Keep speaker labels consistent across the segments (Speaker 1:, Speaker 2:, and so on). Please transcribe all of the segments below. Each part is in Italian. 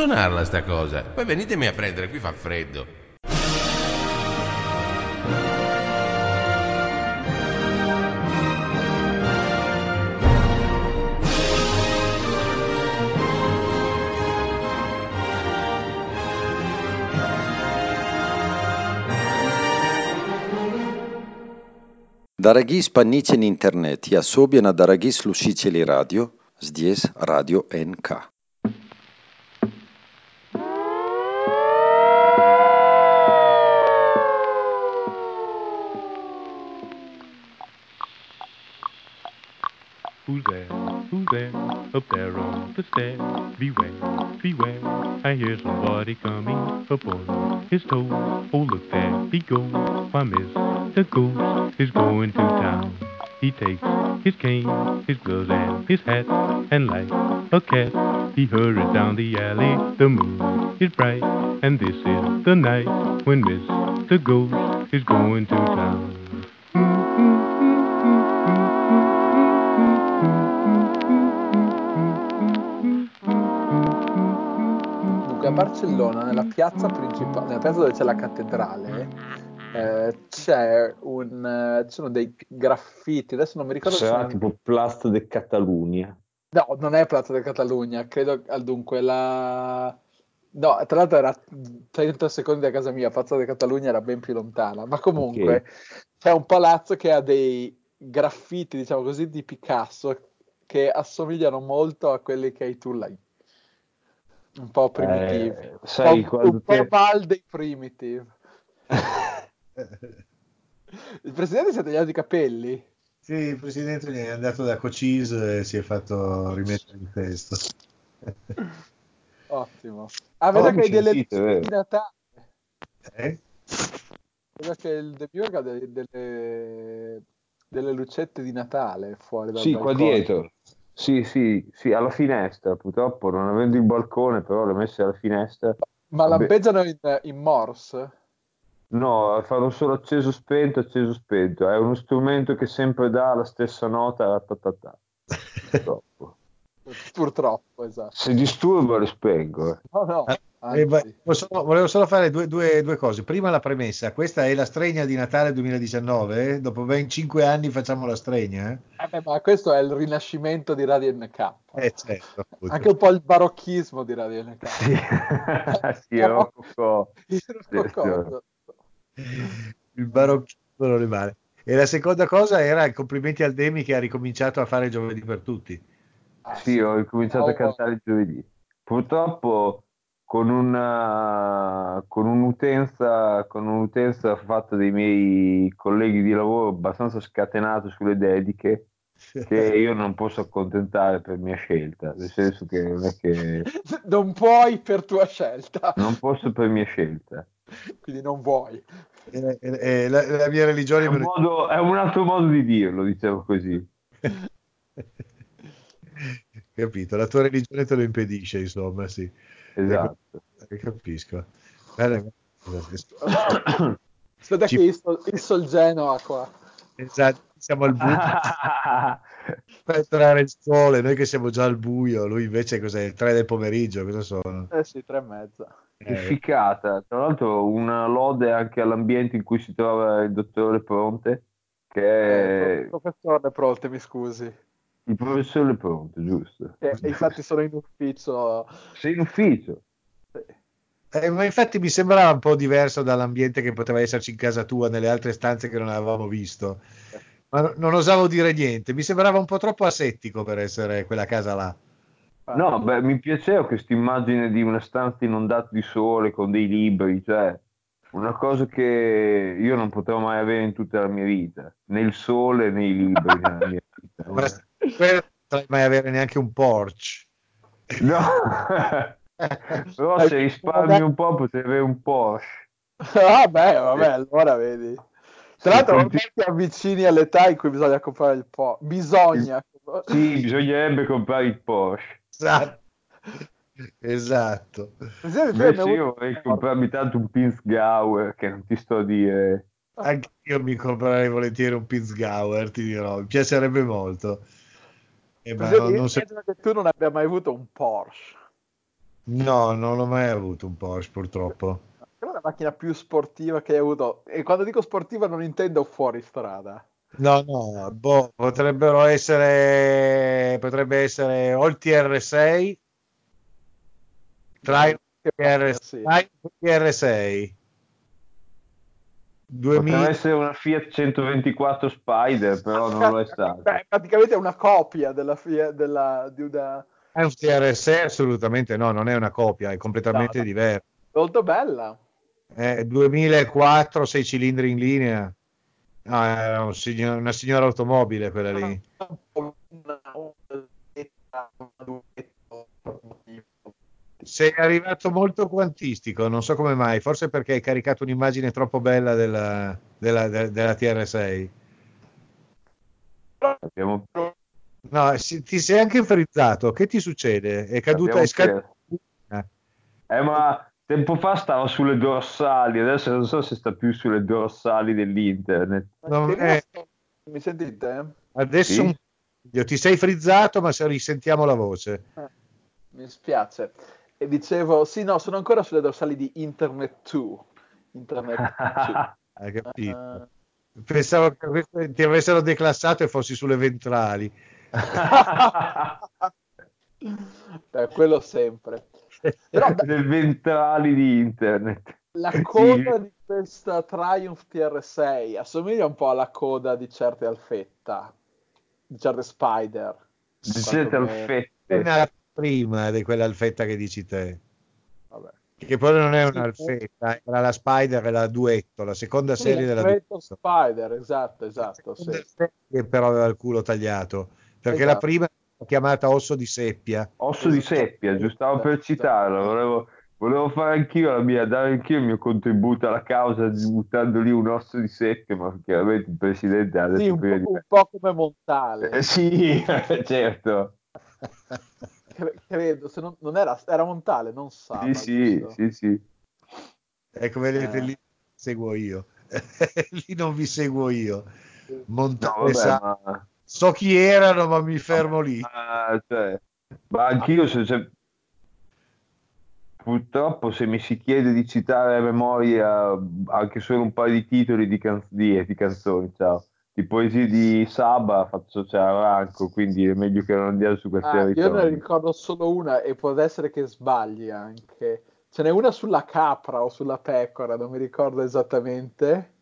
Speaker 1: volte devo suonarla sta cosa. Poi venitemi a prendere, qui fa freddo.
Speaker 2: Дорогие исполнители интернет, и особенно дорогие слушатели радио, здесь радио НК.
Speaker 3: The stair. Beware, beware. I hear somebody coming up on his toes. Oh, look there he goes. Why, Mr. Ghost is going to town. He takes his cane, his gloves, and his hat, and like a cat, he hurries down the alley. The moon is bright, and this is the night when Mr. Ghost is going to town.
Speaker 4: A Barcellona, nella piazza principale, nella piazza dove c'è la cattedrale, eh, c'è un, eh, ci sono dei graffiti, adesso non mi ricordo se
Speaker 5: Sarà
Speaker 4: sono...
Speaker 5: tipo Plast de Catalunya.
Speaker 4: No, non è Plaza di Catalogna, credo dunque la... No, tra l'altro era 30 secondi da casa mia, Piazza di Catalogna era ben più lontana, ma comunque c'è un palazzo che ha dei graffiti, diciamo così, di Picasso che assomigliano molto a quelli che hai tu là. Un po' primitivi.
Speaker 5: Eh, sai,
Speaker 4: un un
Speaker 5: te-
Speaker 4: mal dei primitive. Il presidente si è tagliato i capelli?
Speaker 6: Sì, il presidente è andato da Cocis e si è fatto rimettere in testa.
Speaker 4: Ottimo. Ah, vedo
Speaker 5: Oh,
Speaker 4: che hai delle
Speaker 5: sentite,
Speaker 4: di Natale.
Speaker 6: Eh?
Speaker 4: Vedo che il De Bjork ha delle, delle, delle lucette di Natale fuori dal
Speaker 5: Sì, qua
Speaker 4: balcone.
Speaker 5: dietro. Sì, sì, sì, alla finestra. Purtroppo non avendo il balcone, però le ho messe alla finestra.
Speaker 4: Ma lampeggiano in, in Morse?
Speaker 5: No, fanno solo acceso spento, acceso spento. È uno strumento che sempre dà la stessa nota. ta ta ta. Purtroppo.
Speaker 4: Purtroppo, esatto.
Speaker 5: Se disturbo le spengo. eh.
Speaker 4: No, no,
Speaker 6: Eh, volevo solo, fare due, due- due cose. Prima la premessa, questa è la stregna di Natale 2019, eh? dopo ben 5 anni facciamo la stregna. Eh?
Speaker 4: Eh beh, ma questo è il rinascimento di Radio NK.
Speaker 6: Eh, certo.
Speaker 4: Anche un po' il barocchismo di Radio NK.
Speaker 5: Sì, sì, è rococò.
Speaker 4: Il rococò.
Speaker 6: il barocchino non è male. E la seconda cosa era i complimenti al Demi che ha ricominciato a fare giovedì per tutti.
Speaker 4: Ah,
Speaker 5: Sì, ho ricominciato a cantare il giovedì. Purtroppo con una con un'utenza con un'utenza fatta dai miei colleghi di lavoro abbastanza scatenato sulle dediche che io non posso accontentare per mia scelta, nel senso che non è che
Speaker 4: Non puoi per tua scelta,
Speaker 5: non posso per mia scelta.
Speaker 4: quindi non vuoi.
Speaker 6: E- e- e la, la mia religione
Speaker 5: È un, modo- è un altro modo di dirlo, diciamo così.
Speaker 6: Capito, la tua religione te lo impedisce, insomma, sì.
Speaker 5: Esatto.
Speaker 6: Eh, Capisco. Guarda,
Speaker 4: Aspetta
Speaker 6: Ci-
Speaker 4: che il, sol, il Sol Genoa qua.
Speaker 6: Esatto, siamo al buio. per entrare il sole, noi che siamo già al buio, lui invece cos'è? Tre del pomeriggio, cosa sono?
Speaker 4: Eh sì, tre e mezza.
Speaker 5: Che
Speaker 6: Eh,
Speaker 5: ficata, tra l'altro una lode anche all'ambiente in cui si trova il dottore Pronte, che è
Speaker 4: Eh, pro- professore Prolte, mi scusi.
Speaker 5: Il professore Pronte, giusto?
Speaker 4: Eh, infatti sono in ufficio.
Speaker 5: Sei in ufficio.
Speaker 6: eh, ma infatti mi sembrava un po' diverso dall'ambiente che poteva esserci in casa tua, nelle altre stanze che non avevamo visto. Ma no- non osavo dire niente, mi sembrava un po' troppo asettico per essere quella casa là.
Speaker 5: No, beh, mi piaceva questa immagine di una stanza inondata di sole con dei libri, cioè una cosa che io non potrò mai avere in tutta la mia vita, né il sole né i libri
Speaker 6: non potrai mai avere neanche un porch.
Speaker 5: No, però se risparmi un po' potrei avere un Porsche.
Speaker 4: Vabbè, vabbè, allora vedi. Tra l'altro, ormai ti avvicini all'età in cui bisogna comprare il po'. Bisogna.
Speaker 5: Sì, bisognerebbe comprare il Porsche.
Speaker 6: Esatto. Esatto.
Speaker 5: Invece io vorrei comprarmi tanto un Pinsgauer che non ti sto a dire.
Speaker 6: Anche io mi comprerei volentieri un Pinsgauer, ti dirò, mi piacerebbe molto. Eh, ma non, non
Speaker 4: immagino che tu non abbia mai avuto un Porsche.
Speaker 6: No, non l'ho mai avuto un Porsche purtroppo.
Speaker 4: Qual è la macchina più sportiva che hai avuto? E quando dico sportiva non intendo fuori strada.
Speaker 6: No, no, boh, potrebbero essere, potrebbe essere o il TR6, tra il TR6,
Speaker 4: Sì.
Speaker 6: TR6. 2000,
Speaker 5: Potrebbe essere una Fiat 124 Spider, però non lo è stato.
Speaker 4: Beh, praticamente è una copia della, Fiat- della- di una
Speaker 6: è un TR6 assolutamente no, non è una copia, è completamente
Speaker 4: No, no.
Speaker 6: diverso.
Speaker 4: molto bella.
Speaker 6: È 2004, 6 cilindri in linea. No, è un signor- una signora automobile quella lì.
Speaker 4: Una- una- una-
Speaker 6: Sei arrivato molto quantistico, non so come mai, forse perché hai caricato un'immagine troppo bella della, della- de- della TR6.
Speaker 5: Abbiamo,
Speaker 6: No, si- ti sei anche frizzato, che ti succede? È caduta,
Speaker 5: abbiamo
Speaker 6: è scaduta.
Speaker 5: Eh, ma tempo fa stava sulle dorsali, adesso non so se sta più sulle dorsali dell'internet.
Speaker 6: Non è-
Speaker 4: Mi sentite?
Speaker 6: Adesso
Speaker 5: Sì.
Speaker 6: un ti sei frizzato, ma se risentiamo la voce.
Speaker 4: Mi spiace. E dicevo, sì, no, sono ancora sulle dorsali di Internet 2. Internet 2.
Speaker 6: Hai capito?
Speaker 4: Ah.
Speaker 6: Pensavo che ti avessero declassato e fossi sulle ventrali.
Speaker 4: Beh, quello sempre. Però
Speaker 5: Le ventrali di internet.
Speaker 4: la
Speaker 5: Sì.
Speaker 4: coda di questa Triumph TR6 assomiglia un po' alla coda di certe Alfetta, di certe Spider. Quantomeno.
Speaker 6: È
Speaker 5: alfette.
Speaker 6: nata prima di quell'alfetta che dici te.
Speaker 4: Vabbè.
Speaker 6: Che poi non è un'alfetta, era la Spider e la duetto, la seconda
Speaker 4: Sì,
Speaker 6: serie della duetto.
Speaker 4: Spider, esatto, esatto. Sì.
Speaker 6: serie però aveva il culo tagliato, perché la
Speaker 4: Esatto.
Speaker 6: prima era chiamata osso di seppia.
Speaker 5: Osso di seppia, giusto per citarlo. Volevo, volevo fare anch'io la mia, dare anch'io il mio contributo alla causa di buttando lì un osso di seppia, ma chiaramente il presidente ha detto
Speaker 4: Sì, un
Speaker 5: di
Speaker 4: po',
Speaker 5: me.
Speaker 4: un po' come Montale.
Speaker 5: Eh, sì, certo.
Speaker 4: Cre- credo, se non, non era, era Montale, non Saba.
Speaker 5: Sì, sì, sì, sì.
Speaker 6: Ecco, vedete,
Speaker 4: Eh.
Speaker 6: lì seguo io. lì non vi seguo io.
Speaker 5: No,
Speaker 6: Montale
Speaker 5: vabbè,
Speaker 6: sa-
Speaker 5: ma...
Speaker 6: So chi erano, ma mi fermo lì.
Speaker 5: Ah, cioè, ma anch'io se, se- purtroppo se mi si chiede di citare a memoria anche solo un paio di titoli di, can- di- di canzoni, ciao, di poesie di Saba faccio c'è Aranco, quindi è meglio che non andiamo su questi
Speaker 4: Ah, io ne ricordo solo una e può essere che sbagli anche. Ce n'è una sulla capra o sulla pecora, non mi ricordo esattamente.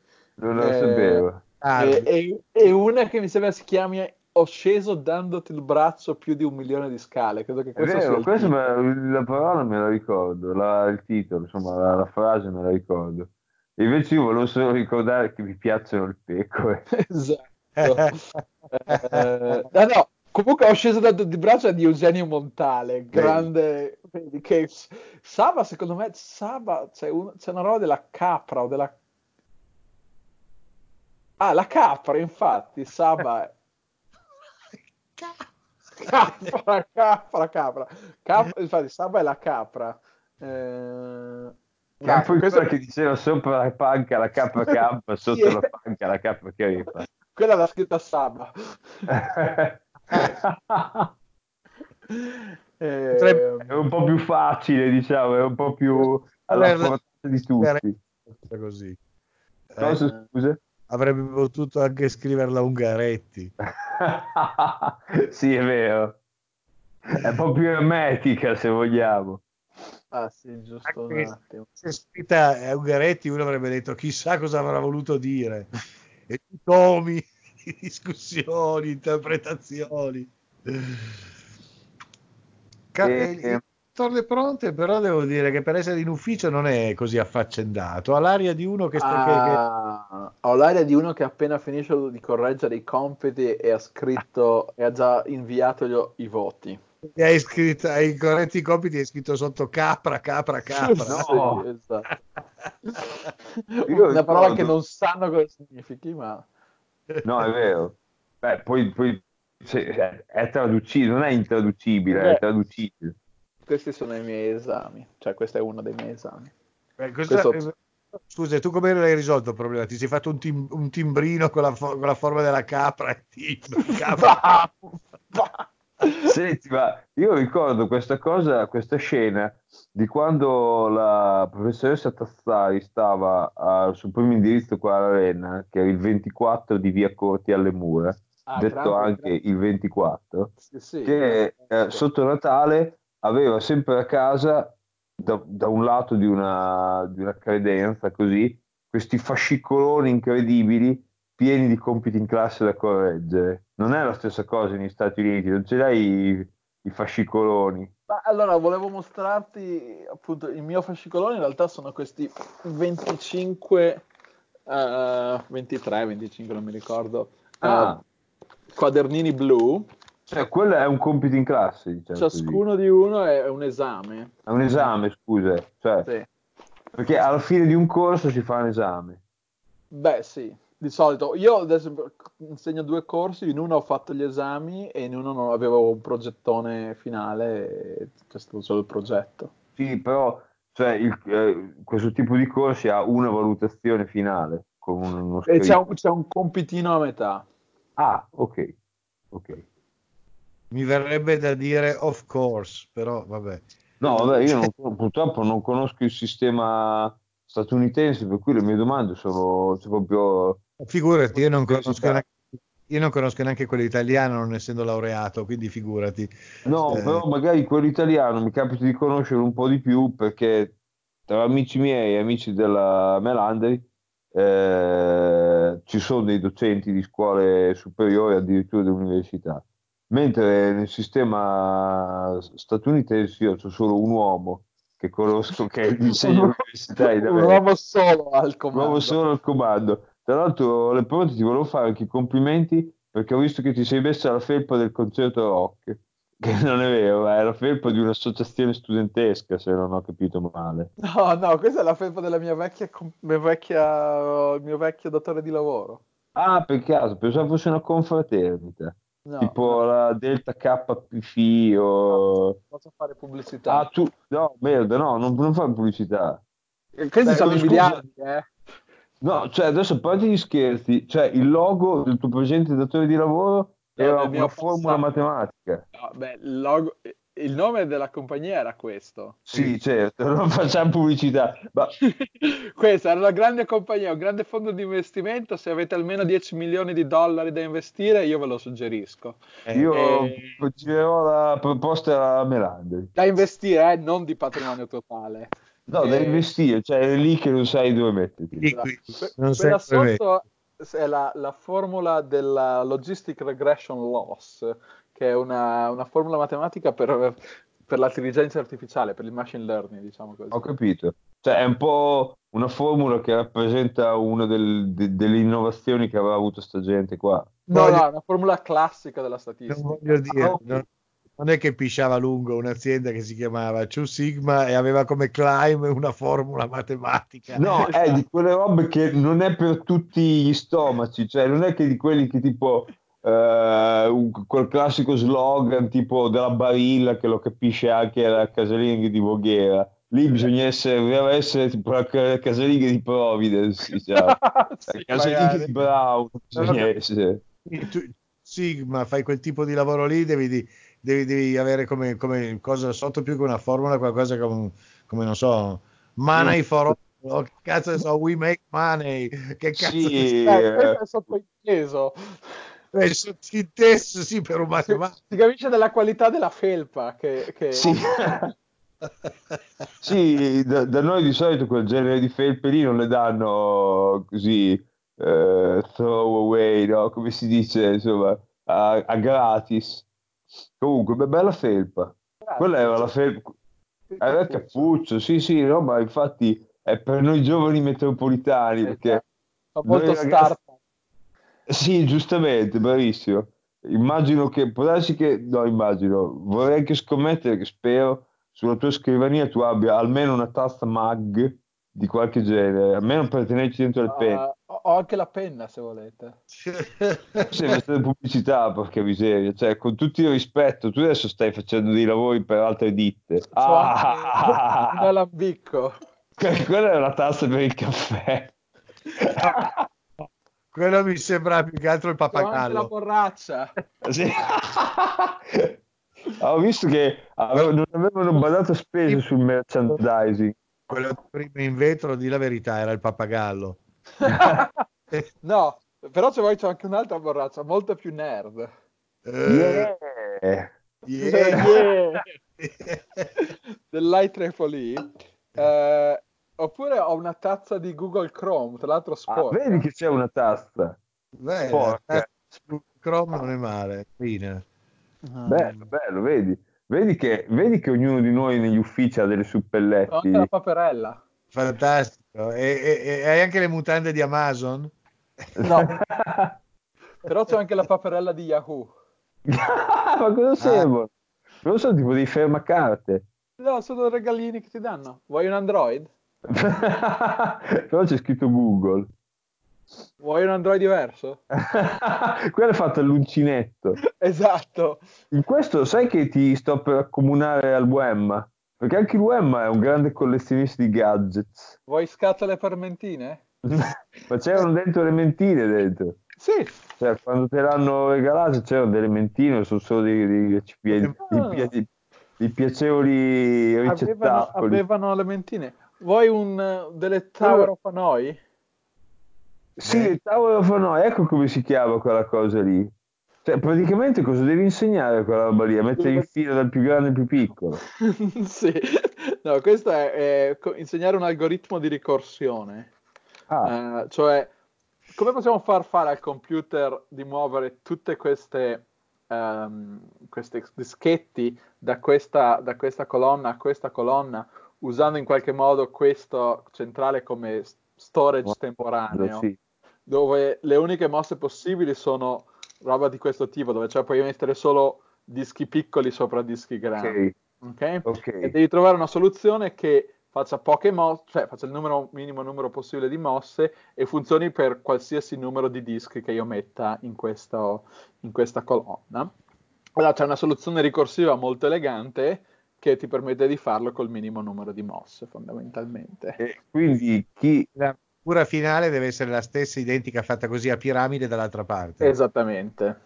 Speaker 5: Non lo
Speaker 4: Eh,
Speaker 5: sapevo.
Speaker 6: Ah,
Speaker 4: E, e- e una che mi sembra si chiami Ho sceso dandoti il braccio più di un milione di scale. Credo che sia
Speaker 5: vero, me- la parola me la ricordo, la- il titolo, insomma, la, la frase me la ricordo. Invece io volevo solo ricordare che mi piacciono le pecore.
Speaker 4: Esatto. Eh, no, no, comunque ho sceso da di braccia di Eugenio Montale, grande, vedi che Saba secondo me, Saba, c'è, un- c'è una roba della capra o della... Ah, la capra, infatti, Saba è... Capra, capra, capra. Cap- infatti, Saba è la capra. Eh,
Speaker 5: Che è poi
Speaker 4: questo-
Speaker 5: quella che diceva sopra la panca la campa, sotto
Speaker 4: Sì.
Speaker 5: la panca la crepa.
Speaker 4: Quella l'ha scritta Saba. Eh,
Speaker 5: È un po' più facile, diciamo, è un po' più alla portata di tutti.
Speaker 6: così. Eh,
Speaker 5: Cosa, scusa?
Speaker 6: avrebbe potuto anche scriverla Ungaretti.
Speaker 5: Sì, è vero. È un po' più ermetica, se vogliamo.
Speaker 4: Ah sì, giusto un attimo.
Speaker 6: se scritta a Ungaretti uno avrebbe detto chissà cosa avrà voluto dire. E tu tomi di discussioni, interpretazioni. Ca-
Speaker 5: E-
Speaker 6: il- il Torne pronte, però devo dire che per essere in ufficio non è così affaccendato. Ha l'aria di uno che sta. che- che-
Speaker 4: Ah, ho l'aria di uno che appena finisce di correggere i compiti e ha scritto e ha già inviato gli- i voti.
Speaker 6: Hai scritto hai corretto i compiti hai scritto sotto capra, capra, capra.
Speaker 5: No.
Speaker 4: Sì, esatto. Una parola
Speaker 5: ricordo-
Speaker 4: che non sanno cosa significhi, ma
Speaker 5: No, è vero. Beh, poi, poi se- è, traducibile, non è intraducibile,
Speaker 4: Beh.
Speaker 5: è traducibile.
Speaker 4: questi sono i miei esami. Cioè, questo è uno dei miei esami.
Speaker 6: Beh, cosa-
Speaker 4: Questo-
Speaker 6: Scusa, tu come l'hai risolto il problema? Ti sei fatto un, tim- un timbrino con la, fo- con la forma della capra? e ti- capra.
Speaker 5: Senti, ma io ricordo questa cosa, questa scena di quando la professoressa Tassari stava al suo primo indirizzo qua all'Arena, che era il 24 di via Corti alle Mura,
Speaker 4: Ah,
Speaker 5: detto
Speaker 4: grande,
Speaker 5: anche
Speaker 4: grande.
Speaker 5: il 24,
Speaker 4: Sì, sì.
Speaker 5: che eh, sotto Natale aveva sempre a casa, da, da un lato di una, di una credenza così, questi fascicoloni incredibili pieni di compiti in classe da correggere. Non è la stessa cosa negli Stati Uniti, non ce l'hai i, i fascicoloni.
Speaker 4: Ma allora volevo mostrarti appunto il mio fascicolone. In realtà sono questi 25, eh, 23, 25, non mi ricordo. eh,
Speaker 5: Ah,
Speaker 4: quadernini blu.
Speaker 5: cioè quello è un compito in classe, diciamo così.
Speaker 4: Ciascuno di uno è un esame.
Speaker 5: È un esame, scusa, cioè,
Speaker 4: Sì.
Speaker 5: perché alla fine di un corso si fa un esame.
Speaker 4: Beh, sì, di solito. Io ad esempio insegno due corsi, in uno ho fatto gli esami e in uno non avevo un progettone finale, e c'è stato solo il progetto.
Speaker 5: Sì, però cioè, il- eh, questo tipo di corsi ha una valutazione finale con uno
Speaker 4: E c'è un, c'è un compitino a metà.
Speaker 5: Ah, ok, ok.
Speaker 6: Mi verrebbe da dire of course, però vabbè.
Speaker 5: No, vabbè, io non- purtroppo non conosco il sistema statunitense, per cui le mie domande sono cioè, proprio...
Speaker 6: Figurati, io non conosco neanche, io non conosco neanche quello italiano, non essendo laureato, quindi figurati.
Speaker 5: No,
Speaker 6: Eh,
Speaker 5: però magari quello italiano mi capita di conoscere un po' di più perché tra amici miei e amici della Melandri eh, ci sono dei docenti di scuole superiori, addirittura dell'università. Mentre nel sistema statunitense io c'ho solo un uomo che conosco che è il disegno
Speaker 4: Un, un uomo solo al comando.
Speaker 5: solo al comando. Tra l'altro, le pronte ti volevo fare anche i complimenti perché ho visto che ti sei messa la felpa del concerto rock, che non è vero, è la felpa di un'associazione studentesca, se non ho capito male.
Speaker 4: No, no, questa è la felpa della mia vecchia, mia vecchia, il mio vecchio datore di lavoro.
Speaker 5: Ah, per caso, pensavo fosse una confraternita,
Speaker 4: No,
Speaker 5: tipo
Speaker 4: no,
Speaker 5: la Delta
Speaker 4: no,
Speaker 5: o...
Speaker 4: posso fare pubblicità.
Speaker 5: Ah, tu... No, merda, no, non, non fai pubblicità.
Speaker 4: Questi
Speaker 5: Beh,
Speaker 4: sono
Speaker 5: no,
Speaker 4: i miliardi, eh.
Speaker 5: No, cioè adesso a parte gli scherzi, cioè il logo del tuo presente datore di lavoro
Speaker 4: No,
Speaker 5: era una formula
Speaker 4: passato.
Speaker 5: matematica.
Speaker 4: No, beh, il, logo- il nome della compagnia era questo.
Speaker 5: Sì, certo, non facciamo pubblicità, ma
Speaker 4: Questa era una grande compagnia, un grande fondo di investimento. Se avete almeno 10 milioni di dollari da investire, io ve lo suggerisco.
Speaker 6: eh,
Speaker 5: io
Speaker 4: Eh,
Speaker 5: girerò la proposta a Melandri.
Speaker 4: da investire, eh, non di patrimonio totale.
Speaker 5: No, da
Speaker 4: Eh,
Speaker 5: investire, cioè è lì che non sai dove metterti.
Speaker 6: liquidi,
Speaker 4: Que-
Speaker 6: non
Speaker 4: quella sotto è la, la formula della Logistic Regression Loss, che è una, una formula matematica per, per l'intelligenza artificiale, per il machine learning, diciamo così.
Speaker 5: Ho capito. Cioè è un po' una formula che rappresenta una del- de- delle innovazioni che aveva avuto sta gente qua.
Speaker 4: No, no, è una formula classica della
Speaker 6: Non
Speaker 4: statistica.
Speaker 6: voglio dire,
Speaker 5: Ah, ok.
Speaker 6: non, non è che pisciava lungo un'azienda che si chiamava Two Sigma e aveva come climb una formula matematica.
Speaker 5: No, è di quelle robe che non è per tutti gli stomaci, cioè non è che di quelli che tipo eh, quel classico slogan tipo della Barilla che lo capisce anche la casalinga di Voghera. Lì bisogna essere, deve essere tipo la ca- casalinga di Providence, diciamo. La
Speaker 4: Sì,
Speaker 5: casalinga di Brown bisogna essere.
Speaker 6: Tu- Sigma, fai quel tipo di lavoro lì, devi, di- devi- devi avere come, come cosa sotto più che una formula, qualcosa come, come non so, money for all. Oh, che cazzo so, we make money. Che cazzo
Speaker 5: Sì,
Speaker 4: Eh, questo è sottointeso.
Speaker 6: è sottinteso, sì, per un
Speaker 4: Si,
Speaker 6: matematico.
Speaker 4: si capisce dalla qualità della felpa che, che-
Speaker 5: Sì. Sì, da, da noi di solito quel genere di felpe lì non le danno così eh, throw away, no? Come si dice, insomma, a, a gratis. Comunque, be- bella felpa. Quella era la felpa. Era il cappuccio, sì, sì, no, ma infatti è per noi giovani metropolitani, perché
Speaker 4: Fa molto
Speaker 5: ragazzi-
Speaker 4: startup.
Speaker 5: sì, giustamente, bravissimo. Immagino che, può darsi che, no, immagino, vorrei anche scommettere che spero sulla tua scrivania tu abbia almeno una tazza mag di qualche genere, almeno per tenerci dentro il pen.
Speaker 4: Ho anche la penna se volete.
Speaker 5: Se fate pubblicità, porca miseria, cioè con tutto il rispetto, tu adesso stai facendo dei lavori per altre ditte.
Speaker 4: Anche
Speaker 5: Ah,
Speaker 4: un alambicco.
Speaker 5: quella è la tazza per il caffè.
Speaker 6: Quello mi sembra più che altro il
Speaker 4: anche la
Speaker 6: pappagallo.
Speaker 4: borraccia.
Speaker 5: Sì. Ho visto che avevo- non avevano badato spese sul merchandising.
Speaker 6: Quello prima in vetro, di la verità, era il pappagallo.
Speaker 4: No, però se vuoi c'è anche un'altra borraccia, molto più nerd.
Speaker 6: Eh,
Speaker 5: Yeah.
Speaker 6: yeah.
Speaker 4: dell'IEEE. Eh, oppure ho una tazza di Google Chrome, tra l'altro
Speaker 5: Ah,
Speaker 4: sporca.
Speaker 5: vedi che c'è una.
Speaker 6: Beh,
Speaker 5: Porca.
Speaker 6: eh, Chrome non è male. Fine.
Speaker 4: Ah.
Speaker 5: Bello, bello, vedi. Vedi che, vedi che ognuno di noi negli uffici ha delle
Speaker 4: Ho
Speaker 5: suppelletti.
Speaker 4: anche la paperella.
Speaker 6: Fantastico. E, e- e hai anche le mutande di Amazon?
Speaker 4: No, però c'è anche la paperella di Yahoo.
Speaker 5: Ma cosa servono? Non so, tipo dei fermacarte.
Speaker 4: No, sono regalini che ti danno. Vuoi un Android?
Speaker 5: Però c'è scritto Google.
Speaker 4: Vuoi un Android diverso?
Speaker 5: Quello è fatto all'uncinetto.
Speaker 4: Esatto.
Speaker 5: In questo sai che ti sto per accomunare al Wemma? Perché anche Wemma è un grande collezionista di gadgets.
Speaker 4: Vuoi scatole per mentine?
Speaker 5: Ma c'erano dentro le mentine dentro.
Speaker 4: Sì.
Speaker 5: Cioè, quando te l'hanno regalato c'erano delle mentine, sono solo dei, dei, recipienti-
Speaker 4: Ah.
Speaker 5: dei dei piacevoli
Speaker 4: Avevano,
Speaker 5: ricettacoli.
Speaker 4: avevano le mentine. Vuoi un, eh, delle Tower of Hanoi?
Speaker 5: Sì,
Speaker 6: Eh.
Speaker 5: il Tower of Hanoi, ecco come si chiama quella cosa lì. Cioè, praticamente cosa devi insegnare quella roba lì? A mettere il filo dal più grande al più piccolo.
Speaker 4: sì. No, questo è, è insegnare un algoritmo di ricorsione.
Speaker 5: Ah,
Speaker 4: Eh, cioè, come possiamo far fare al computer di muovere tutte queste, ehm, questi dischetti da questa, da questa colonna a questa colonna, usando in qualche modo questo centrale come storage temporaneo,
Speaker 5: sì.
Speaker 4: dove le uniche mosse possibili sono roba di questo tipo, dove cioè puoi mettere solo dischi piccoli sopra dischi grandi.
Speaker 5: Ok,
Speaker 4: ok?
Speaker 5: ok.
Speaker 4: E devi trovare una soluzione che faccia poche mosse, cioè faccia il numero, minimo numero possibile di mosse e funzioni per qualsiasi numero di dischi che io metta in, questo, in questa colonna. Allora c'è una soluzione ricorsiva molto elegante che ti permette di farlo col minimo numero di mosse, fondamentalmente.
Speaker 5: E quindi chi...
Speaker 6: La cura finale deve essere la stessa identica fatta così a piramide dall'altra parte.
Speaker 4: Esattamente.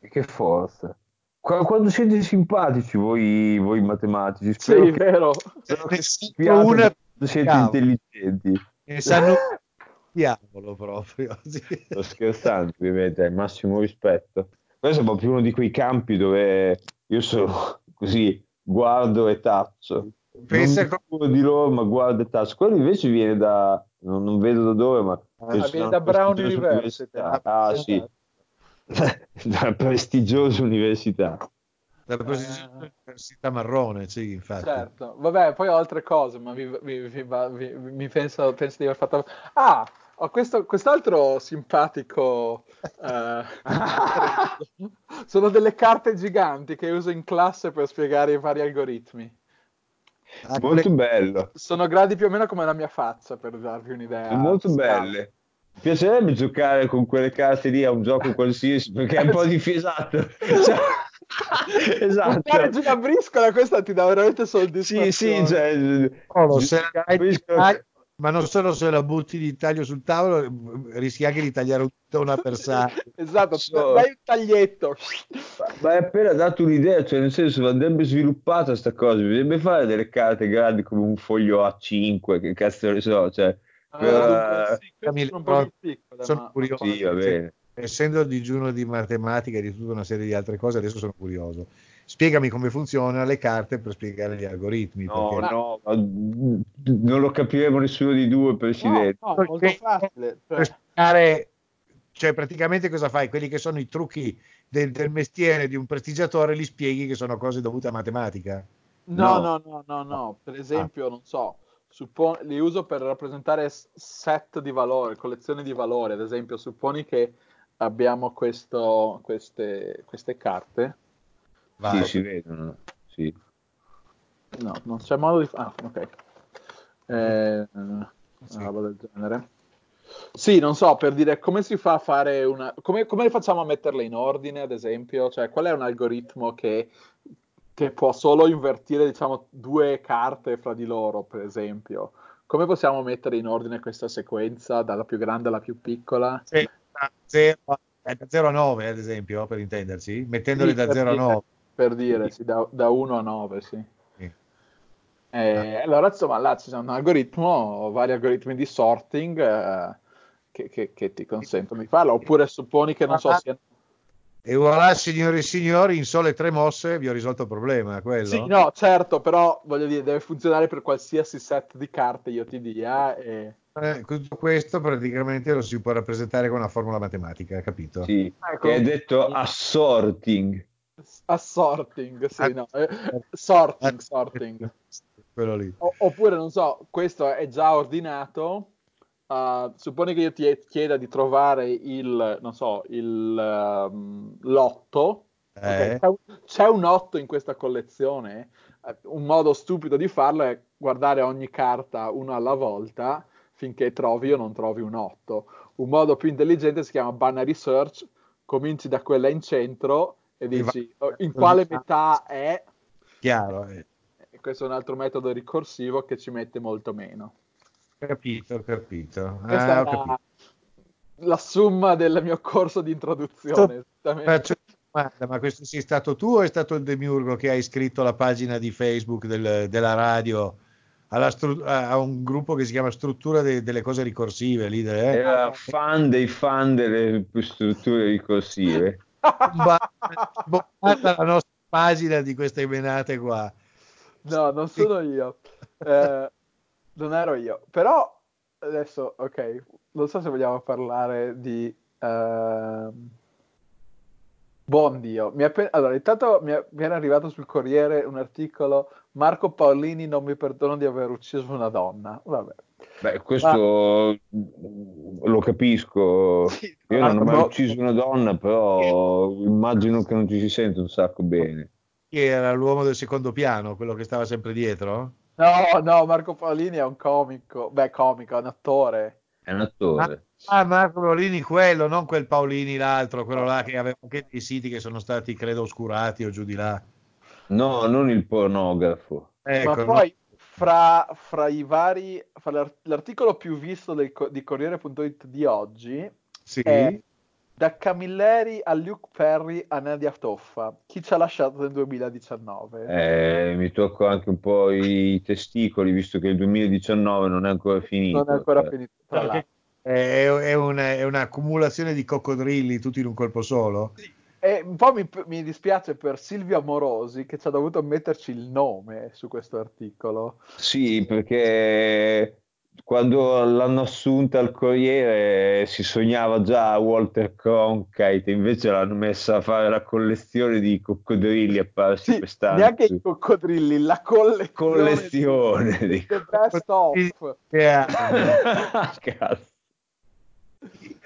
Speaker 5: Che forza. Qua- Quando siete simpatici voi, voi matematici, spero
Speaker 4: Sì,
Speaker 5: che,
Speaker 4: vero.
Speaker 5: spero che sappiate
Speaker 6: una-
Speaker 5: quando siete
Speaker 6: Cavolo.
Speaker 5: intelligenti.
Speaker 6: Ne sanno diavolo proprio. sì.
Speaker 5: Sto scherzando, ovviamente, al massimo rispetto. Questo è proprio uno di quei campi dove io sono così, guardo e taccio.
Speaker 6: Pensa
Speaker 5: curo di loro, ma guardo e taccio. Quello invece viene da, non, non vedo da dove, ma penso
Speaker 4: viene da Brown
Speaker 5: prestigiosa
Speaker 4: University.
Speaker 5: università. Ah, sì, da prestigiosa università.
Speaker 6: Dalla posizione dell'università marrone, sì, infatti.
Speaker 4: Certo, vabbè, poi ho altre cose, ma vi, vi- vi- mi penso, penso di aver fatto... Ah, ho questo, quest'altro simpatico... eh, sono delle carte giganti che uso in classe per spiegare i vari algoritmi.
Speaker 6: Ah,
Speaker 5: Molto bello,
Speaker 4: Sono grandi più o meno come la mia faccia, per darvi un'idea.
Speaker 5: molto belle. Mi piacerebbe giocare con quelle carte lì a un gioco qualsiasi perché è un po' diffisato. Cioè, esatto.
Speaker 4: Buttare giù una briscola, questa ti dà veramente
Speaker 5: Sì,
Speaker 4: soddisfazione.
Speaker 5: sì, cioè,
Speaker 6: se dai di
Speaker 5: capisco-
Speaker 6: taglio- ma non solo se la butti di taglio sul tavolo, rischi anche di tagliare un- una persona.
Speaker 4: Esatto, dai un taglietto.
Speaker 5: Ma hai appena dato un'idea, cioè nel senso andrebbe sviluppata sta cosa, bisognerebbe fare delle carte grandi come un foglio A5, che cazzo ne so, cioè, per-
Speaker 4: Eh, sì, sono più piccole,
Speaker 6: Sono
Speaker 4: ma-
Speaker 6: curioso.
Speaker 5: sì, va bene.
Speaker 6: Essendo digiuno di matematica e di tutta una serie di altre cose, adesso sono curioso. Spiegami come funzionano le carte per spiegare gli algoritmi.
Speaker 5: No,
Speaker 6: perché-
Speaker 5: no, lo capiremo nessuno di due, Presidente.
Speaker 4: No, no, molto facile.
Speaker 6: per
Speaker 4: Cioè,
Speaker 6: spiegare, cioè praticamente cosa fai? Quelli che sono i trucchi del, del mestiere di un prestigiatore li spieghi che sono cose dovute a matematica.
Speaker 4: no,
Speaker 5: No.
Speaker 4: no, no, no, no. Per esempio, non so, suppon- li uso per rappresentare set di valori, collezioni di valori. Ad esempio, supponi che abbiamo questo, queste, queste carte.
Speaker 5: Sì, si vedono, sì.
Speaker 4: No, non c'è modo di... Ah, ok. Eh, una
Speaker 6: Sì.
Speaker 4: roba del genere. Sì, non so, per dire come si fa a fare una... Come, come facciamo a metterle in ordine, ad esempio? Cioè, qual è un algoritmo che, che può solo invertire, diciamo, due carte fra di loro, per esempio? Come possiamo mettere in ordine questa sequenza dalla più grande alla più piccola?
Speaker 6: Sì, da 0 a 9 ad esempio, per intenderci, mettendoli
Speaker 4: Sì,
Speaker 6: da
Speaker 4: per
Speaker 6: 0 a
Speaker 4: dire.
Speaker 6: 9.
Speaker 4: per dire, sì, da, da 1 a 9, sì.
Speaker 6: Sì.
Speaker 4: Eh, allora, insomma, là ci sono un algoritmo, vari algoritmi di sorting eh, che, che- che ti consentono di farlo, oppure supponi che non so sia...
Speaker 6: E voilà, signori e signori, in sole tre mosse vi ho risolto il problema, quello?
Speaker 4: Sì, no, certo, però voglio dire, deve funzionare per qualsiasi set di carte io ti dia. E...
Speaker 6: Eh, tutto questo praticamente lo si può rappresentare con una formula matematica, capito?
Speaker 5: Sì,
Speaker 4: Ecco.
Speaker 5: che è detto assorting.
Speaker 4: Assorting, sì,
Speaker 6: Ah.
Speaker 4: no, eh, sorting, sorting.
Speaker 6: Quello lì.
Speaker 4: O- oppure, non so, questo è già ordinato. uh, supponi che io ti chieda di trovare il, non so, il ehm, l'otto.
Speaker 6: Eh.
Speaker 4: C'è, un, c'è un 8 in questa collezione. Eh, Un modo stupido di farlo è guardare ogni carta uno alla volta finché trovi o non trovi un 8. Un modo più intelligente si chiama binary search. Cominci da quella in centro e dici
Speaker 6: va-
Speaker 4: "Oh, in quale metà è.
Speaker 6: Chiaro, eh.
Speaker 4: Questo è un altro metodo ricorsivo che ci mette molto meno.
Speaker 6: capito, capito.
Speaker 4: Questa
Speaker 6: Ah,
Speaker 4: è
Speaker 6: capito.
Speaker 4: la summa del mio corso di introduzione.
Speaker 6: Faccio una domanda, ma questo sei stato tu o è stato il Demiurgo che ha iscritto la pagina di Facebook del- della radio alla stru- a un gruppo che si chiama Struttura de- delle cose ricorsive? Lì, eh?
Speaker 5: Era fan dei fan delle strutture ricorsive.
Speaker 6: Bomba- bombata la nostra pagina di queste menate qua.
Speaker 4: No, non sono io. Eh, non ero io. Però adesso, ok, non so se vogliamo parlare di... ehm, Buon Dio. Mi è appen- Allora, intanto mi, è- mi era arrivato sul Corriere un articolo Marco Paolini non mi perdono di aver ucciso una donna. Vabbè.
Speaker 5: Beh, questo lo capisco.
Speaker 4: Sì,
Speaker 5: Io non ho mai
Speaker 4: boh,
Speaker 5: ucciso una donna, però immagino che non ci si sente un sacco bene.
Speaker 6: Chi era l'uomo del secondo piano, quello che stava sempre dietro?
Speaker 4: No, no, Marco Paolini è un comico. Beh, comico, è un attore.
Speaker 5: È un attore.
Speaker 6: Ah, Marco Paolini quello, non quel Paolini l'altro, quello là che aveva anche dei siti che sono stati, credo, oscurati o giù di là.
Speaker 5: No, non il pornografo.
Speaker 6: Ecco,
Speaker 4: Ma
Speaker 6: no?
Speaker 4: poi fra, fra i vari, fra l'ar- l'articolo più visto del di Corriere.it di oggi
Speaker 6: Sì.
Speaker 4: è da Camilleri a Luke Perry a Nadia Toffa. Chi ci ha lasciato nel 2019?
Speaker 5: Eh, mi tocco anche un po' i testicoli, visto che il 2019 non è ancora finito.
Speaker 4: non è ancora finito. tra
Speaker 6: è, è una- è un'accumulazione di coccodrilli tutti in un colpo solo.
Speaker 4: E un po' mi, mi dispiace per Silvia Morosi che ci ha dovuto metterci il nome su questo articolo.
Speaker 5: Sì, perché quando l'hanno assunta al Corriere si sognava già Walter Cronkite, invece l'hanno messa a fare la collezione di coccodrilli apparsi
Speaker 4: Sì,
Speaker 5: quest'anno.
Speaker 4: neanche i coccodrilli, la collezione,
Speaker 5: Collezione
Speaker 4: di
Speaker 5: di
Speaker 4: The Best of.
Speaker 6: Che ha
Speaker 5: Cazzo.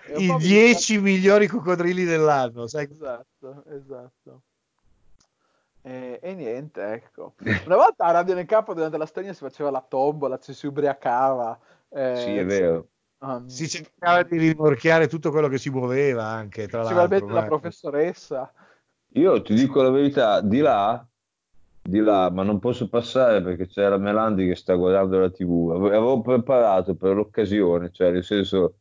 Speaker 4: Un
Speaker 6: I
Speaker 4: po' mi
Speaker 6: 10 migliori coccodrilli dell'anno, sai?
Speaker 4: Esatto, esatto. E, e niente, ecco. Una volta a Radio nel Campo durante la storia si faceva la tombola, ci si ubriacava. eh,
Speaker 5: Sì, è vero.
Speaker 4: um,
Speaker 6: Si cercava di rimorchiare tutto quello che si muoveva anche, tra
Speaker 4: principalmente
Speaker 6: l'altro.
Speaker 4: la professoressa.
Speaker 5: Io ti dico la verità, di là, di là, ma non posso passare perché c'è la Melandi che sta guardando la TV. Ave- Avevo preparato per l'occasione, cioè nel senso,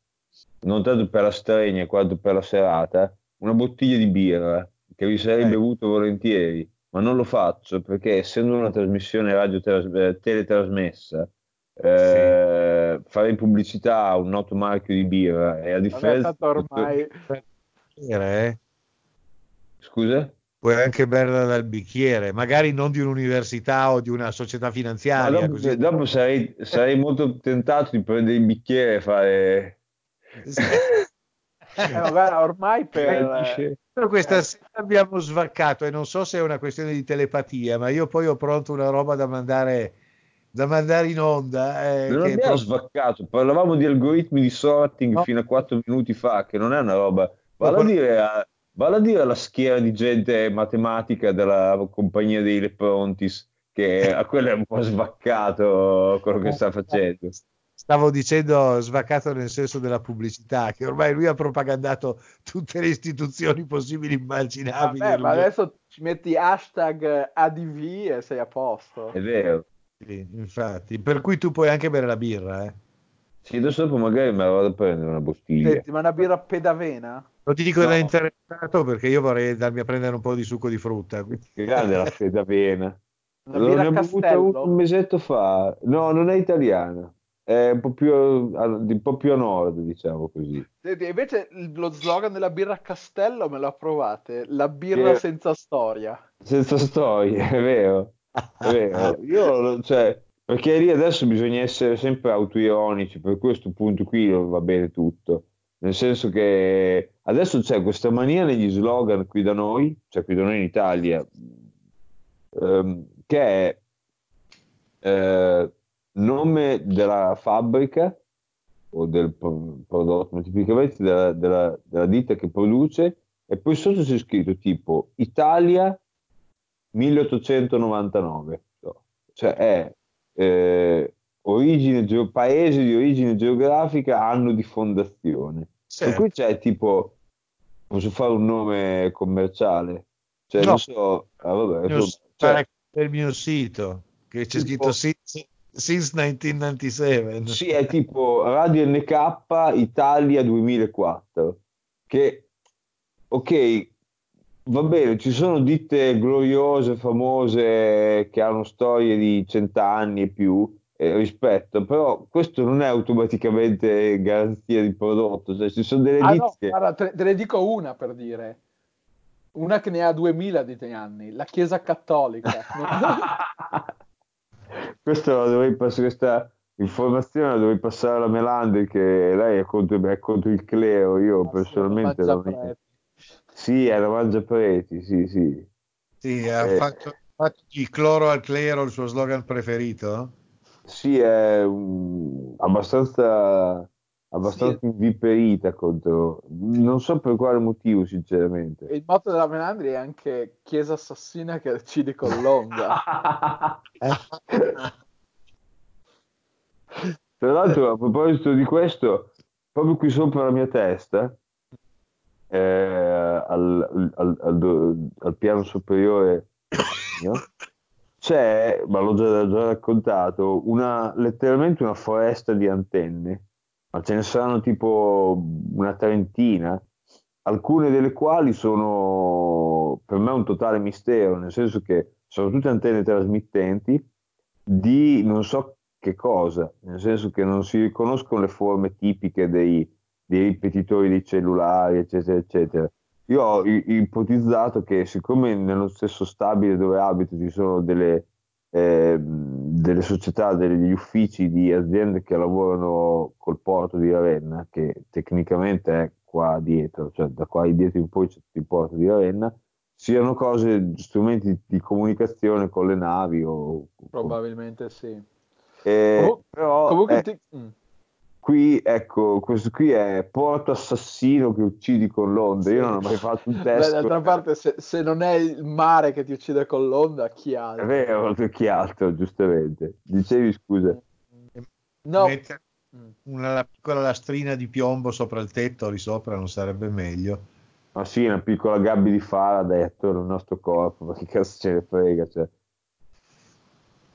Speaker 5: non tanto per la stregna quanto per la serata, una bottiglia di birra che vi sarei
Speaker 6: Eh.
Speaker 5: bevuto volentieri, ma non lo faccio perché essendo una trasmissione radio tras- eh, teletrasmessa, eh, farei pubblicità a un noto marchio di birra e a differenza...
Speaker 4: tanto ormai
Speaker 6: Eh,
Speaker 5: Scusa?
Speaker 6: Puoi anche berla dal bicchiere, magari non di un'università o di una società
Speaker 5: Ma
Speaker 6: finanziaria.
Speaker 5: dopo,
Speaker 6: così.
Speaker 5: dopo sarei, sarei molto tentato di prendere il bicchiere e fare...
Speaker 4: eh, ma guarda, ormai per
Speaker 6: Però questa sera abbiamo svaccato e non so se è una questione di telepatia, ma io poi ho pronto una roba da mandare, da mandare in onda. eh,
Speaker 5: Non abbiamo
Speaker 6: proprio-
Speaker 5: svaccato, parlavamo di algoritmi di sorting
Speaker 6: No.
Speaker 5: fino a 4 minuti fa, che non è una roba. Vale a dire, a- vale a dire alla schiera di gente matematica della compagnia dei Leprontis, che a quello è un po' svaccato quello che sta facendo.
Speaker 6: Stavo dicendo svaccato nel senso della pubblicità, che ormai lui ha propagandato tutte le istituzioni possibili e immaginabili.
Speaker 4: Vabbè, ma adesso ci metti hashtag ADV e sei a posto.
Speaker 5: È vero.
Speaker 6: Sì, infatti, per cui tu puoi anche bere la birra, eh.
Speaker 5: Sì, adesso dopo magari me la vado a prendere una bottiglia.
Speaker 4: Senti, ma una birra pedavena?
Speaker 6: Lo dico
Speaker 5: No.
Speaker 6: da interessato perché io vorrei andarmi a prendere un po' di succo di frutta. quindi-
Speaker 5: Che grande la L'ho
Speaker 4: birra
Speaker 5: ne ho bevuta
Speaker 4: Castello?
Speaker 5: un mesetto fa. No, non è italiana. È un po' più a, un po' più a nord, diciamo così.
Speaker 4: Senti, Invece lo slogan della birra Castello me lo approvate, la birra
Speaker 5: Eh.
Speaker 4: senza storia.
Speaker 5: Senza storie, è vero. È vero. Io, cioè, perché lì adesso bisogna essere sempre autoironici, per questo punto qui va bene tutto. Nel senso che adesso c'è questa mania negli slogan qui da noi, cioè qui da noi in Italia, ehm, che è eh, nome della fabbrica o del pro- prodotto, tipicamente della, della- della ditta che produce, e poi sotto c'è scritto tipo Italia 1899, so. cioè è eh, origine, geo- paese di origine geografica, anno di fondazione.
Speaker 6: Sì.
Speaker 5: E qui c'è tipo, posso fare un nome commerciale? Cioè,
Speaker 6: No.
Speaker 5: non so, ah, vabbè,
Speaker 6: Il mio-
Speaker 5: insomma, cioè,
Speaker 6: il mio sito che c'è
Speaker 5: Tipo-
Speaker 6: scritto since, since 1997.
Speaker 5: Sì, è tipo Radio NK Italia 2004, che, ok, va bene, ci sono ditte gloriose, famose, che hanno storie di cent'anni e più, eh, rispetto, però questo non è automaticamente garanzia di prodotto, cioè ci sono delle
Speaker 4: Ah
Speaker 5: ditte
Speaker 4: no,
Speaker 5: che...
Speaker 4: guarda, te, te ne dico una per dire. Una che ne ha 2000 di anni, la Chiesa Cattolica.
Speaker 5: Questa la dovrei passare, questa informazione la dovrei passare alla Melander che lei è contro, è contro il clero, io personalmente
Speaker 4: Mangia
Speaker 5: non-
Speaker 4: preti.
Speaker 5: Sì, è la mangiapreti, sì, sì.
Speaker 6: Sì, ha
Speaker 5: Eh.
Speaker 6: fatto, ha fatto di cloro al clero il suo slogan preferito.
Speaker 5: Sì, è um, abbastanza, abbastanza inviperita contro... Non so per quale motivo, sinceramente.
Speaker 4: Il motto della Menandri è anche Chiesa assassina che uccide con l'onda.
Speaker 5: Tra l'altro, a proposito di questo, proprio qui sopra la mia testa, eh, al, al- al al piano superiore mio, c'è, ma l'ho già, già raccontato, una, letteralmente una foresta di antenne, ma ce ne saranno tipo una trentina, alcune delle quali sono per me un totale mistero, nel senso che sono tutte antenne trasmittenti di non so che cosa, nel senso che non si riconoscono le forme tipiche dei, dei ripetitori dei cellulari, eccetera, eccetera. Io ho ipotizzato che siccome nello stesso stabile dove abito ci sono delle, ehm, delle società, degli uffici di aziende che lavorano col porto di Ravenna, che tecnicamente è qua dietro, cioè da qua dietro in poi c'è il porto di Ravenna, siano cose, strumenti di comunicazione con le navi o
Speaker 4: Probabilmente sì.
Speaker 5: eh,
Speaker 4: Comu-
Speaker 5: però
Speaker 4: Comunque
Speaker 5: eh,
Speaker 4: ti- mm.
Speaker 5: Qui, ecco, questo qui è porto assassino che uccidi con l'onda. Io non ho mai fatto un
Speaker 4: Beh,
Speaker 5: test.
Speaker 4: d'altra parte, se, se non è il mare che ti uccide con l'onda, chi
Speaker 5: È
Speaker 4: altro?
Speaker 5: vero, chi altro, giustamente. Dicevi scusa.
Speaker 4: No,
Speaker 6: una piccola lastrina di piombo sopra il tetto lì sopra non sarebbe meglio.
Speaker 5: Ma sì, una piccola gabbia di Faraday attorno al nostro corpo, ma che cazzo ce ne frega, cioè.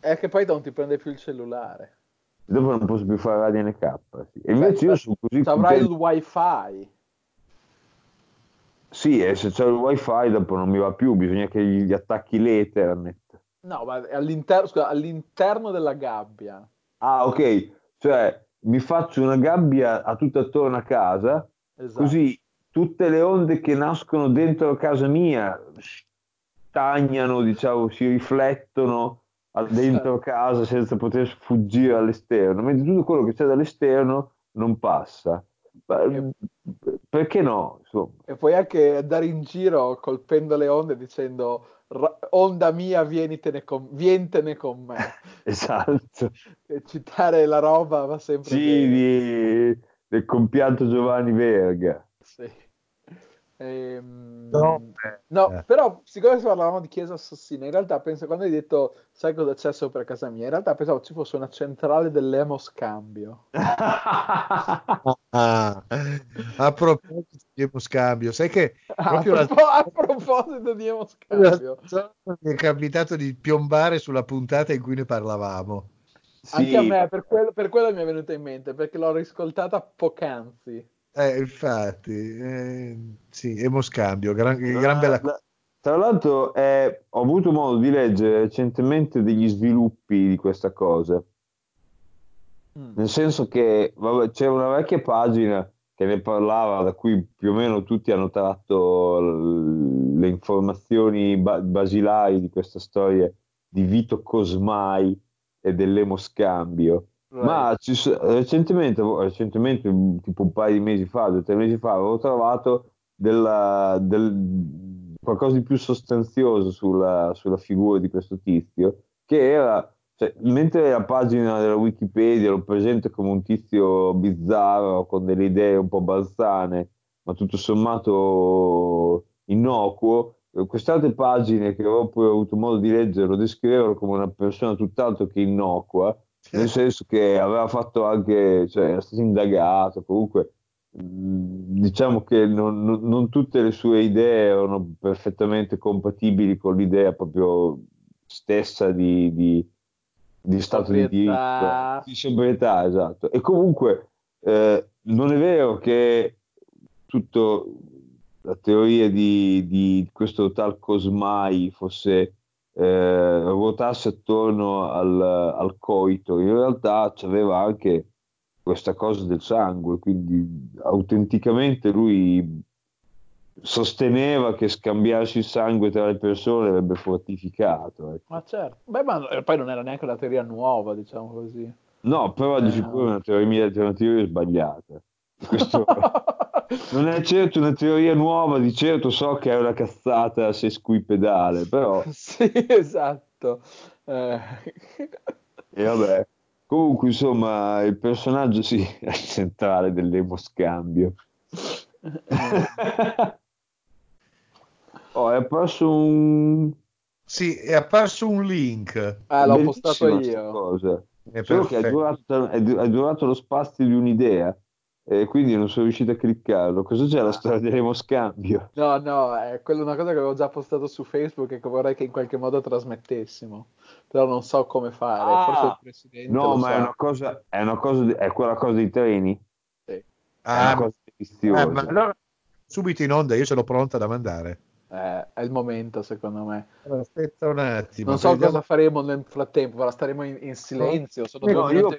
Speaker 4: è che poi non ti prende più il cellulare.
Speaker 5: Dopo non posso più fare radio NK. Sì. E invece io
Speaker 4: Beh,
Speaker 5: sono così
Speaker 4: Avrai il wifi.
Speaker 5: Sì, e se c'è il wifi dopo non mi va più, bisogna che gli attacchi l'Ethernet.
Speaker 4: No, ma all'interno, scusa, all'interno della gabbia.
Speaker 5: Ah, ok, cioè mi faccio una gabbia a tutto attorno a casa,
Speaker 4: Esatto.
Speaker 5: così tutte le onde che nascono dentro casa mia stagnano, diciamo, si riflettono dentro casa senza poter fuggire all'esterno, mentre tutto quello che c'è dall'esterno non passa.
Speaker 4: E-
Speaker 5: Perché no? Insomma.
Speaker 4: E puoi anche andare in giro colpendo le onde dicendo "Ra- onda mia, vienitene con, vientene con me.
Speaker 5: Esatto.
Speaker 4: E citare la roba va sempre
Speaker 5: Sì, di- del compianto Giovanni Verga.
Speaker 4: Sì. Ehm,
Speaker 6: No,
Speaker 4: no,
Speaker 6: eh.
Speaker 4: però siccome parlavamo di chiesa assassina, in realtà penso quando hai detto sai cosa c'è sopra casa mia, in realtà pensavo ci fosse una centrale dell'emo scambio.
Speaker 6: Ah, a proposito di Emo Scambio, sai che
Speaker 4: Ah,
Speaker 6: proprio
Speaker 4: a,
Speaker 6: la
Speaker 4: propo- a proposito di emo scambio,
Speaker 6: mi è capitato di piombare sulla puntata in cui ne parlavamo.
Speaker 5: Sì,
Speaker 4: anche a me per quello, per quello mi è venuta in mente perché l'ho riscoltata poc'anzi.
Speaker 6: Eh, infatti, eh, sì, emoscambio, gran, gran bella cosa.
Speaker 5: Tra l'altro eh, ho avuto modo di leggere recentemente degli sviluppi di questa cosa,
Speaker 4: Mm.
Speaker 5: nel senso che vabbè, c'era una vecchia pagina che ne parlava, da cui più o meno tutti hanno tratto l- le informazioni ba- basilari di questa storia di Vito Cosmai e dell'emoscambio. Ma ci recentemente, recentemente, tipo un paio di mesi fa, due o tre mesi fa, avevo trovato della- del- qualcosa di più sostanzioso sulla, sulla figura di questo tizio, che era, cioè, mentre la pagina della Wikipedia lo presenta come un tizio bizzarro, con delle idee un po' balzane, ma tutto sommato innocuo, eh, queste altre pagine che ho poi avuto modo di leggere lo descrivevano come una persona tutt'altro che innocua, nel senso che aveva fatto anche, cioè era stato indagato, comunque mh, diciamo che non, non- non tutte le sue idee erano perfettamente compatibili con l'idea proprio stessa di, di- di stato di diritto, di sobrietà, esatto. E comunque eh, non è vero che tutto la teoria di, di questo tal Cosmai fosse eh, ruotasse attorno al, al coito, in realtà c'aveva anche questa cosa del sangue, quindi autenticamente lui sosteneva che scambiarsi il sangue tra le persone avrebbe fortificato. ecco.
Speaker 4: Ma certo. Beh, ma poi non era neanche una teoria nuova, diciamo così.
Speaker 5: No, però di
Speaker 4: Eh.
Speaker 5: sicuro è una teoria, una teoria sbagliata. Questo non è certo una teoria nuova, di certo so che è una cazzata se squipedale, però
Speaker 4: Sì, esatto. Eh,
Speaker 5: e vabbè. Comunque, insomma, il personaggio sì, è centrale dell'emoscambio. oh, è apparso un
Speaker 6: Sì, è apparso un link.
Speaker 4: Ah, l'ho postato
Speaker 5: bellissima
Speaker 4: io.
Speaker 5: cosa.
Speaker 6: È
Speaker 5: Solo che è durato, è du- è durato lo spazio di un'idea e quindi non sono riuscito a cliccarlo. Cosa c'è la storia dell'emoscambio?
Speaker 4: No, no, è quella una cosa che avevo già postato su Facebook e che vorrei che in qualche modo trasmettessimo. Però non so come fare. Forse il presidente
Speaker 5: no, ma è
Speaker 4: sa.
Speaker 5: una cosa, è una cosa, di- è quella cosa dei treni?
Speaker 4: Sì.
Speaker 5: È
Speaker 6: Ah,
Speaker 5: una cosa
Speaker 6: eh,
Speaker 5: deliziosa.
Speaker 6: ma allora subito in onda, io ce l'ho pronta da mandare.
Speaker 4: Eh, è il momento, secondo me.
Speaker 6: Aspetta un attimo.
Speaker 4: Non so
Speaker 6: vediamo-
Speaker 4: cosa faremo nel frattempo, ma staremo in, in silenzio. Sono
Speaker 6: No,
Speaker 5: io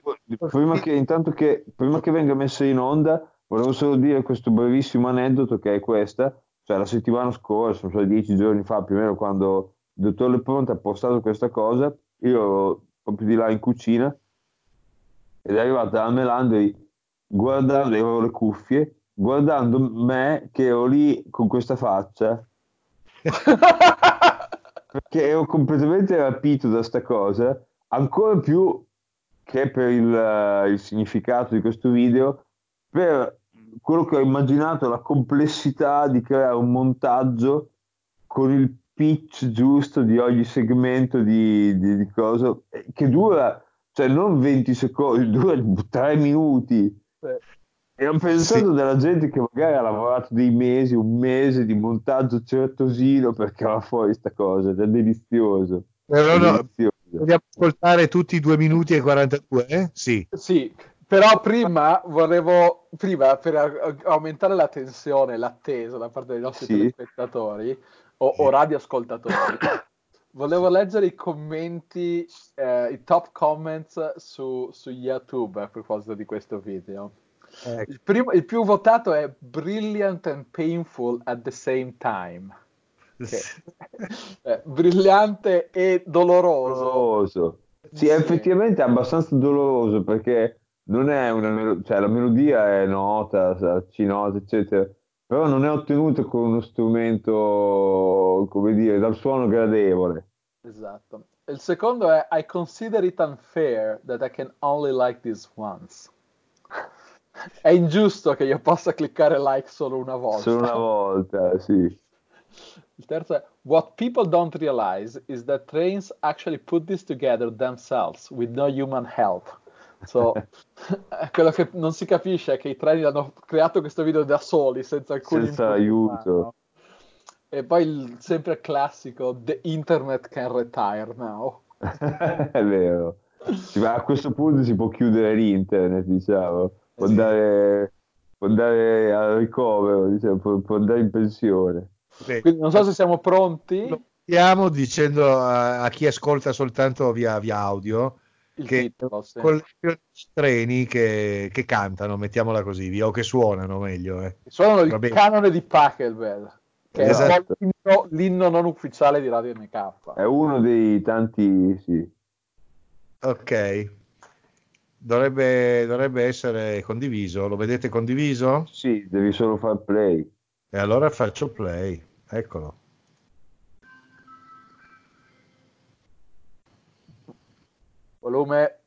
Speaker 5: prima che, intanto che, prima che venga messa in onda, volevo solo dire questo brevissimo aneddoto che è questa, cioè la settimana scorsa, cioè dieci giorni fa più o meno, quando il dottor Leponte ha postato questa cosa, io ero proprio di là in cucina ed è arrivata la Melandri guardando, avevo le cuffie, guardando me che ero lì con questa faccia perché ero completamente rapito da sta cosa, ancora più che per il, eh, il significato di questo video, per quello che ho immaginato, la complessità di creare un montaggio con il pitch giusto di ogni segmento di, di, di cosa, eh, che dura, cioè non 20 secondi, dura 3 minuti. E ho pensato
Speaker 6: Sì.
Speaker 5: della gente che magari ha lavorato dei mesi, un mese di montaggio certosino per cavare fuori sta cosa, ed è delizioso.
Speaker 6: Però no,
Speaker 5: delizioso.
Speaker 6: vogliamo ascoltare tutti i 2 minuti e 42? Eh? Sì.
Speaker 4: Sì, però prima volevo, prima per aumentare la tensione, l'attesa da parte dei nostri
Speaker 5: Sì.
Speaker 4: telespettatori o, o radioascoltatori, volevo leggere i commenti, eh, i top comments su, su YouTube a proposito di questo video.
Speaker 6: Ecco.
Speaker 4: Il, primo- il più votato è Brilliant and Painful at the same time. Che- eh, brillante e doloroso.
Speaker 5: doloroso. Sì,
Speaker 4: Sì.
Speaker 5: effettivamente è abbastanza doloroso perché non è una melo- cioè la melodia è nota, sa- C nota, eccetera, però non è ottenuta con uno strumento, come dire, dal suono gradevole.
Speaker 4: Esatto. Il secondo è I consider it unfair that I can only like this once. È ingiusto che io possa cliccare like solo una volta.
Speaker 5: Solo una volta, sì.
Speaker 4: Il terzo è What people don't realize is that trains actually put this together themselves with no human help. So, quello che non si capisce è che i treni hanno creato questo video da soli, senza alcun
Speaker 5: Senza aiuto.
Speaker 4: umano. E poi il sempre classico The internet can retire now.
Speaker 5: È vero. Ma a questo punto si può chiudere l'internet, diciamo. Può
Speaker 4: Sì.
Speaker 5: andare, può andare al ricovero, diciamo, può, può andare in pensione.
Speaker 6: Beh,
Speaker 4: Quindi non so se siamo pronti.
Speaker 6: lo chiamo dicendo a, a chi ascolta soltanto via, via audio
Speaker 4: Il
Speaker 6: che
Speaker 4: titolo, sì.
Speaker 6: con i treni che, che cantano, mettiamola così, via, o che suonano meglio. Eh.
Speaker 4: Suonano il
Speaker 6: Va bene.
Speaker 4: canone di Pachelbel, che è
Speaker 6: Esatto.
Speaker 4: po' l'inno, l'inno non ufficiale di Radio NK.
Speaker 5: È uno dei tanti, sì.
Speaker 6: Ok. Dovrebbe, dovrebbe essere condiviso. Lo vedete condiviso?
Speaker 5: Sì, devi solo far play.
Speaker 6: E allora faccio play. Eccolo.
Speaker 4: Volume.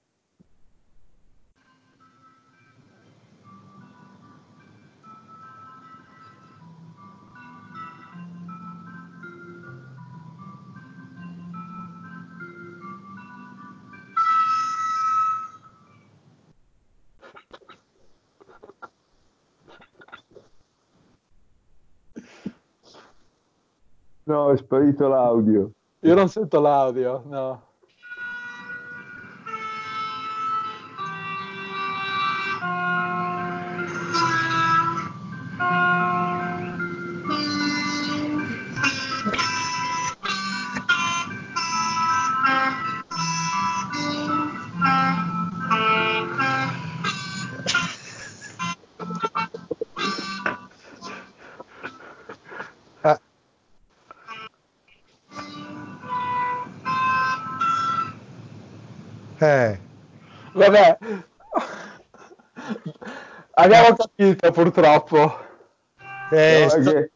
Speaker 5: No, è sparito l'audio.
Speaker 4: Io non sento l'audio, no. Capito purtroppo.
Speaker 6: eh,
Speaker 5: No,
Speaker 6: sto-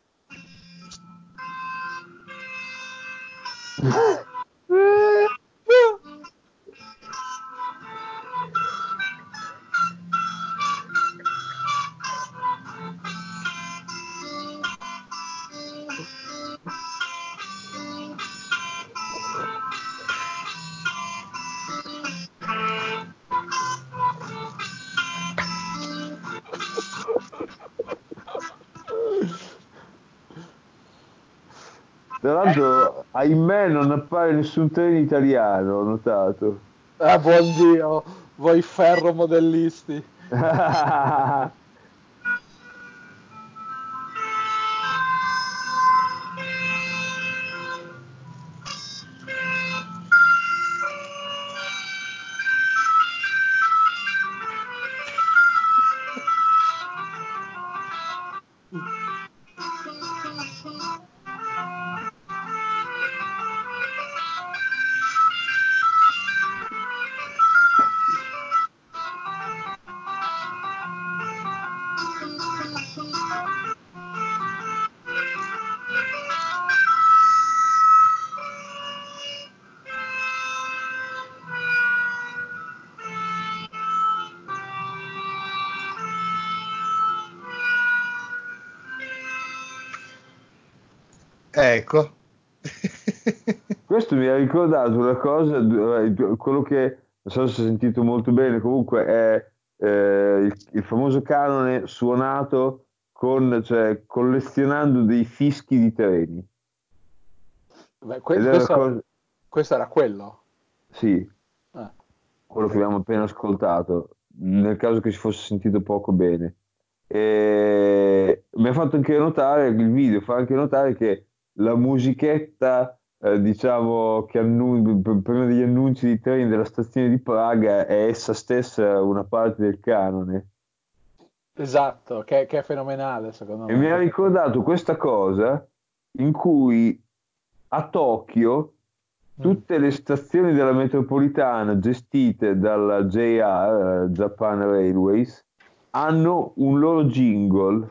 Speaker 5: appare nessun treno italiano, ho notato.
Speaker 4: Ah, buon Dio, voi ferro modellisti.
Speaker 5: Questo mi ha ricordato una cosa, eh, quello che non so se ho sentito molto bene, comunque è eh, il, il famoso canone suonato con, cioè, collezionando dei fischi di treni.
Speaker 4: Beh, que- questo,
Speaker 5: cosa-
Speaker 4: questo era quello.
Speaker 5: Sì,
Speaker 4: Ah.
Speaker 5: quello che abbiamo appena ascoltato, nel caso che si fosse sentito poco bene. E mi ha fatto anche notare, il video fa anche notare che la musichetta, eh, diciamo, che annun- pr- prima degli annunci di treni della stazione di Praga è essa stessa una parte del canone.
Speaker 4: Esatto, che, che è fenomenale secondo
Speaker 5: E mi ha
Speaker 4: me.
Speaker 5: ricordato questa cosa in cui a Tokyo tutte le stazioni della metropolitana gestite dalla JR, eh, Japan Railways, hanno un loro jingle.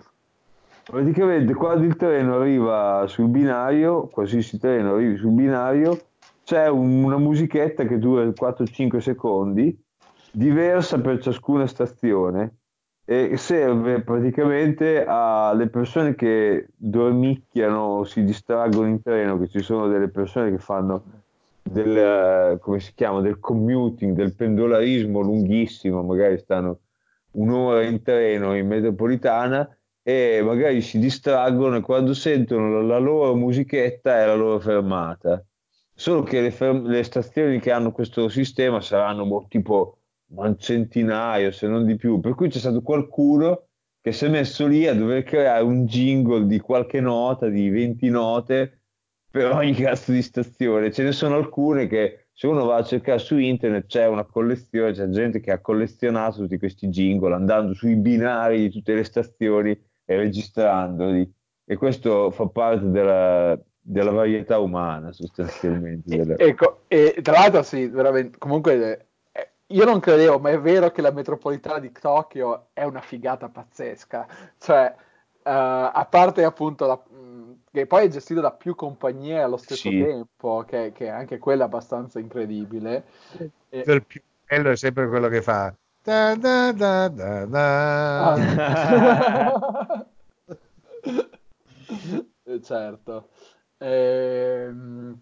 Speaker 5: Praticamente quando il treno arriva sul binario, qualsiasi treno arrivi sul binario, c'è un- una musichetta che dura 4-5 secondi, diversa per ciascuna stazione e serve praticamente alle persone che dormicchiano si distraggono in treno, che ci sono delle persone che fanno del, come si chiama, del commuting, del pendolarismo lunghissimo, magari stanno un'ora in treno in metropolitana e magari si distraggono e quando sentono la, loro musichetta è la loro fermata. Solo che le, ferm- le stazioni che hanno questo sistema saranno boh, tipo un centinaio, se non di più. Per cui c'è stato qualcuno che si è messo lì a dover creare un jingle di qualche nota, di 20 note per ogni cazzo di stazione. Ce ne sono alcune che se uno va a cercare su internet c'è una collezione, c'è gente che ha collezionato tutti questi jingle andando sui binari di tutte le stazioni e registrandoli. E questo fa parte della, della varietà umana sostanzialmente.
Speaker 4: Della... Ecco, e tra l'altro sì, veramente, comunque eh, io non credevo, ma è vero che la metropolitana di Tokyo è una figata pazzesca. Cioè, uh, a parte appunto la, che poi è gestito da più compagnie allo stesso sì. tempo, che, che, anche quella è abbastanza incredibile.
Speaker 6: Il più bello è sempre quello che fa. Da, da, da, da, da.
Speaker 4: Ah. certo. E, ehm,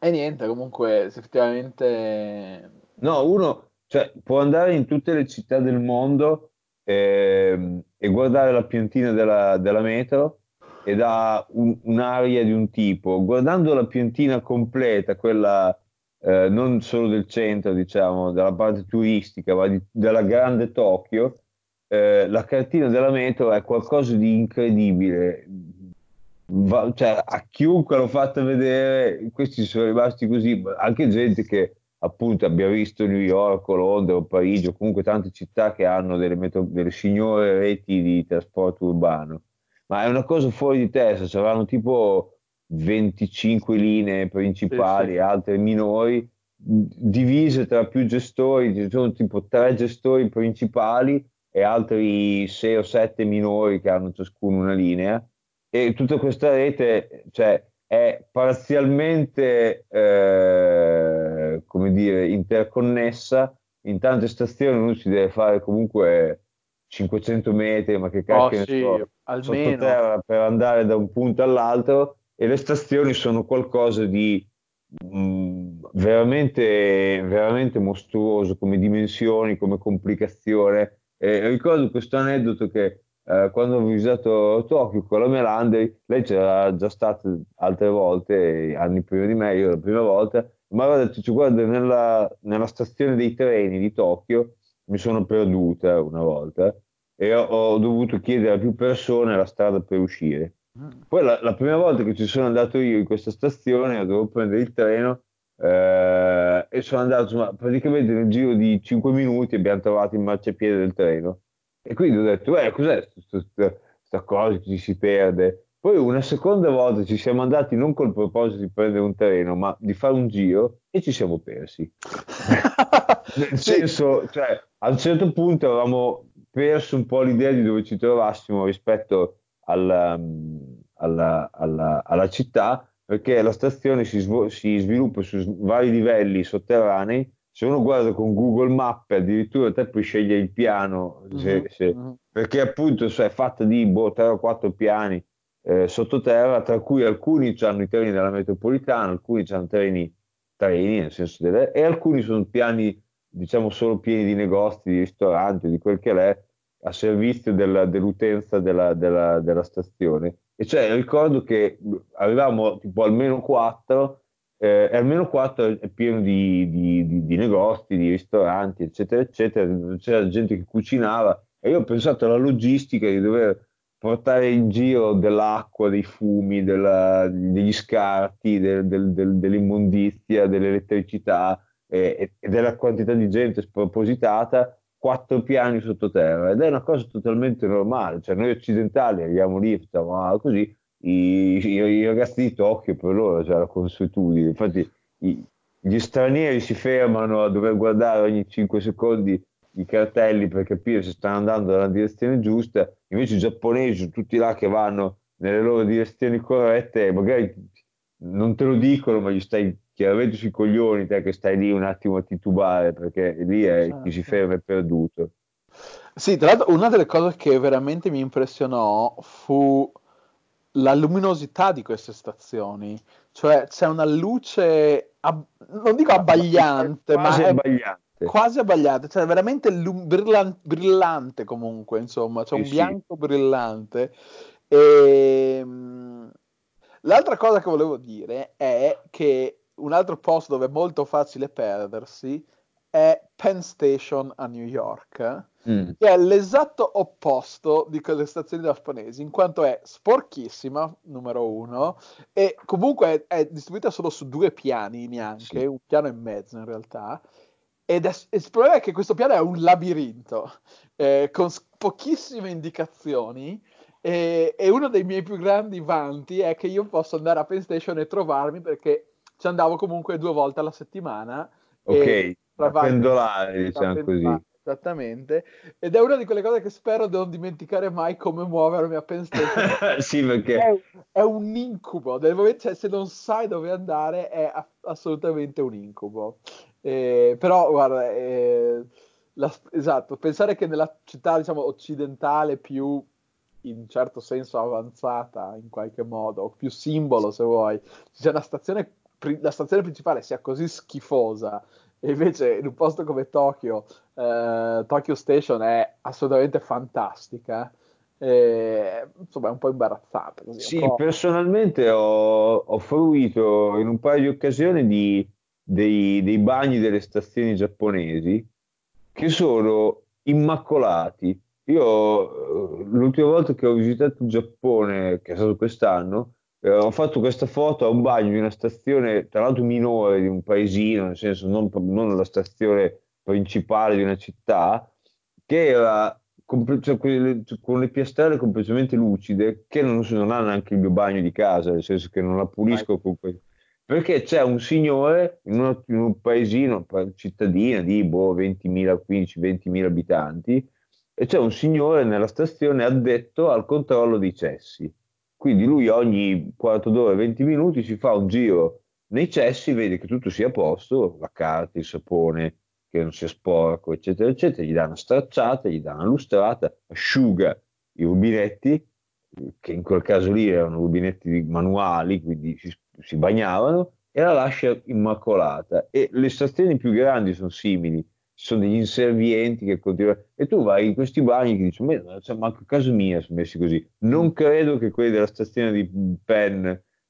Speaker 4: e niente, comunque, effettivamente...
Speaker 5: No, uno cioè, può andare in tutte le città del mondo eh, e guardare la piantina della, della metro ed ha un, un'aria di un tipo. Guardando la piantina completa, quella eh, non solo del centro, diciamo, della parte turistica, ma di, della grande Tokyo, eh, la cartina della metro è qualcosa di incredibile. Va, cioè, a chiunque l'ho fatta vedere, questi sono rimasti così, anche gente che appunto abbia visto New York o Londra o Parigi o comunque tante città che hanno delle, metro, delle signore reti di trasporto urbano ma è una cosa fuori di testa, c'erano tipo 25 linee principali, sì, sì. altre minori, divise tra più gestori, ci sono tipo tre gestori principali e altri 6 o 7 minori che hanno ciascuno una linea e tutta questa rete cioè, è parzialmente eh, come dire, interconnessa in tante stazioni uno si deve fare comunque 500 metri, ma che cacchio
Speaker 4: oh, sì, so, almeno.
Speaker 5: sottoterra per andare da un punto all'altro e le stazioni sono qualcosa di mh, mm, veramente, veramente mostruoso come dimensioni, come complicazione. E ricordo questo aneddoto che eh, quando ho visitato Tokyo con la Melandri, lei c'era già stata altre volte, anni prima di me, io la prima volta, ma aveva detto, cioè, guarda, nella, nella stazione dei treni di Tokyo mi sono perduta una volta e ho, ho, dovuto chiedere a più persone la strada per uscire. Poi la, la, prima volta che ci sono andato io in questa stazione, dovevo prendere il treno eh, e sono andato, ma praticamente nel giro di 5 minuti abbiamo trovato il marciapiede del treno. E quindi ho detto, eh, cos'è questa cosa che ci si perde? Poi una seconda volta ci siamo andati non col proposito di prendere un treno, ma di fare un giro e ci siamo persi. Nel senso, cioè, a un certo punto avevamo perso un po' l'idea di dove ci trovassimo rispetto alla, alla, alla, alla città, perché la stazione si, sv- si, sviluppa su vari livelli sotterranei. Se uno guarda con Google Maps, addirittura te puoi scegliere il piano, se, mm-hmm. se, mm-hmm. perché appunto cioè, è fatta di boh, 3 o 4 piani eh, sottoterra, tra cui alcuni hanno i treni della metropolitana, alcuni hanno treni, treni nel senso delle, e alcuni sono piani diciamo solo pieni di negozi, di ristoranti, di quel che è, a servizio della, dell'utenza della, della, della, stazione. E cioè ricordo che avevamo tipo almeno quattro, eh, e almeno quattro è pieno di, di, di, di, negozi, di ristoranti, eccetera, eccetera. C'era gente che cucinava e io ho pensato alla logistica di dover portare in giro dell'acqua, dei fumi, della, degli scarti, del, del, del, dell'immondizia, dell'elettricità e, e della quantità di gente spropositata quattro piani sottoterra ed è una cosa totalmente normale, cioè noi occidentali andiamo lì ah, così, i, i, i, ragazzi di Tokyo per loro c'è la consuetudine, infatti i, gli stranieri si fermano a dover guardare ogni 5 secondi i cartelli per capire se stanno andando nella direzione giusta, invece i giapponesi tutti là che vanno nelle loro direzioni corrette magari non te lo dicono ma gli stai chiaramente sui coglioni te che stai lì un attimo a titubare perché lì è certo. chi si ferma è perduto.
Speaker 4: Sì, tra l'altro una delle cose che veramente mi impressionò fu la luminosità di queste stazioni, cioè c'è una luce, ab- non dico abbagliante,
Speaker 5: quasi
Speaker 4: ma
Speaker 5: abbagliante.
Speaker 4: quasi abbagliante, cioè veramente lum- brillan- brillante comunque, insomma, c'è sì, un bianco sì. brillante. E... Ehm, l'altra cosa che volevo dire è che un altro posto dove è molto facile perdersi è Penn Station a New York,
Speaker 5: Mm.
Speaker 4: che è l'esatto opposto di quelle stazioni giapponesi, in quanto è sporchissima, numero uno, e comunque è, è distribuita solo su due piani neanche,
Speaker 5: Sì.
Speaker 4: un piano e mezzo in realtà. Ed è, il problema è che questo piano è un labirinto eh, con pochissime indicazioni. E, e uno dei miei più grandi vanti è che io posso andare a Penn Station e trovarmi perché ci andavo comunque due volte alla settimana.
Speaker 5: Ok,
Speaker 4: tra
Speaker 5: pendolare, diciamo così.
Speaker 4: Esattamente. Ed è una di quelle cose che spero di non dimenticare mai come muovermi a Penn
Speaker 5: sì,
Speaker 4: È,
Speaker 5: perché
Speaker 4: è un incubo, momento- cioè, se non sai dove andare è a- assolutamente un incubo. Eh, però guarda, eh, la- esatto, pensare che nella città diciamo occidentale più in un certo senso avanzata in qualche modo, o più simbolo se vuoi, sia una stazione, la stazione principale sia così schifosa e invece in un posto come Tokyo, eh, Tokyo Station è assolutamente fantastica. eh, insomma, è un po' imbarazzante così,
Speaker 5: Sì,
Speaker 4: po'-
Speaker 5: personalmente ho, ho fruito in un paio di occasioni di- dei, dei bagni delle stazioni giapponesi che sono immacolati. Io eh, l'ultima volta che ho visitato il Giappone, che è stato quest'anno, eh, ho fatto questa foto a un bagno di una stazione, tra l'altro minore, di un paesino, nel senso non, non la stazione principale di una città, che era comple- cioè, con le piastrelle completamente lucide, che non, non ha neanche il mio bagno di casa, nel senso che non la pulisco con que- perché c'è un signore in, uno- in un paesino, pa- cittadina di boh, 20.000, 15-20.000 abitanti, e c'è un signore nella stazione addetto al controllo dei cessi. Quindi lui ogni quarto d'ora, 20 minuti si fa un giro nei cessi, vede che tutto sia a posto, la carta, il sapone, che non sia sporco, eccetera, eccetera, gli dà una stracciata, gli dà una lustrata, asciuga i rubinetti, che in quel caso lì erano rubinetti manuali, quindi si, si bagnavano, e la lascia immacolata. E le stazioni più grandi sono simili, ci sono degli inservienti che continuano, e tu vai in questi bagni che dici, ma cioè, manco a casa mia sono messi così. Non credo che quelli della stazione di Penn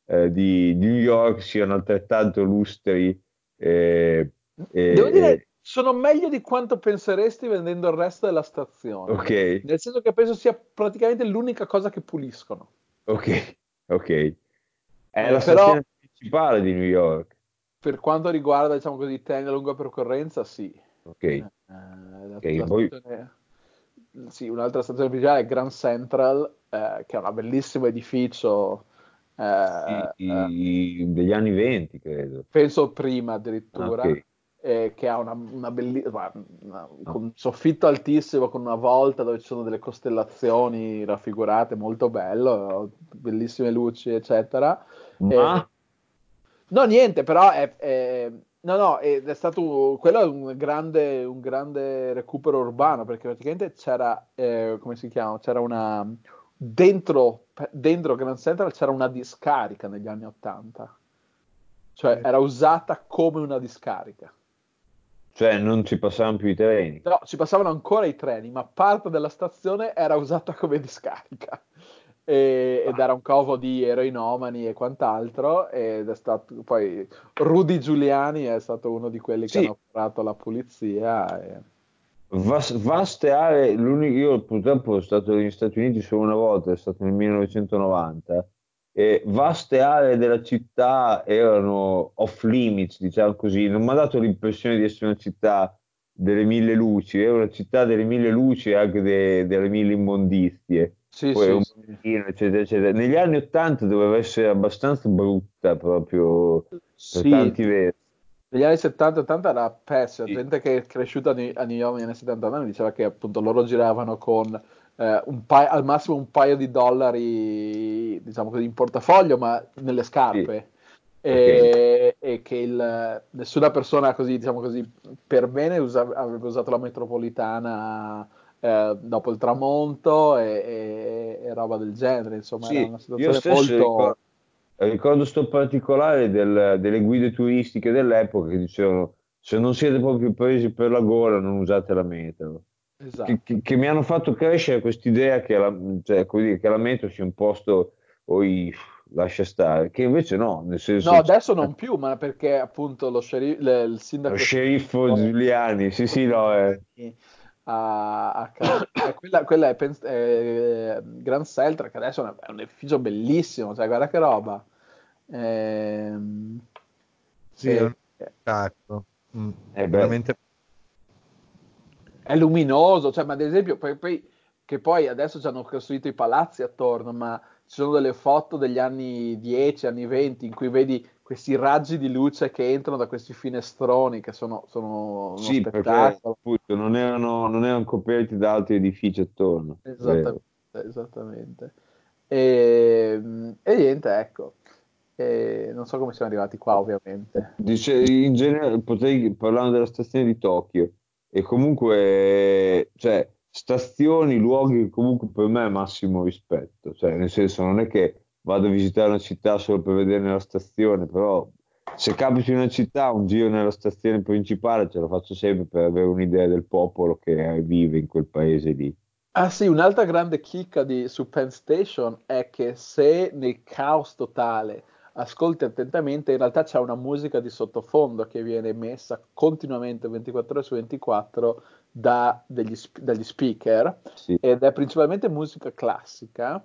Speaker 5: eh, di New York siano altrettanto lustri. eh, e-
Speaker 4: Devo dire,
Speaker 5: e-
Speaker 4: sono meglio di quanto penseresti vendendo il resto della stazione.
Speaker 5: ok,
Speaker 4: Nel senso che penso sia praticamente l'unica cosa che puliscono.
Speaker 5: ok, ok. È
Speaker 4: Eh,
Speaker 5: la
Speaker 4: però-
Speaker 5: stazione principale di New York.
Speaker 4: Per quanto riguarda, diciamo così, treni a lunga percorrenza, sì.
Speaker 5: Ok,
Speaker 4: Eh, la-
Speaker 5: Ok,
Speaker 4: la
Speaker 5: poi-
Speaker 4: stazione- sì, un'altra stazione principale è Grand Central, eh, che è un bellissimo edificio, eh,
Speaker 5: Sì,
Speaker 4: eh,
Speaker 5: i- degli anni 20, credo.
Speaker 4: penso prima addirittura,
Speaker 5: Ah, ok.
Speaker 4: eh, che ha una, una bellissima, con un soffitto altissimo, con una volta dove ci sono delle costellazioni raffigurate, molto bello, bellissime luci, eccetera.
Speaker 5: Ma
Speaker 4: Eh, No, niente, però è, è- no, no, ed è stato quello è un grande, un grande recupero urbano perché praticamente c'era, eh, come si chiama? C'era una dentro, dentro Grand Central c'era una discarica negli anni Ottanta, cioè era usata come una discarica.
Speaker 5: cioè non ci passavano più i treni.
Speaker 4: No, ci passavano ancora i treni, ma parte della stazione era usata come discarica. E- ed era un covo di eroinomani e quant'altro. Ed è stato poi Rudy Giuliani è stato uno di quelli che
Speaker 5: Sì.
Speaker 4: hanno operato la pulizia. e-
Speaker 5: Vas- vaste aree, io purtroppo sono stato negli Stati Uniti solo una volta, è stato nel 1990, e vaste aree della città erano off limits, diciamo così, non mi ha dato l'impressione di essere una città delle mille luci, era una città delle mille luci e anche de- delle mille immondizie,
Speaker 4: Sì,
Speaker 5: poi
Speaker 4: sì,
Speaker 5: un
Speaker 4: sì.
Speaker 5: pochino, eccetera, eccetera. Negli anni 80 doveva essere abbastanza brutta proprio per
Speaker 4: Sì,
Speaker 5: tanti versi.
Speaker 4: negli anni 70-80 era pessima.
Speaker 5: Sì.
Speaker 4: Gente che è cresciuta a New York negli anni 70 mi diceva che appunto loro giravano con eh, un paio- al massimo un paio di dollari, diciamo così, in portafoglio, ma nelle scarpe. E, e che il- nessuna persona così, diciamo così, per bene usa- avrebbe usato la metropolitana eh, dopo il tramonto e, e- e roba del genere. Insomma,
Speaker 5: Sì,
Speaker 4: era una
Speaker 5: io
Speaker 4: situazione molto.
Speaker 5: ricordo, ricordo sto particolare del- delle guide turistiche dell'epoca che dicevano se non siete proprio presi per la gola non usate la metro.
Speaker 4: Esatto.
Speaker 5: Che, che- che mi hanno fatto crescere quest'idea che la, cioè, che la metro sia un posto oi, lascia stare, che invece no, nel senso...
Speaker 4: No, adesso non più, ma perché appunto lo sceriff, il sindaco...
Speaker 5: Lo sceriffo Giuliani, sì sì, no, eh.
Speaker 4: A, a eh, quella, quella è, Pen- è Grand Celtra, che adesso è un- è un edificio bellissimo, cioè guarda che roba. Ehm,
Speaker 6: Sì,
Speaker 4: e-
Speaker 6: è un spettacolo. Mm,
Speaker 5: Eh beh.
Speaker 6: veramente
Speaker 4: è luminoso, cioè, ma ad esempio, poi, poi- che poi adesso ci hanno costruito i palazzi attorno, ma ci sono delle foto degli anni 10, anni 20, in cui vedi questi raggi di luce che entrano da questi finestroni, che sono, sono
Speaker 5: Sì, perché
Speaker 4: spettacolo.
Speaker 5: appunto non erano, non erano coperti da altri edifici attorno. vero.
Speaker 4: Esattamente, esattamente. E, e niente, ecco. E non so come siamo arrivati qua, ovviamente.
Speaker 5: Dice, in genere, potrei parlare della stazione di Tokyo e comunque, cioè, stazioni, luoghi che comunque per me è massimo rispetto, cioè, nel senso non è che vado a visitare una città solo per vedere la stazione, però se capito in una città, un giro nella stazione principale ce lo faccio sempre per avere un'idea del popolo che vive in quel paese lì.
Speaker 4: Ah sì, un'altra grande chicca di, su Penn Station è che se nel caos totale ascolti attentamente, in realtà c'è una musica di sottofondo che viene messa continuamente 24 ore su 24 da degli, dagli speaker
Speaker 5: Sì.
Speaker 4: ed è principalmente musica classica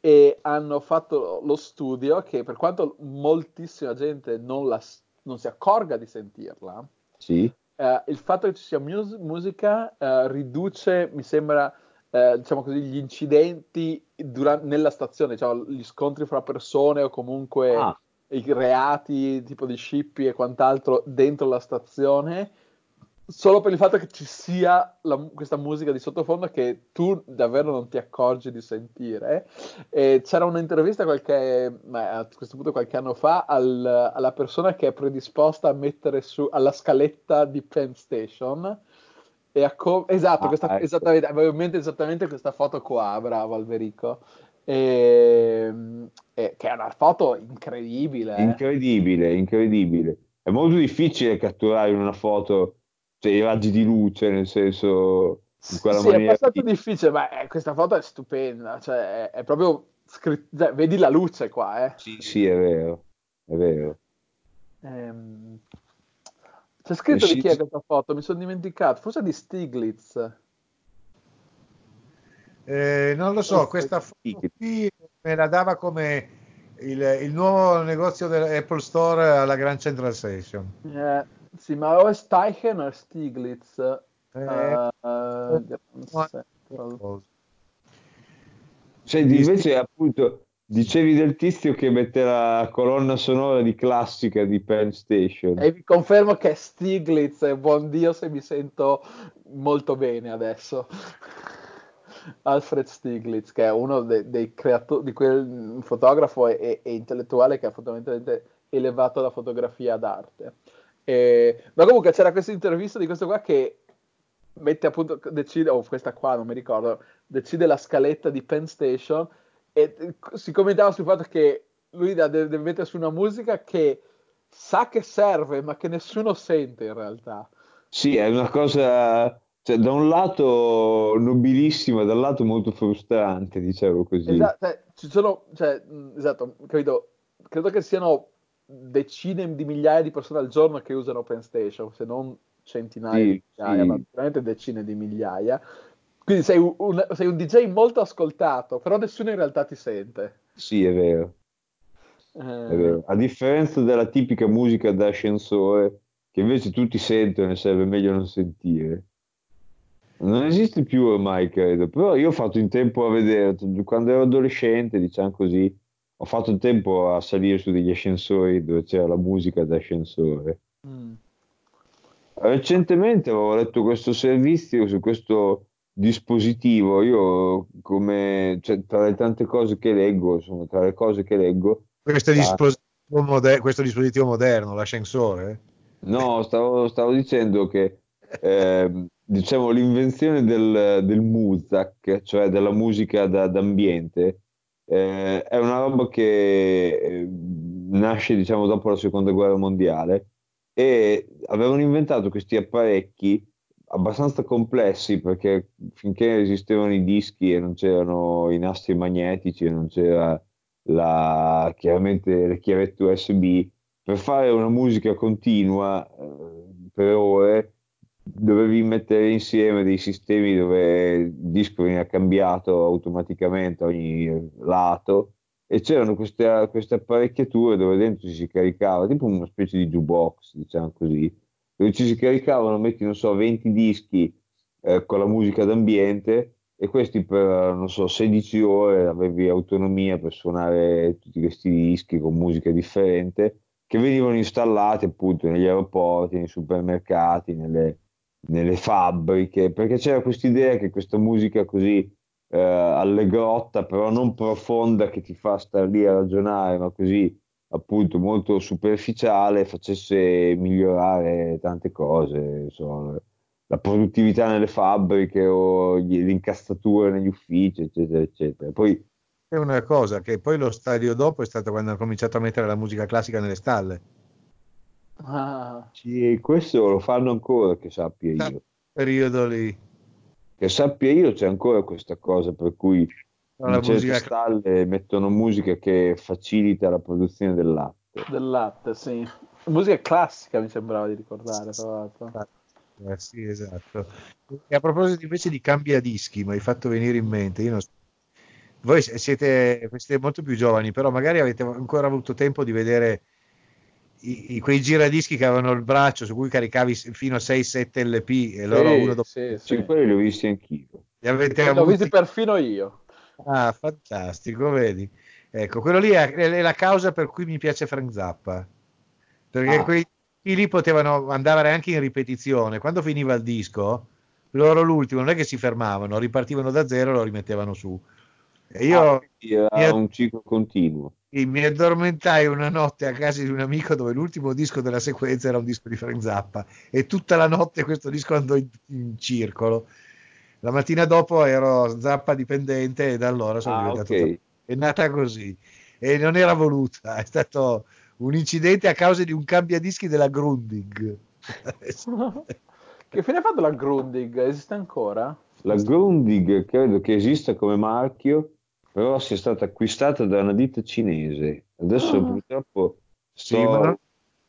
Speaker 4: e hanno fatto lo studio che per quanto moltissima gente non, la non si accorga di sentirla,
Speaker 5: Sì,
Speaker 4: eh, il fatto che ci sia mus- musica eh, riduce, mi sembra, eh, diciamo così, gli incidenti dura- nella stazione, cioè gli scontri fra persone o comunque
Speaker 5: Ah.
Speaker 4: i reati tipo di scippi e quant'altro dentro la stazione, solo per il fatto che ci sia la- questa musica di sottofondo che tu davvero non ti accorgi di sentire. E c'era un'intervista qualche, a questo punto qualche anno fa al- alla persona che è predisposta a mettere su alla scaletta di Penn Station. E a co- esatto,
Speaker 5: Ah,
Speaker 4: questa,
Speaker 5: ecco.
Speaker 4: esattamente, avevo in mente esattamente questa foto qua, bravo Alberico. E, e- che è una foto incredibile. eh.
Speaker 5: incredibile, incredibile. È molto difficile catturare in una foto cioè, i raggi di luce, nel senso, in quella
Speaker 4: Sì, è
Speaker 5: maniera
Speaker 4: abbastanza
Speaker 5: lì.
Speaker 4: difficile, ma eh, questa foto è stupenda, cioè è, è proprio scritto, cioè, vedi la luce qua, eh.
Speaker 5: Sì, sì, è vero, è vero.
Speaker 4: Ehm, C'è scritto di chi è questa foto, mi sono dimenticato, forse di Stiglitz.
Speaker 6: Eh, non lo so, questa foto qui me la dava come il, il nuovo negozio dell'Apple Store alla Grand Central Station.
Speaker 4: Eh, sì, ma o è Steichen o è Stiglitz?
Speaker 6: Eh,
Speaker 4: Grand Central.
Speaker 5: Senti, invece, appunto, dicevi del tizio che mette la colonna sonora di classica di Penn Station.
Speaker 4: E vi confermo che è Stiglitz, e buon Dio se mi sento molto bene adesso. Alfred Stiglitz, che è uno dei, dei creatori, di quel fotografo e, e intellettuale che ha fondamentalmente elevato la fotografia d'arte. E- ma comunque c'era questa intervista di questo qua che mette appunto, decide, o questa qua non mi ricordo, decide la scaletta di Penn Station e eh, si commentava sul fatto che lui deve, deve mettere su una musica che sa che serve, ma che nessuno sente in realtà.
Speaker 5: Sì, è una cosa, cioè, da un lato nobilissima, dal lato molto frustrante, diciamo così.
Speaker 4: Esatto, cioè, ci sono, cioè, esatto, capito, credo che siano decine di migliaia di persone al giorno che usano Penn Station, se non centinaia
Speaker 5: Sì,
Speaker 4: di migliaia,
Speaker 5: sì.
Speaker 4: ma veramente decine di migliaia. Quindi sei un, sei un DJ molto ascoltato, però nessuno in realtà ti sente.
Speaker 5: Sì, è vero,
Speaker 4: Eh,
Speaker 5: è vero. A differenza della tipica musica da ascensore, che invece tutti sentono e sarebbe meglio non sentire. Non esiste più ormai, credo, però io ho fatto in tempo a vedere, quando ero adolescente, diciamo così, ho fatto in tempo a salire su degli ascensori dove c'era la musica da ascensore.
Speaker 4: mm.
Speaker 5: Recentemente avevo letto questo servizio su questo dispositivo. Io, come cioè, tra le tante cose che leggo, insomma, tra le cose che leggo,
Speaker 6: Questo dispositivo, moder- questo dispositivo moderno, l'ascensore.
Speaker 5: no, stavo, stavo dicendo che ehm, diciamo l'invenzione del, del Muzak, cioè della musica da- d'ambiente, eh, è una roba che eh, nasce, diciamo, dopo la seconda guerra mondiale e avevano inventato questi apparecchi abbastanza complessi perché finché esistevano i dischi e non c'erano i nastri magnetici e non c'era la, chiaramente le chiavette USB, per fare una musica continua eh, per ore dovevi mettere insieme dei sistemi dove il disco veniva cambiato automaticamente a ogni lato e c'erano queste, queste apparecchiature dove dentro ci si caricava, tipo una specie di jukebox, diciamo così, dove ci si caricavano, metti, non so, 20 dischi eh, con la musica d'ambiente e questi per, non so, 16 ore avevi autonomia per suonare tutti questi dischi con musica differente che venivano installati appunto negli aeroporti, nei supermercati, nelle, nelle fabbriche, perché c'era questa idea che questa musica così eh, allegrotta, però non profonda, che ti fa stare lì a ragionare, ma così appunto molto superficiale, facesse migliorare tante cose, insomma, la produttività nelle fabbriche o gli, l'incastratura negli uffici, eccetera, eccetera. Poi
Speaker 6: è una cosa che poi lo stadio dopo è stato quando hanno cominciato a mettere la musica classica nelle stalle.
Speaker 5: Ah. Sì, questo lo fanno ancora, che sappia io.
Speaker 6: Periodo lì.
Speaker 5: Che sappia io c'è ancora questa cosa per cui in
Speaker 6: musica...
Speaker 5: stalle mettono musica che facilita la produzione del latte.
Speaker 4: Del latte, sì. Musica classica mi sembrava di ricordare, tra l'altro.
Speaker 6: Eh, sì, esatto. E a proposito invece di cambia dischi, mi hai fatto venire in mente, io non so voi siete, siete, molto più giovani, però magari avete ancora avuto tempo di vedere i, i, quei giradischi che avevano il braccio su cui caricavi fino a 6-7 LP e loro
Speaker 5: sì,
Speaker 6: uno dopo
Speaker 5: sì, sì. quelli li ho visti anch'io.
Speaker 6: Li avete
Speaker 4: L'ho
Speaker 6: avuti...
Speaker 4: visti perfino io.
Speaker 6: Ah, fantastico, vedi. Ecco, quello lì è, è, la causa per cui mi piace Frank Zappa. Perché ah. quei lì potevano andare anche in ripetizione. Quando finiva il disco, loro l'ultimo non è che si fermavano, ripartivano da zero e lo rimettevano su. E io
Speaker 5: ah, era un ciclo continuo.
Speaker 6: Mi addormentai una notte a casa di un amico dove l'ultimo disco della sequenza era un disco di Frank Zappa e tutta la notte questo disco andò in, in circolo. La mattina dopo ero Zappa dipendente e da allora sono
Speaker 5: ah,
Speaker 6: diventato
Speaker 5: okay.
Speaker 6: È nata così e non era voluta, è stato un incidente a causa di un cambiadischi della Grundig.
Speaker 4: che fine ha fatto la Grundig? Esiste ancora?
Speaker 5: La Grundig credo che esista come marchio però sia stata acquistata da una ditta cinese. Adesso oh. purtroppo
Speaker 6: sto... Sì, ma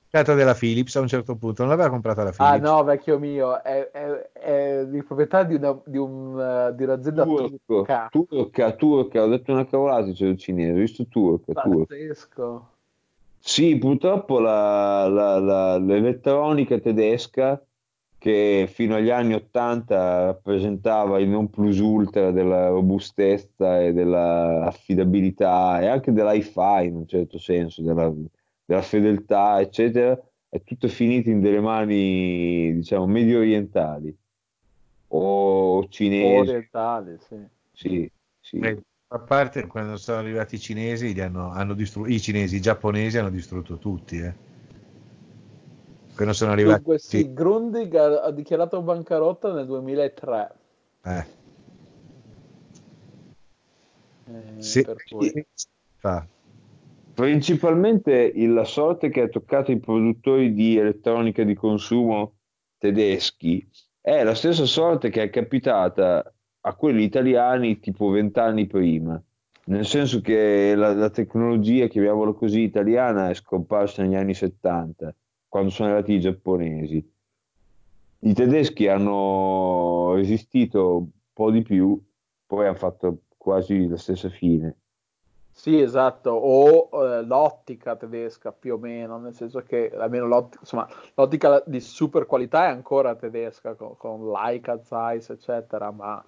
Speaker 6: comprata della Philips a un certo punto, non l'aveva comprata la
Speaker 4: ah,
Speaker 6: Philips.
Speaker 4: Ah no, vecchio mio, è, è, è di proprietà di, una, di, un, uh, di un'azienda
Speaker 5: turco, turca. Turca, turca, ho detto una cavolata, c'è il cinese, ho visto turca,
Speaker 4: Pazzesco.
Speaker 5: Sì, purtroppo la, la, la, l'elettronica tedesca che fino agli anni 80 rappresentava il non plus ultra della robustezza e dell'affidabilità e anche dell'hi-fi in un certo senso, della, della fedeltà, eccetera, è tutto finito in delle mani, diciamo, medio orientali o cinesi.
Speaker 4: Orientali, sì.
Speaker 5: Sì, sì.
Speaker 6: Eh, a parte quando sono arrivati i cinesi, hanno, hanno distrutto, i cinesi, i giapponesi hanno distrutto tutti, eh che non sono arrivati.
Speaker 4: Dunque, sì, Grundig ha, ha, dichiarato bancarotta nel 2003.
Speaker 6: Eh.
Speaker 4: Eh,
Speaker 6: sì.
Speaker 4: cui...
Speaker 5: Principalmente il, la sorte che ha toccato i produttori di elettronica di consumo tedeschi è la stessa sorte che è capitata a quelli italiani tipo vent'anni prima, nel senso che la, la tecnologia, chiamiamola così, italiana è scomparsa negli anni 70 quando sono arrivati i giapponesi. I tedeschi hanno resistito un po' di più, poi hanno fatto quasi la stessa fine.
Speaker 4: Sì, esatto, o eh, l'ottica tedesca più o meno, nel senso che almeno l'ottica, insomma, l'ottica di super qualità è ancora tedesca con, con Leica, Zeiss, eccetera, ma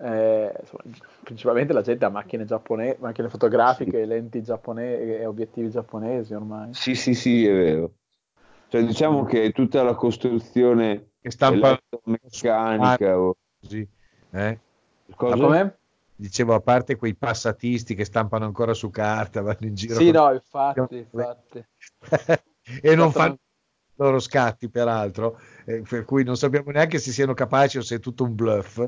Speaker 4: eh, insomma, principalmente la gente ha macchine giapponesi, macchine fotografiche, sì. lenti giapponesi e obiettivi giapponesi ormai.
Speaker 5: Sì, sì, sì, è vero. Cioè, diciamo che tutta la costruzione
Speaker 6: che stampa
Speaker 5: meccanica o...
Speaker 6: così, eh?
Speaker 4: Cosa? Come?
Speaker 6: Dicevo, a parte quei passatisti che stampano ancora su carta, vanno in giro.
Speaker 4: Sì, con... no, infatti, infatti.
Speaker 6: e non fanno loro scatti, peraltro, eh, per cui non sappiamo neanche se siano capaci o se è tutto un bluff.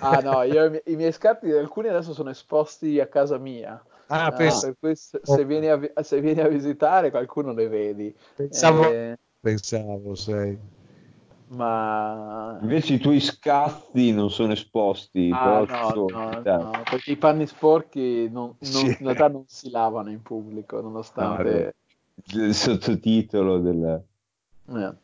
Speaker 4: ah no, io, i miei scatti, alcuni adesso sono esposti a casa mia.
Speaker 6: Ah, ah, penso...
Speaker 4: se, se, vieni a, se, vieni a, visitare qualcuno le vedi.
Speaker 6: Pensavo, eh... pensavo sei.
Speaker 4: ma
Speaker 5: Invece i tuoi scazzi non sono esposti,
Speaker 4: Ah, no, no, no, perché i panni sporchi non, non-
Speaker 5: Sì.
Speaker 4: in realtà non si lavano in pubblico, nonostante...
Speaker 5: il sottotitolo del...
Speaker 4: eh.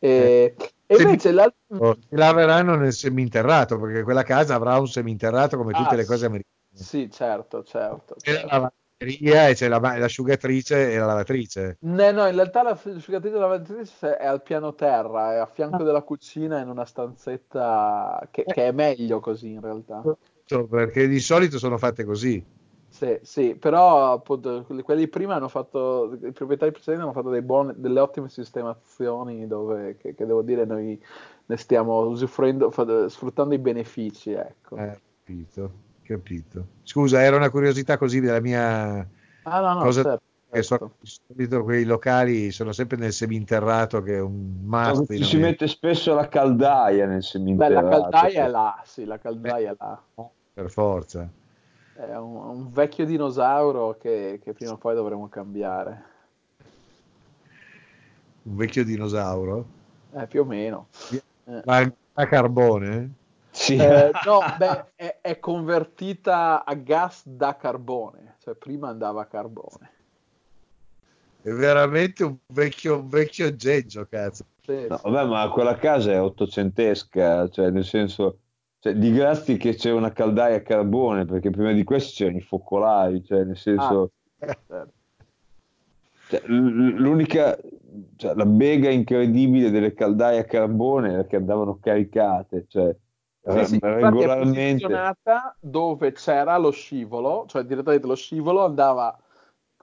Speaker 4: E, e invece l'altro...
Speaker 6: Oh, si laveranno nel seminterrato perché quella casa avrà un seminterrato come tutte
Speaker 4: Ah,
Speaker 6: le cose americane.
Speaker 4: Sì, certo, certo.
Speaker 6: C'è la
Speaker 4: certo.
Speaker 6: lavanderia e c'è la- l'asciugatrice e la lavatrice.
Speaker 4: No, no, in realtà la asciugatrice e la lavatrice è al piano terra, è a fianco della cucina in una stanzetta che, che è meglio così in realtà.
Speaker 6: Perché di solito sono fatte così.
Speaker 4: Sì, sì, però appunto quelli, prima hanno fatto, i proprietari precedenti hanno fatto dei buoni- delle ottime sistemazioni dove, che, che devo dire noi ne stiamo usufruendo, sfruttando i benefici, ecco.
Speaker 6: Eh, capito, capito. Scusa, era una curiosità così della mia
Speaker 4: Ah, no, no,
Speaker 6: cosa
Speaker 4: certo,
Speaker 6: che
Speaker 4: certo.
Speaker 6: solito quei locali sono sempre nel seminterrato che è un.
Speaker 5: Ci
Speaker 6: in
Speaker 5: si mette spesso la caldaia nel
Speaker 4: Beh,
Speaker 5: seminterrato.
Speaker 4: la caldaia è là, sì, la caldaia è là.
Speaker 6: Per forza.
Speaker 4: È un, un vecchio dinosauro che, che prima o poi dovremo cambiare.
Speaker 6: Un vecchio dinosauro.
Speaker 4: Eh, più o meno. Eh.
Speaker 6: Ma a carbone?
Speaker 5: Sì.
Speaker 4: Eh, no, beh, è, è convertita a gas da carbone, cioè prima andava a carbone.
Speaker 6: È veramente un vecchio, un vecchio aggeggio, cazzo.
Speaker 4: Sì,
Speaker 5: No,
Speaker 4: sì.
Speaker 5: vabbè, ma quella casa è ottocentesca, cioè nel senso, cioè, di grazie che c'è una caldaia a carbone, perché prima di questo c'erano i focolai, cioè nel senso,
Speaker 4: Certo.
Speaker 5: cioè, l- l'unica, cioè, la bega incredibile delle caldaie a carbone era che andavano caricate, cioè
Speaker 4: Sì, sì, infatti è
Speaker 5: regolarmente.
Speaker 4: dove c'era lo scivolo, cioè direttamente lo scivolo andava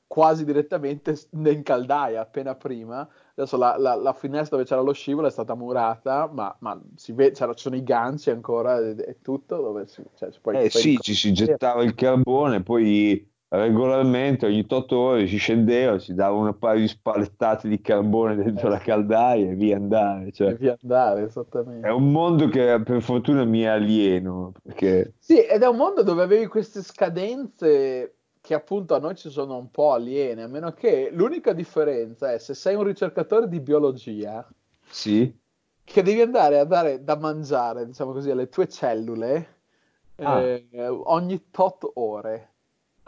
Speaker 4: quasi direttamente in caldaia appena prima. Adesso la, la- la finestra dove c'era lo scivolo è stata murata, ma, ma si vede, c'era- ci sono i ganci ancora e, e tutto dove si, cioè, si può-
Speaker 5: Eh sì, ci si gettava il carbone, poi regolarmente ogni 8 ore si scendeva, si dava un paio di spalettate di carbone dentro la caldaia e via andare. Cioè,
Speaker 4: E via andare,
Speaker 5: è
Speaker 4: esattamente.
Speaker 5: un mondo che per fortuna mi è alieno, perché
Speaker 4: Sì, ed è un mondo dove avevi queste scadenze che appunto a noi ci sono un po' aliene, a meno che l'unica differenza è se sei un ricercatore di biologia,
Speaker 5: sì,
Speaker 4: che devi andare a dare da mangiare, diciamo così, alle tue cellule
Speaker 5: Ah.
Speaker 4: eh, ogni tot ore.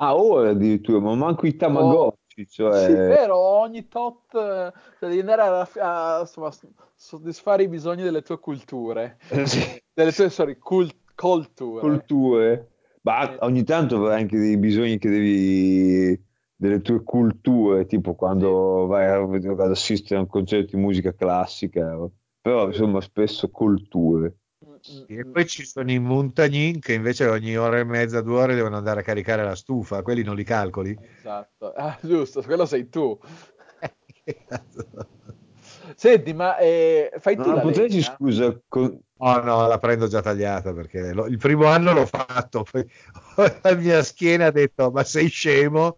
Speaker 5: A ore addirittura, ma manco i Tamagotchi,
Speaker 4: Sì,
Speaker 5: cioè...
Speaker 4: vero, ogni tot, eh, cioè devi andare a, a, insomma, soddisfare i bisogni delle tue culture,
Speaker 5: Sì.
Speaker 4: delle tue, sorry, cul- colture.
Speaker 5: culture, ma
Speaker 4: Eh.
Speaker 5: ogni tanto avrai anche dei bisogni che devi delle tue culture, tipo quando vai ad assistere a un concerto di musica classica, però insomma spesso culture.
Speaker 4: Mm,
Speaker 6: E
Speaker 4: mm.
Speaker 6: poi ci sono i montagnin che invece ogni ora e mezza, due ore devono andare a caricare la stufa, quelli non li calcoli.
Speaker 4: Esatto, ah, giusto, quello sei tu.
Speaker 6: Cazzo?
Speaker 4: Senti, ma eh, fai tu
Speaker 5: Non
Speaker 4: la
Speaker 5: potresti,
Speaker 4: legna?
Speaker 5: scusa, con-
Speaker 6: No, no, la prendo già tagliata perché lo- il primo anno l'ho fatto, poi la mia schiena ha detto ma sei scemo?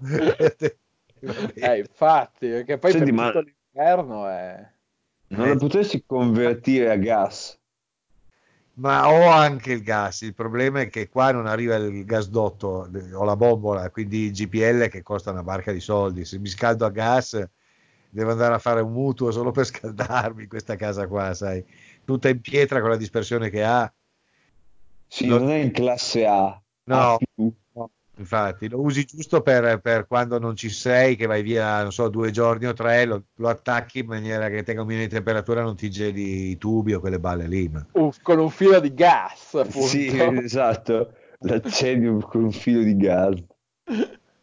Speaker 4: Eh, infatti, perché poi
Speaker 5: Senti,
Speaker 4: per
Speaker 5: ma-
Speaker 4: tutto l'inverno è...
Speaker 5: non la potresti convertire a gas?
Speaker 6: Ma ho anche il gas, il problema è che qua non arriva il gasdotto, ho la bombola, quindi il GPL che costa una barca di soldi, se mi scaldo a gas devo andare a fare un mutuo solo per scaldarmi questa casa qua, sai, tutta in pietra con la dispersione che ha.
Speaker 5: Sì,
Speaker 6: Lo-
Speaker 5: non è in classe A,
Speaker 6: No.
Speaker 5: A.
Speaker 6: Infatti, lo usi giusto per, per quando non ci sei, che vai via, non so, due giorni o tre, lo, lo attacchi in maniera che tenga un minimo di temperatura, non ti geli i tubi o quelle balle lì. Ma...
Speaker 4: Uh, con un filo di gas, appunto.
Speaker 5: Sì, esatto, l'accendi con un filo di gas.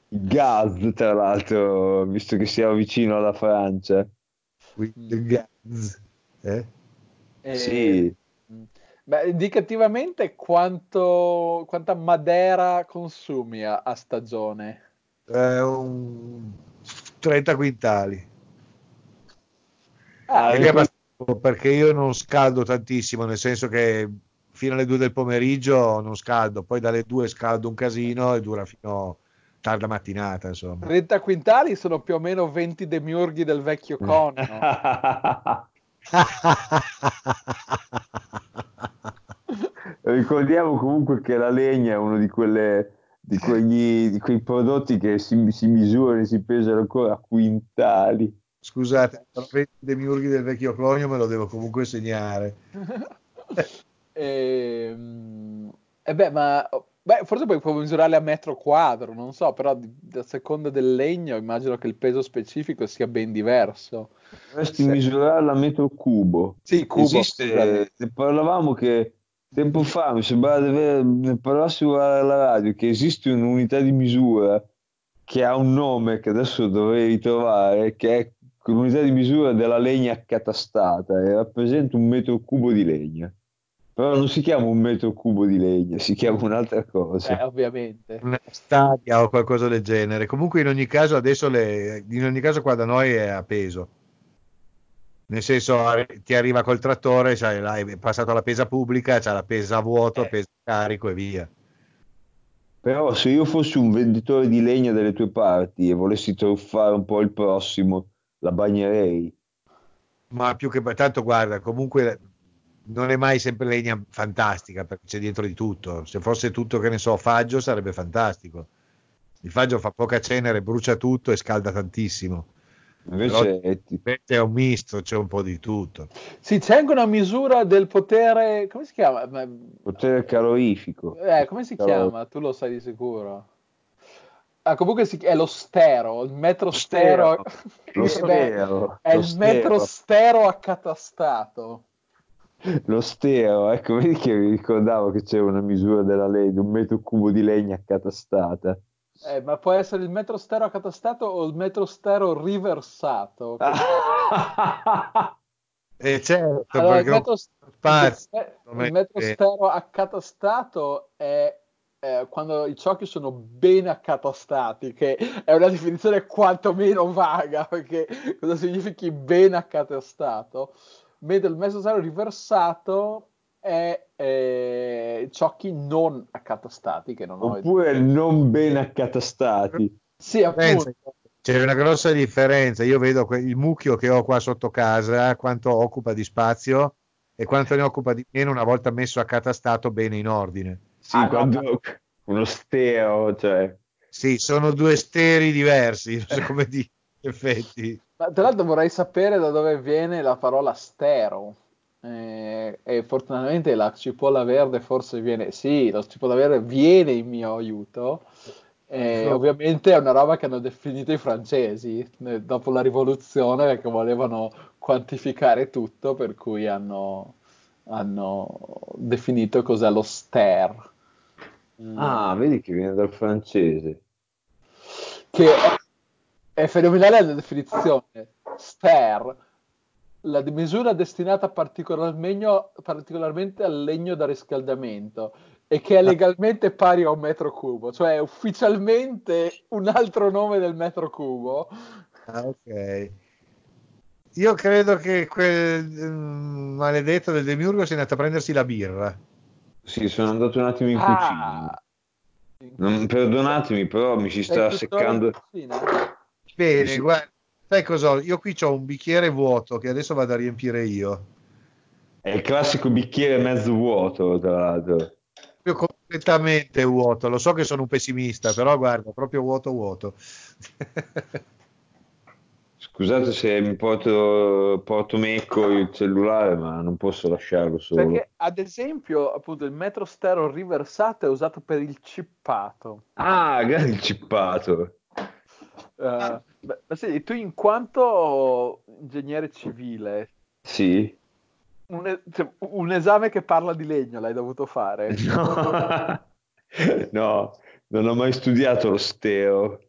Speaker 5: Gas, tra l'altro, visto che siamo vicino alla Francia.
Speaker 6: Quindi il gas, eh?
Speaker 4: Eh,
Speaker 5: Sì.
Speaker 4: Beh, indicativamente quanto, quanta Madera consumi a, a stagione?
Speaker 6: Eh, un 30 quintali.
Speaker 4: Ah,
Speaker 6: Perché, è
Speaker 5: ecco.
Speaker 6: perché io non scaldo tantissimo, nel senso che fino alle 2 del pomeriggio non scaldo, poi dalle 2 scaldo un casino e dura fino tarda mattinata, insomma.
Speaker 4: 30 quintali sono più o meno 20 demiurghi del vecchio conno.
Speaker 5: Ricordiamo comunque che la legna è uno di, quelle, di, quegli, di quei prodotti che si, si misurano e si pesano ancora a quintali.
Speaker 6: Scusate, i demiurghi del vecchio conio me lo devo comunque segnare.
Speaker 4: e, e beh, ma beh, forse poi puoi misurarli a metro quadro, non so, però a seconda del legno immagino che il peso specifico sia ben diverso.
Speaker 5: Dovresti Se... misurarla a metro cubo.
Speaker 4: Sì, cubo.
Speaker 5: Esiste, ne parlavamo che tempo fa mi sembrava di aver, ne parlassimo alla radio che esiste un'unità di misura che ha un nome che adesso dovrei ritrovare, che è l'unità di misura della legna accatastata e rappresenta un metro cubo di legna. Però non si chiama un metro cubo di legna, si chiama un'altra cosa.
Speaker 4: Eh, ovviamente.
Speaker 6: Una stadia o qualcosa del genere. Comunque in ogni caso adesso le, in ogni caso qua da noi è a peso. Nel senso ti arriva col trattore, cioè, è passato alla pesa pubblica, c'è la pesa a vuoto, eh. pesa carico e via.
Speaker 5: Però se io fossi un venditore di legna delle tue parti e volessi truffare un po' il prossimo, la bagnerei.
Speaker 6: Ma più che tanto, guarda, comunque non è mai sempre legna fantastica perché c'è dietro di tutto. Se fosse tutto, che ne so, faggio sarebbe fantastico. Il faggio fa poca cenere, brucia tutto e scalda tantissimo.
Speaker 5: Invece
Speaker 6: Però, è un misto, c'è un po' di tutto.
Speaker 4: Sì, c'è anche una misura del potere, come si chiama?
Speaker 5: Potere calorifico.
Speaker 4: Eh, come si Calor... chiama? Tu lo sai di sicuro. Ah, comunque si, è lo stero, il metro stero.
Speaker 5: Lo stero.
Speaker 4: è lo il stero. metro stero accatastato.
Speaker 5: Lo stero, ecco, vedi che mi ricordavo che c'era una misura della legge, un metro cubo di legna accatastata.
Speaker 4: Eh, ma può essere il metro stero accatastato o il metro stero riversato?
Speaker 6: eh, certo,
Speaker 4: allora, il metro, spazio, il, il metro stero accatastato è eh, quando i ciocchi sono ben accatastati, che è una definizione quantomeno vaga, perché cosa significhi ben accatastato? Mentre il mezzo zero riversato è eh, ciocchi non accatastati, che non
Speaker 5: Oppure ho... non ben accatastati.
Speaker 4: Sì, appunto.
Speaker 6: C'è una grossa differenza. Io vedo il mucchio che ho qua sotto casa, quanto occupa di spazio e quanto ne occupa di meno una volta messo accatastato bene in ordine.
Speaker 5: Sì, ah, quando no. uno steo, cioè.
Speaker 6: Sì, sono due steri diversi, non so come dire, in effetti.
Speaker 4: Ma tra l'altro vorrei sapere da dove viene la parola stero. Eh, e fortunatamente la cipolla verde forse viene, sì, la cipolla verde viene in mio aiuto. Eh. Ovviamente è una roba che hanno definito i francesi eh, dopo la rivoluzione perché volevano quantificare tutto, per cui hanno, hanno definito cos'è lo ster.
Speaker 5: Mm. Ah, vedi che viene dal francese.
Speaker 4: Che è, fenomenale la definizione. Ster, la misura destinata particolarmente al legno da riscaldamento e che è legalmente pari a un metro cubo, cioè ufficialmente un altro nome del metro cubo.
Speaker 6: Ah, ok. Io credo che quel um, maledetto del Demiurgo sia andato a prendersi la birra.
Speaker 5: Sì, sono andato un attimo in ah. cucina. Non, perdonatemi, però mi si sta seccando.
Speaker 6: Bene, sì. guarda, sai cosa? Io qui ho un bicchiere vuoto che adesso vado a riempire io.
Speaker 5: È il classico bicchiere mezzo vuoto, tra l'altro.
Speaker 6: Proprio completamente vuoto. Lo so che sono un pessimista, però guarda, proprio vuoto vuoto.
Speaker 5: Scusate se mi porto, porto Mecco il cellulare, ma non posso lasciarlo solo.
Speaker 4: Perché, ad esempio, appunto, il metro stereo riversato è usato per il cippato.
Speaker 5: Ah, il cippato.
Speaker 4: Uh, beh, sì, tu in quanto ingegnere civile,
Speaker 5: sì.
Speaker 4: Un, cioè, un, esame che parla di legno l'hai dovuto fare?
Speaker 5: No, no non ho mai studiato lo steo.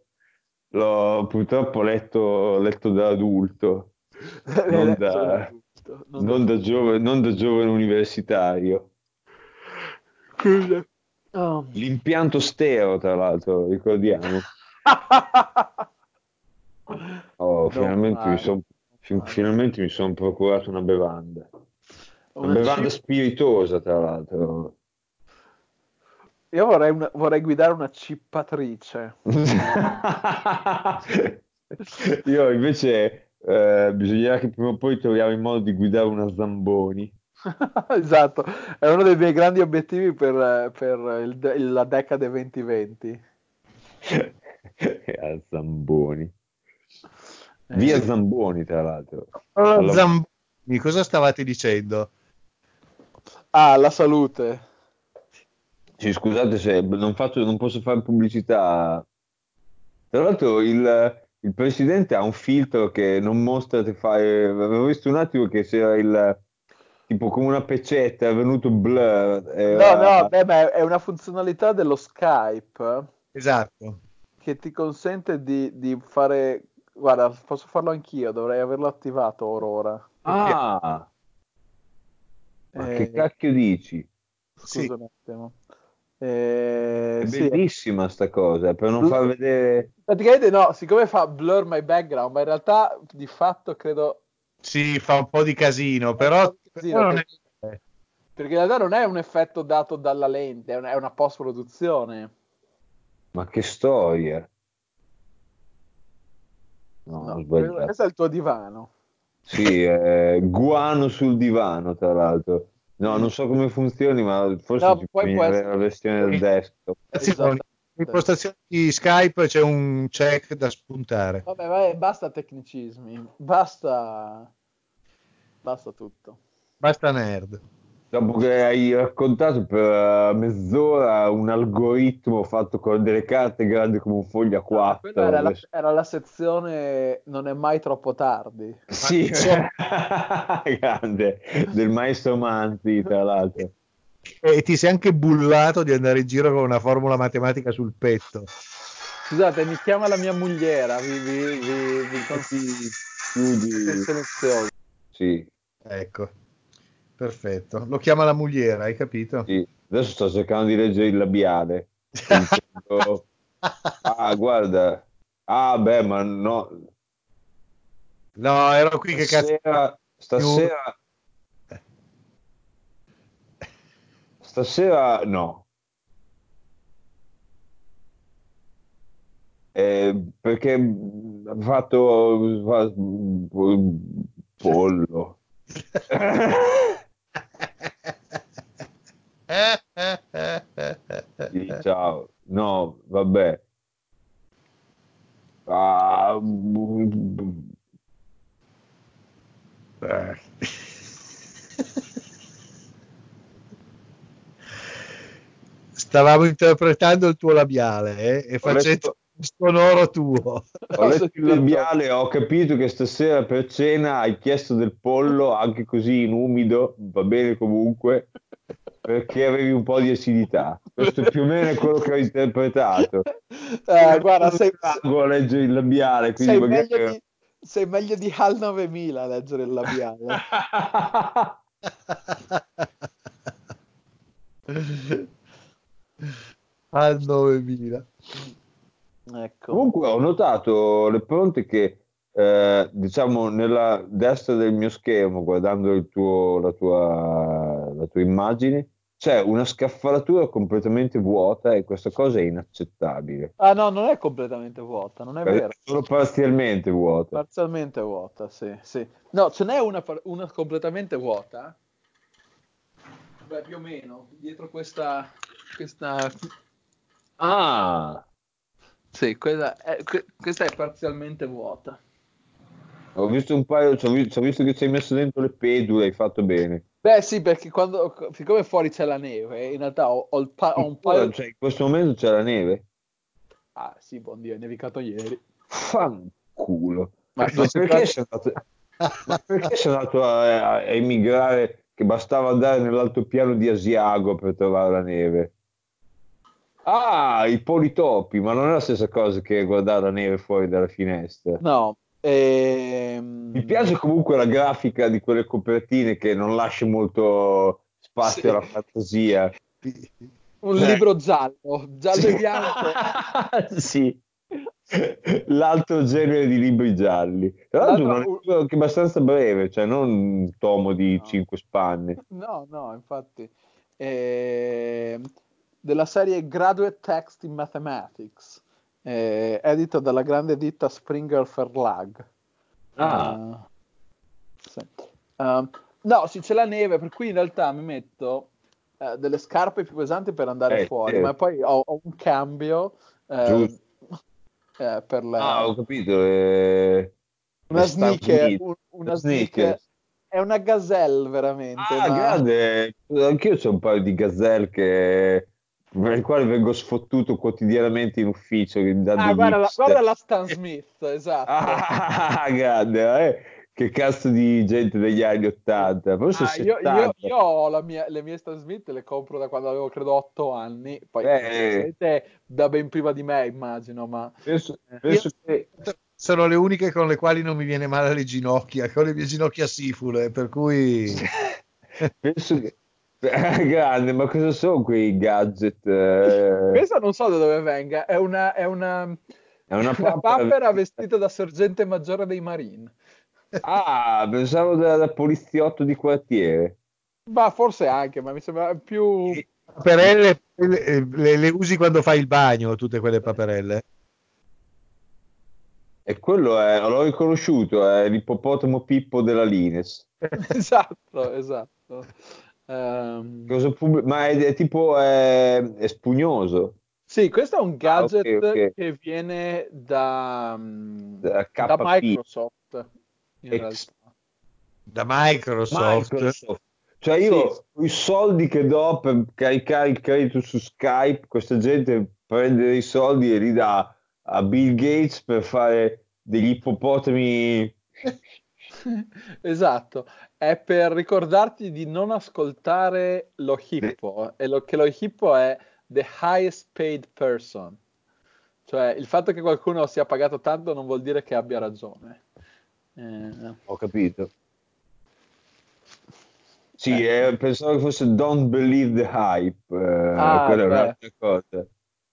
Speaker 5: L'ho purtroppo letto, letto da adulto, non da, non non da, giovane, non da giovane universitario. Oh. L'impianto stereo, tra l'altro, ricordiamo. oh, finalmente, mi son, finalmente mi sono procurato una bevanda. Una, una bevanda chip... spiritosa, tra l'altro.
Speaker 4: Io vorrei, una, vorrei guidare una cippatrice.
Speaker 5: Io invece eh, bisognerà che prima o poi troviamo il modo di guidare una Zamboni.
Speaker 4: esatto, è uno dei miei grandi obiettivi per, per il, la decade 2020.
Speaker 5: A Zamboni. Via
Speaker 4: Eh,
Speaker 5: Zamboni, tra l'altro.
Speaker 6: Allora,
Speaker 5: Alla-
Speaker 6: Zamboni, cosa stavate dicendo?
Speaker 4: Ah, la salute.
Speaker 5: Sì, scusate se non, faccio, non posso fare pubblicità. Tra l'altro il, il presidente ha un filtro che non mostra te fai. Avevo visto un attimo che c'era il tipo come una pecetta, è venuto blur.
Speaker 4: No,
Speaker 5: era-
Speaker 4: no, beh, ma è una funzionalità dello Skype
Speaker 6: Esatto.
Speaker 4: che ti consente di, di fare... Guarda, posso farlo anch'io, dovrei averlo attivato or ora.
Speaker 5: Ah, ma che
Speaker 4: Eh,
Speaker 5: cacchio dici?
Speaker 4: Scusa
Speaker 6: Sì.
Speaker 4: un attimo. Eh,
Speaker 5: È
Speaker 4: sì,
Speaker 5: bellissima sta cosa, per non far vedere.
Speaker 4: praticamente no, siccome fa blur my background, ma in realtà di fatto credo...
Speaker 6: Sì, fa un po' di casino, però,
Speaker 4: Sì,
Speaker 6: però
Speaker 4: perché,
Speaker 6: è-
Speaker 4: perché in realtà non è un effetto dato dalla lente, è una, è una post-produzione.
Speaker 5: Ma che storia! No,
Speaker 4: No, questo è il tuo divano.
Speaker 5: Sì, eh, guano sul divano, tra l'altro. No, non so come funzioni, ma forse
Speaker 4: No,
Speaker 5: ci
Speaker 4: poi può
Speaker 5: avere
Speaker 4: essere-
Speaker 5: la versione del desktop.
Speaker 4: Esatto.
Speaker 6: impostazioni di Skype c'è un check da spuntare.
Speaker 4: Vabbè, vai, basta tecnicismi, basta, basta tutto.
Speaker 6: Basta nerd.
Speaker 5: Dopo che hai raccontato per mezz'ora un algoritmo fatto con delle carte grandi come un foglio a
Speaker 4: Quella
Speaker 5: 4.
Speaker 4: era la, era la sezione non è mai troppo tardi.
Speaker 5: Sì, grande, del maestro Manzi, tra l'altro.
Speaker 6: E ti sei anche bullato di andare in giro con una formula matematica sul petto.
Speaker 4: Scusate, mi chiama la mia mogliera, vi, vi, vi, vi consiglio.
Speaker 5: Sì,
Speaker 6: Ecco, perfetto. Lo chiama la mugliera, hai capito?
Speaker 5: sì. Adesso sto cercando di leggere il labiale. Ah, guarda. Ah, beh, ma no.
Speaker 6: No, ero qui che cazzo.
Speaker 5: Stasera, stasera, stasera no. Eh, perché ha fatto fa- pollo. Sì, ciao. No, vabbè. Ah,
Speaker 6: Eh. Stavamo interpretando il tuo labiale eh, e
Speaker 5: Ho
Speaker 6: facendo
Speaker 5: letto-
Speaker 6: sonoro tuo.
Speaker 5: Ho letto il labiale, ho capito che stasera per cena hai chiesto del pollo, anche così in umido, va bene comunque, perché avevi un po' di acidità. Questo più o meno è quello che ho interpretato.
Speaker 4: Eh, guarda, sei,
Speaker 5: Trago a leggere il labiale, quindi
Speaker 4: sei
Speaker 5: magari...
Speaker 4: meglio di, sei meglio di HAL 9000 a leggere il labiale.
Speaker 6: Al 9000.
Speaker 4: Ecco.
Speaker 5: Comunque ho notato le pronte che, eh, diciamo, nella destra del mio schermo, guardando il tuo, la, tua, la tua immagine, c'è una scaffalatura completamente vuota e questa cosa è inaccettabile.
Speaker 4: Ah no, non è completamente vuota, non è
Speaker 5: È
Speaker 4: vero.
Speaker 5: solo parzialmente vuota.
Speaker 4: Parzialmente vuota, sì, sì. No, ce n'è una, una completamente vuota. Beh, più o meno, dietro questa... questa...
Speaker 5: Ah,
Speaker 4: Sì, quella è, que- questa è parzialmente vuota.
Speaker 5: ho visto un paio, ci ho vi- ci ho visto che ci hai messo dentro le pedule, hai fatto bene.
Speaker 4: Beh sì, perché quando, siccome fuori c'è la neve, in realtà ho, ho pa- ho un paio...
Speaker 5: Cioè, in questo momento c'è la neve.
Speaker 4: Ah sì, buon Dio, è nevicato ieri.
Speaker 5: Fanculo.
Speaker 4: Ma
Speaker 5: Ma, perché sei andato, ma perché sei andato a, a- a emigrare che bastava andare nell'altopiano di Asiago per trovare la neve? Ah, i politopi, ma non è la stessa cosa che guardare la neve fuori dalla finestra.
Speaker 4: No, ehm...
Speaker 5: Mi piace comunque la grafica di quelle copertine che non lascia molto spazio
Speaker 4: Sì.
Speaker 5: alla fantasia.
Speaker 4: un
Speaker 5: Cioè-
Speaker 4: libro giallo, giallo e bianco.
Speaker 5: sì. L'altro genere di libri gialli. Tra l'altro
Speaker 4: L'altro-
Speaker 5: un libro che è abbastanza breve, cioè non un tomo di
Speaker 4: No.
Speaker 5: cinque spanne.
Speaker 4: No, no, infatti. Ehm, della serie Graduate Text in Mathematics, eh, edito dalla grande ditta Springer Verlag.
Speaker 5: Ah.
Speaker 4: Eh, sì. Ehm, no, sì, c'è la neve, per cui in realtà mi metto eh, delle scarpe più pesanti per andare
Speaker 5: Eh,
Speaker 4: fuori,
Speaker 5: sì.
Speaker 4: ma poi ho, ho un cambio eh,
Speaker 5: Giusto.
Speaker 4: eh, per la...
Speaker 5: Ah, ho capito. eh,
Speaker 4: Una sneaker, un- una
Speaker 5: Sneaker.
Speaker 4: sneaker. È una gazelle veramente.
Speaker 5: Ah,
Speaker 4: ma-
Speaker 5: grande! Anch'io c'ho un paio di gazelle che... per i quali vengo sfottuto quotidianamente in ufficio.
Speaker 4: Ah, guarda, la, guarda la Stan Smith, esatto.
Speaker 5: Ah, grande, eh? Che cazzo di gente degli anni 80, forse
Speaker 4: Ah, io,
Speaker 5: 70.
Speaker 4: io- io ho la mia- le mie Stan Smith, le compro da quando avevo credo 8 anni, poi
Speaker 5: Eh.
Speaker 4: da ben prima di me immagino, ma
Speaker 5: Penso, penso che...
Speaker 6: Sono le uniche con le quali non mi viene male alle ginocchia, con le mie ginocchia sifule, per cui...
Speaker 5: penso che... Grande, ma cosa sono quei gadget? eh?
Speaker 4: questa non so da dove venga, è una, è una,
Speaker 5: È una
Speaker 4: una
Speaker 5: papera-
Speaker 4: papera vestita da sergente maggiore dei Marine.
Speaker 5: Ah, pensavo da, da poliziotto di quartiere.
Speaker 4: Ma forse anche, ma mi sembra più...
Speaker 6: Paperelle le, le- le usi quando fai il bagno, tutte quelle paperelle.
Speaker 5: E quello è, l'ho riconosciuto, è l'ippopotamo Pippo della Lines.
Speaker 4: esatto, esatto. Ehm,
Speaker 5: Cosa pub- Ma è, è tipo è, è spugnoso.
Speaker 4: Sì, questo è un gadget
Speaker 5: Ah, ok, ok.
Speaker 4: che viene da, mm,
Speaker 5: Da
Speaker 4: da. Microsoft. In
Speaker 5: Ex-
Speaker 4: realtà.
Speaker 6: Da Microsoft.
Speaker 5: Microsoft. Cioè io i soldi che do per caricare il credito su Skype, questa gente prende dei soldi e li dà a Bill Gates per fare degli ippopotami.
Speaker 4: Esatto, è per ricordarti di non ascoltare lo hippo e lo, che lo hippo è the highest paid person. Cioè il fatto che qualcuno sia pagato tanto non vuol dire che abbia ragione. Eh,
Speaker 5: Ho capito. Sì,
Speaker 4: Eh.
Speaker 5: eh, pensavo che fosse Don't Believe the Hype, eh,
Speaker 4: Ah,
Speaker 5: quella è
Speaker 4: beh.
Speaker 5: un'altra cosa.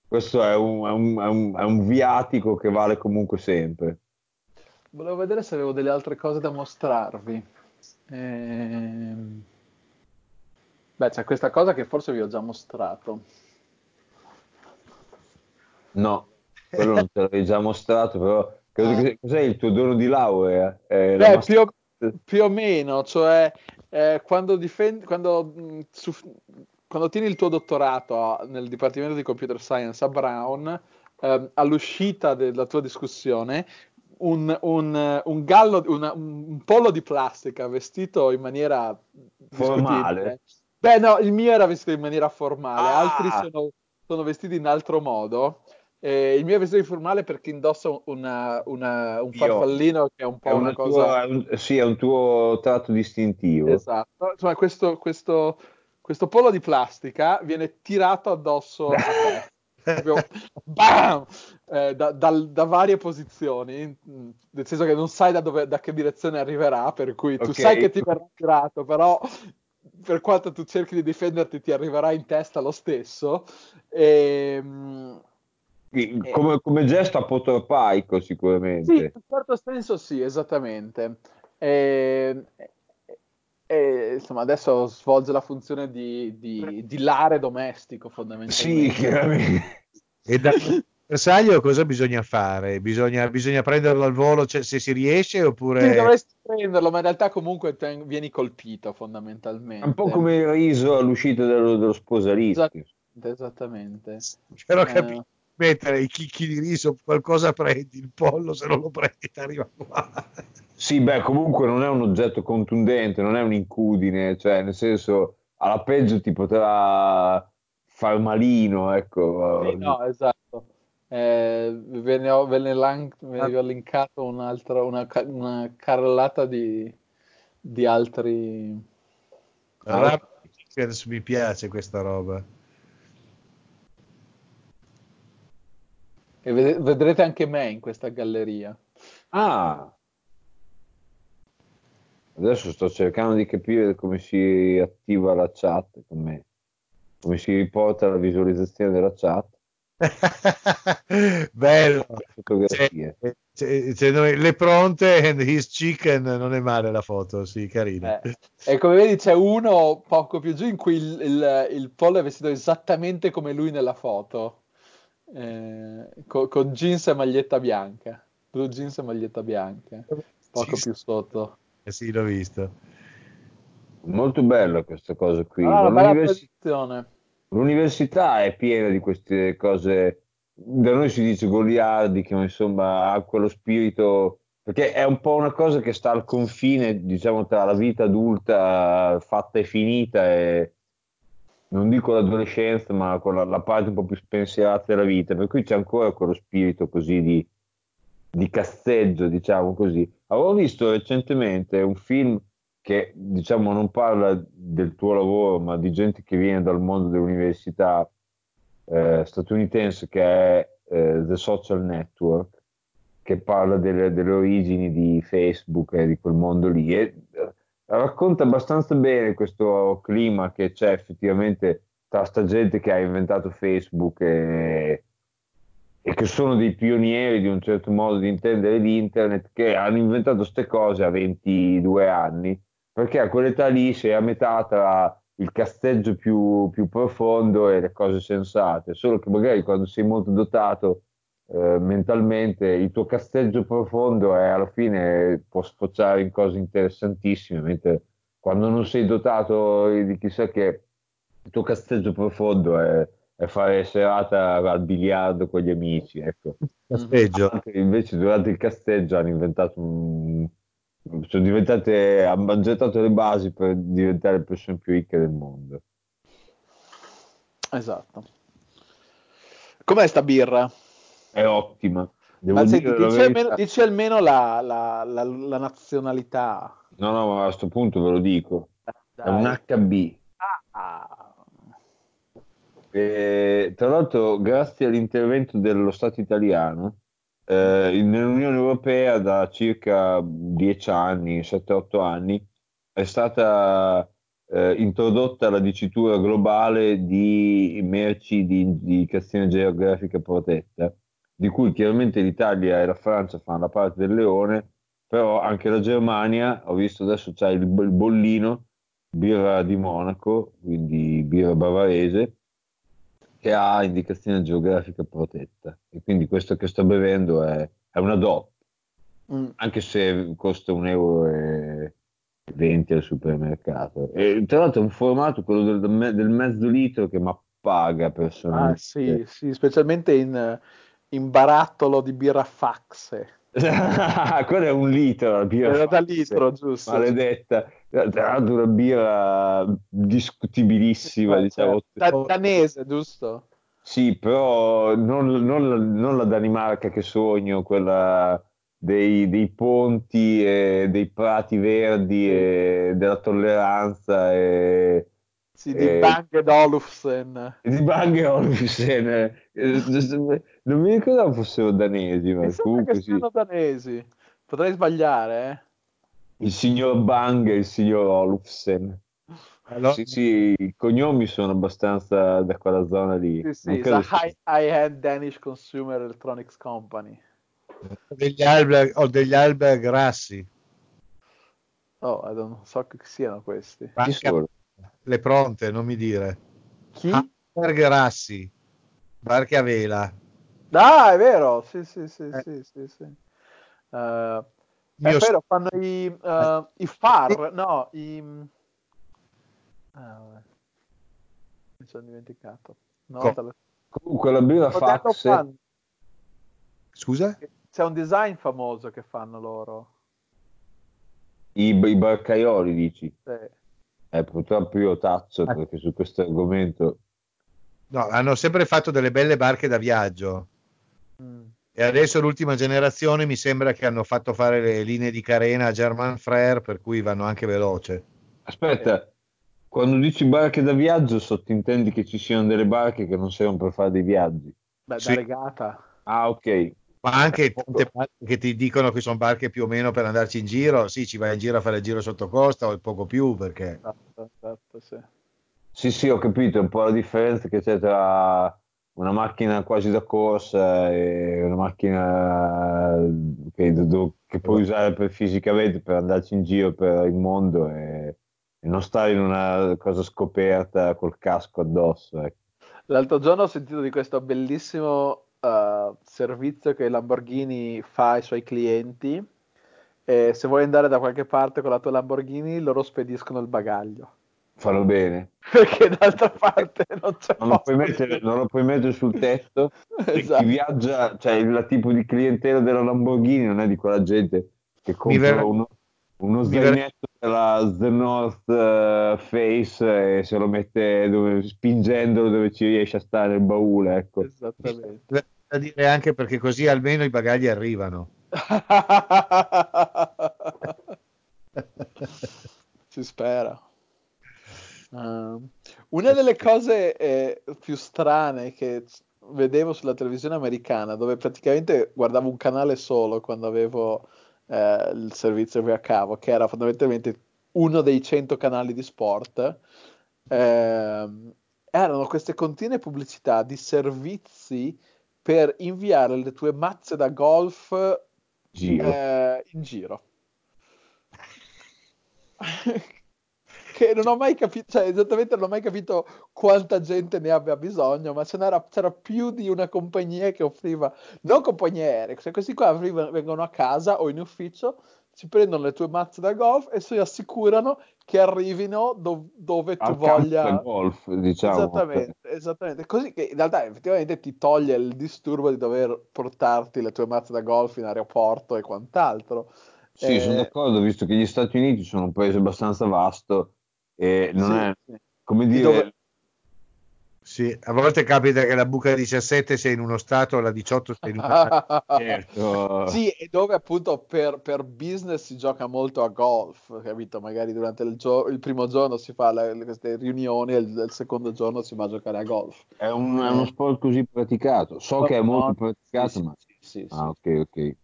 Speaker 5: Questo è un, è un- è un- è un viatico che vale comunque sempre.
Speaker 4: Volevo vedere se avevo delle altre cose da mostrarvi. Ehm, Beh, c'è questa cosa che forse vi ho già mostrato.
Speaker 5: No, quello non te l'avevi già mostrato, però credo che cos'è il tuo dono di laurea? Eh, la
Speaker 4: Beh, più o, più o meno, cioè eh, quando, difendi, quando, su- quando tieni il tuo dottorato nel Dipartimento di Computer Science a Brown, ehm, all'uscita della tua discussione, un, un, un gallo, una- un pollo di plastica vestito in maniera
Speaker 5: Formale.
Speaker 4: Beh, no, il mio era vestito in maniera formale,
Speaker 5: Ah!
Speaker 4: altri sono, sono vestiti in altro modo. Eh, il mio è vestito informale perché indossa una- una- un
Speaker 5: Io-
Speaker 4: farfallino che è un po'
Speaker 5: È,
Speaker 4: una
Speaker 5: una
Speaker 4: cosa.
Speaker 5: tua- sì, è un tuo tratto distintivo.
Speaker 4: Esatto. Insomma, questo, questo, questo pollo di plastica viene tirato addosso a te. Proprio bam! Eh, da, dal- da varie posizioni, nel senso che non sai da, dove, da che direzione arriverà, per cui tu
Speaker 5: Ok.
Speaker 4: sai che ti verrà tirato, però per quanto tu cerchi di difenderti ti arriverà in testa lo stesso. Ehm,
Speaker 5: Sì, Come, come gesto apotropaico
Speaker 4: Sì,
Speaker 5: sicuramente.
Speaker 4: in un certo senso sì, esattamente. E, e, insomma, adesso svolge la funzione di, di, di lare domestico
Speaker 5: Sì,
Speaker 4: fondamentalmente.
Speaker 5: chiaramente.
Speaker 6: E da bersaglio cosa bisogna fare? Bisogna, bisogna prenderlo al volo cioè, se si riesce
Speaker 4: Sì,
Speaker 6: oppure...
Speaker 4: dovresti prenderlo, ma in realtà comunque te- vieni colpito fondamentalmente.
Speaker 5: un po' come il riso all'uscita dello, dello sposalizio.
Speaker 4: Esattamente, esattamente.
Speaker 6: Però
Speaker 4: Eh.
Speaker 6: capisci, mettere i chicchi di riso, qualcosa prendi, il pollo se non lo prendi ti arriva qua.
Speaker 5: Sì, beh, comunque non è un oggetto contundente, non è un'incudine, cioè nel senso, alla peggio ti potrà far malino, ecco.
Speaker 4: Sì, no, esatto. Eh, ve ne ho, ve ne ve ho linkato un'altra, una, una carrellata di, di altri.
Speaker 6: Chickens, mi piace questa roba.
Speaker 4: E vedrete anche me in questa galleria.
Speaker 5: Ah, adesso sto cercando di capire come si attiva la chat con me, come si riporta la visualizzazione della chat,
Speaker 6: Bello.
Speaker 5: fotografie.
Speaker 6: C'è- c'è- c'è noi- le pronte and his chicken non è male la foto, sì, carina.
Speaker 4: Eh, E come vedi c'è uno poco più giù in cui il, il- il pollo è vestito esattamente come lui nella foto, eh, co- con jeans e maglietta bianca, blue jeans e maglietta bianca, poco
Speaker 6: Sì,
Speaker 4: più sotto.
Speaker 6: Eh sì, l'ho visto.
Speaker 5: Molto bella questa cosa qui.
Speaker 4: Ah,
Speaker 5: l'univers-. L'università è piena di queste cose, da noi si dice goliardiche, ma insomma ha quello spirito perché è un po' una cosa che sta al confine, diciamo, tra la vita adulta fatta e finita e non dico l'adolescenza, ma con la, la parte un po' più spensierata della vita, per cui c'è ancora quello spirito così di, di cazzeggio, diciamo così. Avevo visto recentemente un film che, diciamo, non parla del tuo lavoro, ma di gente che viene dal mondo dell'università eh, statunitense, che è eh, The Social Network, che parla delle, delle, origini di Facebook e di quel mondo lì. E, eh, racconta abbastanza bene questo clima che c'è effettivamente tra sta gente che ha inventato Facebook e, e che sono dei pionieri di un certo modo di intendere l'internet, che hanno inventato queste cose a 22 anni, perché a quell'età lì sei a metà tra il casteggio più, più profondo e le cose sensate, solo che magari quando sei molto dotato eh, mentalmente il tuo casteggio profondo è alla fine può sfociare in cose interessantissime, mentre quando non sei dotato di chissà che il tuo casteggio profondo è, è fare serata al biliardo con gli amici. Ecco.
Speaker 6: Casteggio.
Speaker 5: Invece durante il casteggio hanno inventato un, sono diventate, hanno gettato le basi per diventare le persone più ricche del mondo.
Speaker 4: Esatto. Com'è sta birra?
Speaker 5: È ottima. Devo
Speaker 4: Ma senti, dici, almeno, dici almeno la, la- la- la nazionalità.
Speaker 5: No, no, ma a questo punto ve lo dico. È un
Speaker 4: Dai.
Speaker 5: HB.
Speaker 4: Ah,
Speaker 5: E, tra l'altro, grazie all'intervento dello Stato italiano, eh, nell'Unione Europea da circa 10 anni, 7-8 anni, è stata eh, introdotta la dicitura globale di merci di indicazione geografica protetta, di cui chiaramente l'Italia e la Francia fanno la parte del leone, però anche la Germania, ho visto adesso c'è il, il bollino, birra di Monaco, quindi birra bavarese, che ha indicazione geografica protetta. E quindi questo che sto bevendo è, è una DOP,
Speaker 4: mm.
Speaker 5: anche se costa un euro e 20 al supermercato. E tra l'altro è un formato, quello del, del me- del mezzo litro, che mi paga
Speaker 4: Ah,
Speaker 5: personalmente.
Speaker 4: sì, sì, specialmente in, in barattolo di birra faxe.
Speaker 5: quello è un litro, la birra
Speaker 4: Era da litro, giusto?
Speaker 5: maledetta. Tra l'altro una birra discutibilissima, diciamo.
Speaker 4: cioè, da- danese, giusto?
Speaker 5: Sì, però non, non la- non la Danimarca che sogno, quella dei, dei ponti, e dei prati verdi, e della tolleranza e,
Speaker 4: Sì, di
Speaker 5: Eh,
Speaker 4: Bang Olufsen.
Speaker 5: e di Bang e Olufsen. Eh, Non mi ricordavo fossero danesi, ma comunque sì.
Speaker 4: danesi. Potrei sbagliare, eh?
Speaker 5: Il signor Bang e il signor Olufsen.
Speaker 6: Allora,
Speaker 5: Sì, sì, i cognomi sono abbastanza da quella zona lì.
Speaker 4: Sì, sì,
Speaker 5: Non
Speaker 4: it's
Speaker 5: credo
Speaker 4: a
Speaker 5: sia-
Speaker 4: high- high-end Danish consumer electronics company.
Speaker 6: degli Alberg, ho degli Alberg grassi.
Speaker 4: Oh, non so che siano questi.
Speaker 5: Chi sono?
Speaker 6: le pronte, non mi dire.
Speaker 4: Chi?
Speaker 6: Alberg grassi. Barche a vela.
Speaker 4: Ah, è vero, sì, sì, sì,
Speaker 6: Eh.
Speaker 4: sì, sì, sì. Eh,
Speaker 6: Mio
Speaker 4: è vero, fanno i, eh, i far, no, i... Ah, vabbè. Mi sono dimenticato. No,
Speaker 6: Co-
Speaker 4: te lo-
Speaker 5: Comunque la birra fax
Speaker 4: fanno-
Speaker 6: Scusa?
Speaker 4: C'è un design famoso che fanno loro.
Speaker 5: i, i barcaioli, dici?
Speaker 4: Sì.
Speaker 5: Eh, purtroppo io taccio
Speaker 6: Ah.
Speaker 5: perché su questo argomento
Speaker 6: No, hanno sempre fatto delle belle barche da viaggio.
Speaker 4: Mm.
Speaker 6: E adesso l'ultima generazione mi sembra che hanno fatto fare le linee di carena a German Frere, per cui vanno anche veloce.
Speaker 5: Aspetta, quando dici barche da viaggio sottintendi che ci siano delle barche che non servono per fare dei viaggi.
Speaker 4: Beh,
Speaker 6: Sì.
Speaker 4: da regata.
Speaker 5: Ah, ok.
Speaker 6: Ma anche tante barche che ti dicono che sono barche più o meno per andarci in giro. Sì, ci vai in giro a fare il giro sotto costa o poco più, perché
Speaker 4: Esatto, esatto, sì.
Speaker 5: Sì, sì, ho capito, un po' la differenza che c'è tra una macchina quasi da corsa e una macchina che, do- che puoi usare per- fisicamente per andarci in giro per il mondo e, e non stare in una cosa scoperta col casco addosso. ecco.
Speaker 4: L'altro giorno ho sentito di questo bellissimo eh, servizio che Lamborghini fa ai suoi clienti. E se vuoi andare da qualche parte con la tua Lamborghini, loro spediscono il bagaglio.
Speaker 5: Fallo bene.
Speaker 4: Perché d'altra parte non c'è
Speaker 5: Non lo, puoi mettere, non lo puoi mettere sul tetto.
Speaker 4: Esatto.
Speaker 5: Chi viaggia, cioè il tipo di clientela della Lamborghini non è di quella gente che compra
Speaker 6: verrà-
Speaker 5: uno, uno zainetto della The North eh, Face e se lo mette dove, spingendolo dove ci riesce a stare il baule, ecco.
Speaker 4: Esattamente.
Speaker 6: Da dire anche perché così almeno i bagagli arrivano.
Speaker 4: si spera. Um, una delle cose eh, più strane che vedevo sulla televisione americana, dove praticamente guardavo un canale solo quando avevo eh, il servizio via cavo, che era fondamentalmente uno dei 100 canali di sport, ehm, erano queste continue pubblicità di servizi per inviare le tue mazze da golf
Speaker 5: Giro.
Speaker 4: eh, in giro. Che non ho mai capito, cioè esattamente non ho mai capito quanta gente ne abbia bisogno, ma ce n'era, c'era più di una compagnia che offriva, non compagnie aeree, cioè questi qua vengono a casa o in ufficio, si prendono le tue mazze da golf e si assicurano che arrivino dov- dove tu voglia.
Speaker 5: golf, diciamo.
Speaker 4: Esattamente, esattamente. Così che in realtà effettivamente ti toglie il disturbo di dover portarti le tue mazze da golf in aeroporto e quant'altro.
Speaker 5: Sì,
Speaker 4: Eh,
Speaker 5: sono d'accordo, visto che gli Stati Uniti sono un paese abbastanza vasto e non
Speaker 4: sì,
Speaker 5: è, come
Speaker 4: Di
Speaker 5: dire,
Speaker 4: dove-
Speaker 6: Sì, a volte capita che la buca 17 sia in uno stato, la 18 sia in un altro.
Speaker 5: certo,
Speaker 4: Sì, e dove appunto per, per business si gioca molto a golf, capito? Magari durante il, gio- il primo giorno si fa la- queste riunioni e il, il secondo giorno si va a giocare a golf.
Speaker 5: è, un- è uno
Speaker 4: Eh.
Speaker 5: sport così praticato. So che è
Speaker 4: No,
Speaker 5: molto
Speaker 4: no,
Speaker 5: praticato,
Speaker 4: sì,
Speaker 5: ma...
Speaker 4: sì, sì, sì,
Speaker 5: Ah, ok, ok.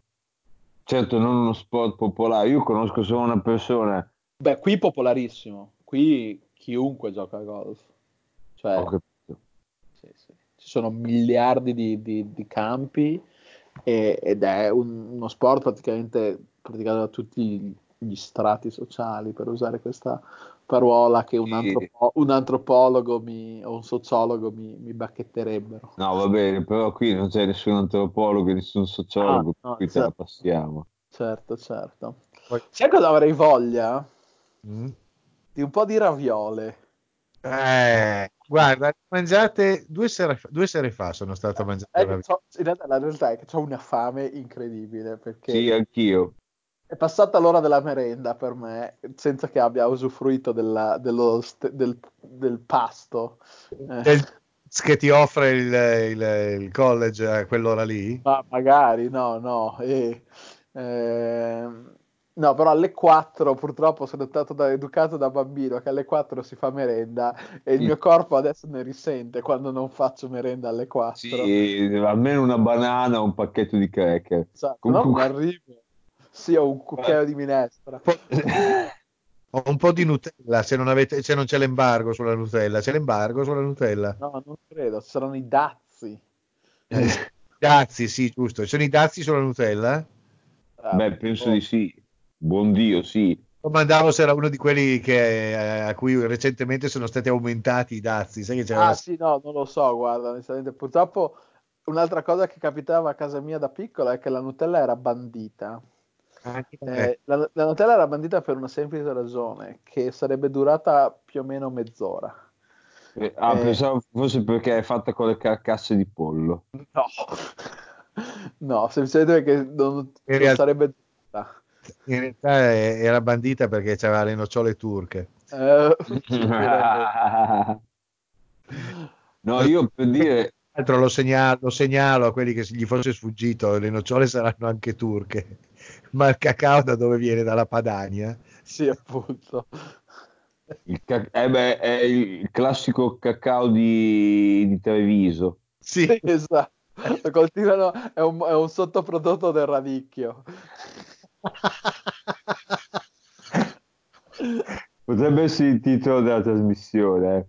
Speaker 5: Certo, non uno sport popolare. Io conosco solo una persona,
Speaker 4: Beh, qui popolarissimo, qui chiunque gioca a golf. Cioè,
Speaker 5: ho capito.
Speaker 4: sì, sì. Ci sono miliardi di, di- di campi e- ed è un- uno sport praticamente praticato da tutti gli strati sociali, per usare questa parola che un,
Speaker 5: Sì.
Speaker 4: antropo- un antropologo mi- o un sociologo mi, mi bacchetterebbero.
Speaker 5: No, va bene, però qui non c'è nessun antropologo, nessun sociologo,
Speaker 4: Ah, no,
Speaker 5: qui te la
Speaker 4: certo.
Speaker 5: passiamo.
Speaker 4: Certo, certo. Sai cosa avrei voglia?
Speaker 6: Mm.
Speaker 4: Di un po' di raviole.
Speaker 6: Eh, guarda, mangiate due sere, fa- due sere fa sono stato ravioli.
Speaker 4: c'ho- in realtà la realtà è che ho una fame incredibile perché
Speaker 5: Sì, anch'io.
Speaker 4: è passata l'ora della merenda per me senza che abbia usufruito della- dello del, del pasto. Eh,
Speaker 6: Del che ti offre il, il- il college a quell'ora lì?
Speaker 4: ma magari, no, no. e, ehm, no, però alle 4 purtroppo sono stato da- educato da bambino che alle 4 si fa merenda e il mio corpo adesso ne risente quando non faccio merenda alle 4.
Speaker 5: Sì, almeno una banana o un pacchetto di cracker.
Speaker 4: Esatto, no, non
Speaker 5: Comunque-
Speaker 4: arrivo. Sì, ho un cucchiaio di minestra.
Speaker 6: Ho un po' di Nutella, se non, avete, se non c'è l'embargo sulla Nutella. C'è l'embargo sulla Nutella?
Speaker 4: No, non credo, saranno i dazi.
Speaker 6: Eh, dazi, sì, giusto. Ci sono i dazi sulla Nutella?
Speaker 4: Ah,
Speaker 5: Beh, penso
Speaker 4: boh.
Speaker 5: di sì. Buon Dio, sì.
Speaker 6: Domandavo se era uno di quelli che, eh, a cui recentemente sono stati aumentati i dazi. Sai che c'era
Speaker 4: Ah, sì, no, non lo so, guarda, onestamente. Purtroppo un'altra cosa che capitava a casa mia da piccola è che la Nutella era bandita.
Speaker 6: me.
Speaker 4: Eh, la, la Nutella era bandita per una semplice ragione, che sarebbe durata più o meno mezz'ora.
Speaker 5: Eh, Ah,
Speaker 4: Eh.
Speaker 5: pensavo fosse perché è fatta con le carcasse di pollo.
Speaker 4: No, no, semplicemente perché non, non
Speaker 6: realtà-
Speaker 4: sarebbe durata.
Speaker 6: In realtà era bandita perché c'aveva le nocciole turche.
Speaker 4: Eh.
Speaker 5: No, io per dire,
Speaker 6: Tra l'altro lo segnalo, lo segnalo a quelli che se gli fosse sfuggito, le nocciole saranno anche turche, ma il cacao da dove viene? Dalla Padania?
Speaker 4: Sì, appunto.
Speaker 5: il, ca- eh beh, è il classico cacao di, di Treviso.
Speaker 6: Sì,
Speaker 4: esatto. Coltivano, è un, è un sottoprodotto del radicchio.
Speaker 5: Potrebbe essere il titolo della trasmissione. eh.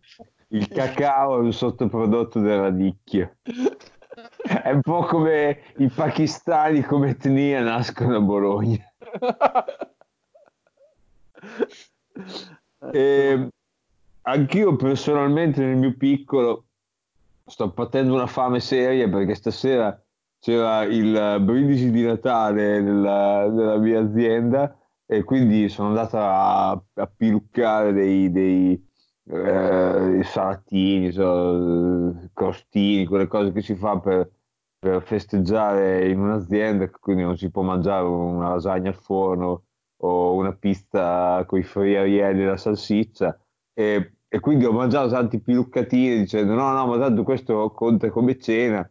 Speaker 5: Il cacao è un sottoprodotto del radicchio. È un po' come i pakistani come etnia nascono a Bologna. E anch'io personalmente nel mio piccolo sto patendo una fame seria perché stasera c'era il brindisi di Natale nella, nella mia azienda e quindi sono andato a, a piluccare dei, dei, eh, dei salatini, so, crostini, quelle cose che si fa per, per festeggiare in un'azienda, quindi non si può mangiare una lasagna al forno o una pizza con i friarielli e la salsiccia. E, e quindi ho mangiato tanti piluccatini dicendo no, no, ma tanto questo conta come cena.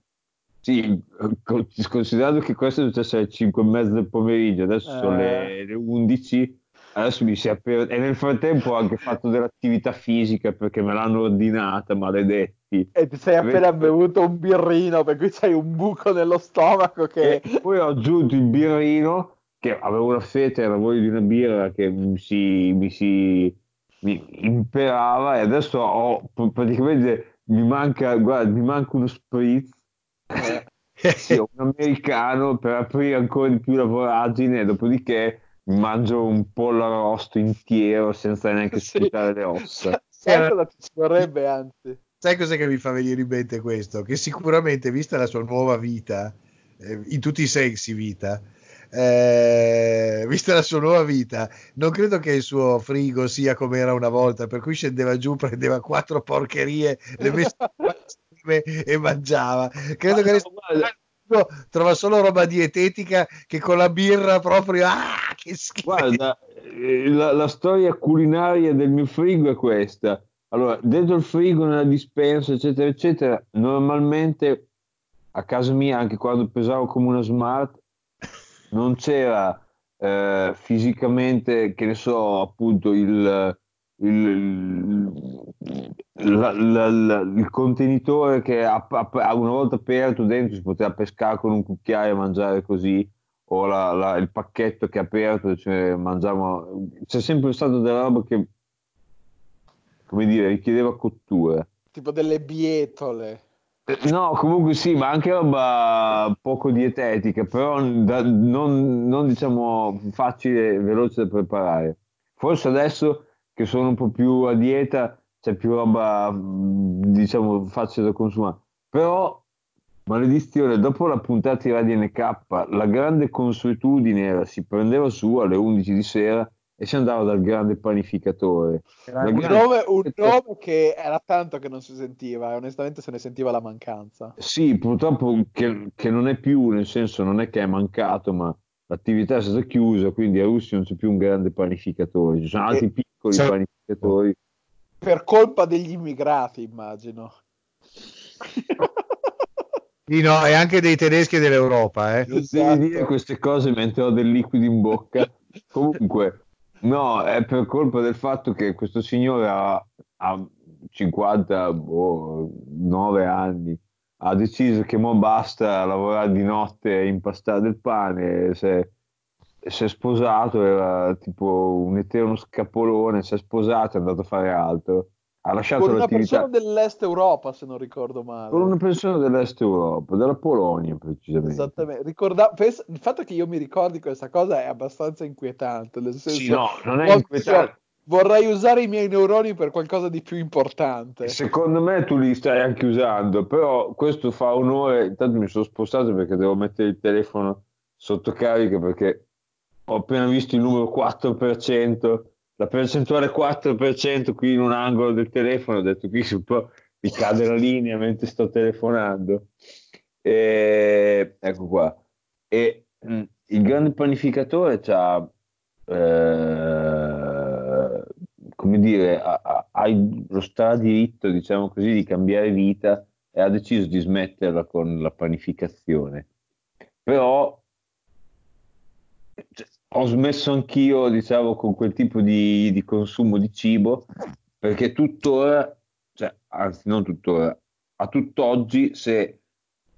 Speaker 5: Sì, co- considerando che questo è successo alle 5 e mezza del pomeriggio, adesso sono le,
Speaker 4: Eh.
Speaker 5: le 11, adesso mi si è aperto. E nel frattempo ho anche fatto dell'attività fisica perché me l'hanno ordinata, maledetti.
Speaker 4: E ti sei appena bevuto un birrino, per cui c'hai un buco nello stomaco che...
Speaker 5: E poi ho aggiunto il birrino, che avevo una fete, era voglia di una birra che mi si, mi si mi imperava e adesso ho pr- praticamente mi manca, guarda, mi manca uno spritz, sì, un americano per aprire ancora di più la voragine e dopodiché mi mangio un pollo arrosto intero senza neanche
Speaker 4: Sì.
Speaker 5: sputare le ossa.
Speaker 4: Sai cosa ci vorrebbe, anzi?
Speaker 6: Sai cos'è che mi fa venire in mente questo? Che sicuramente, vista la sua nuova vita, eh, in tutti i sensi vita, eh, vista la sua nuova vita, non credo che il suo frigo sia come era una volta, per cui scendeva giù, prendeva quattro porcherie, le metteva insieme e mangiava. Credo che adesso
Speaker 5: Guarda,
Speaker 6: trova solo roba dietetica che con la birra proprio, ah, che schifo.
Speaker 5: Guarda, eh, la, la storia culinaria del mio frigo è questa. Allora, dentro il frigo, nella dispensa, eccetera, eccetera, normalmente a casa mia, anche quando pesavo come una smart, non c'era eh, fisicamente, che ne so, appunto il, il, la- la- la- il contenitore che a- a- una volta aperto dentro si poteva pescare con un cucchiaio e mangiare così, o il pacchetto che è aperto, cioè mangiamo, c'è sempre stato della roba che, come dire, richiedeva cottura.
Speaker 4: Tipo delle bietole.
Speaker 5: No, comunque sì, ma anche roba poco dietetica, però da- non, non, diciamo facile e veloce da preparare. Forse adesso che sono un po' più a dieta c'è più roba, diciamo, facile da consumare. Però, maledizione, dopo la puntata di Radio NK, la grande consuetudine era si prendeva su alle 11 di sera e si andava dal grande panificatore. La
Speaker 4: Un
Speaker 5: grande-
Speaker 4: nome, un nome che era tanto che non si sentiva, e onestamente se ne sentiva la mancanza.
Speaker 5: Sì, purtroppo che, che non è più, nel senso non è che è mancato, ma l'attività è stata chiusa, quindi a Russia non c'è più un grande panificatore, ci sono altri piccoli
Speaker 6: Sì.
Speaker 5: panificatori.
Speaker 4: Per colpa degli immigrati, immagino.
Speaker 6: Sì, no, e anche dei tedeschi dell'Europa, eh.
Speaker 5: Non
Speaker 4: Esatto.
Speaker 5: devi dire queste cose mentre ho del liquido in bocca. Comunque, no, è per colpa del fatto che questo signore ha, ha 59 anni, ha deciso che mo basta lavorare di notte e impastare del pane, si è, si è sposato, era tipo un eterno scapolone, si è sposato e è andato a fare altro. Ha lasciato
Speaker 4: Con una persona dell'est Europa, se non ricordo male.
Speaker 5: con una persona dell'est Europa, della Polonia precisamente.
Speaker 4: Esattamente. Ricorda- il fatto che io mi ricordi questa cosa è abbastanza inquietante. Nel senso,
Speaker 5: Sì, no, non è inquietante.
Speaker 4: Vorrei usare i miei neuroni per qualcosa di più importante.
Speaker 5: Secondo me tu li stai anche usando, però questo fa onore. Intanto mi sono spostato perché devo mettere il telefono sotto carica perché ho appena visto il numero 4%, la percentuale 4% qui in un angolo del telefono. Ho detto qui un po' mi cade la linea mentre sto telefonando. E, ecco qua. E mh, il grande panificatore c'ha eh, come dire, ha, ha- ha lo stradiritto, diciamo così, di cambiare vita e ha deciso di smetterla con la panificazione. Però cioè, ho smesso anch'io, diciamo, con quel tipo di, di consumo di cibo, perché tuttora, cioè, anzi non tuttora, a tutt'oggi se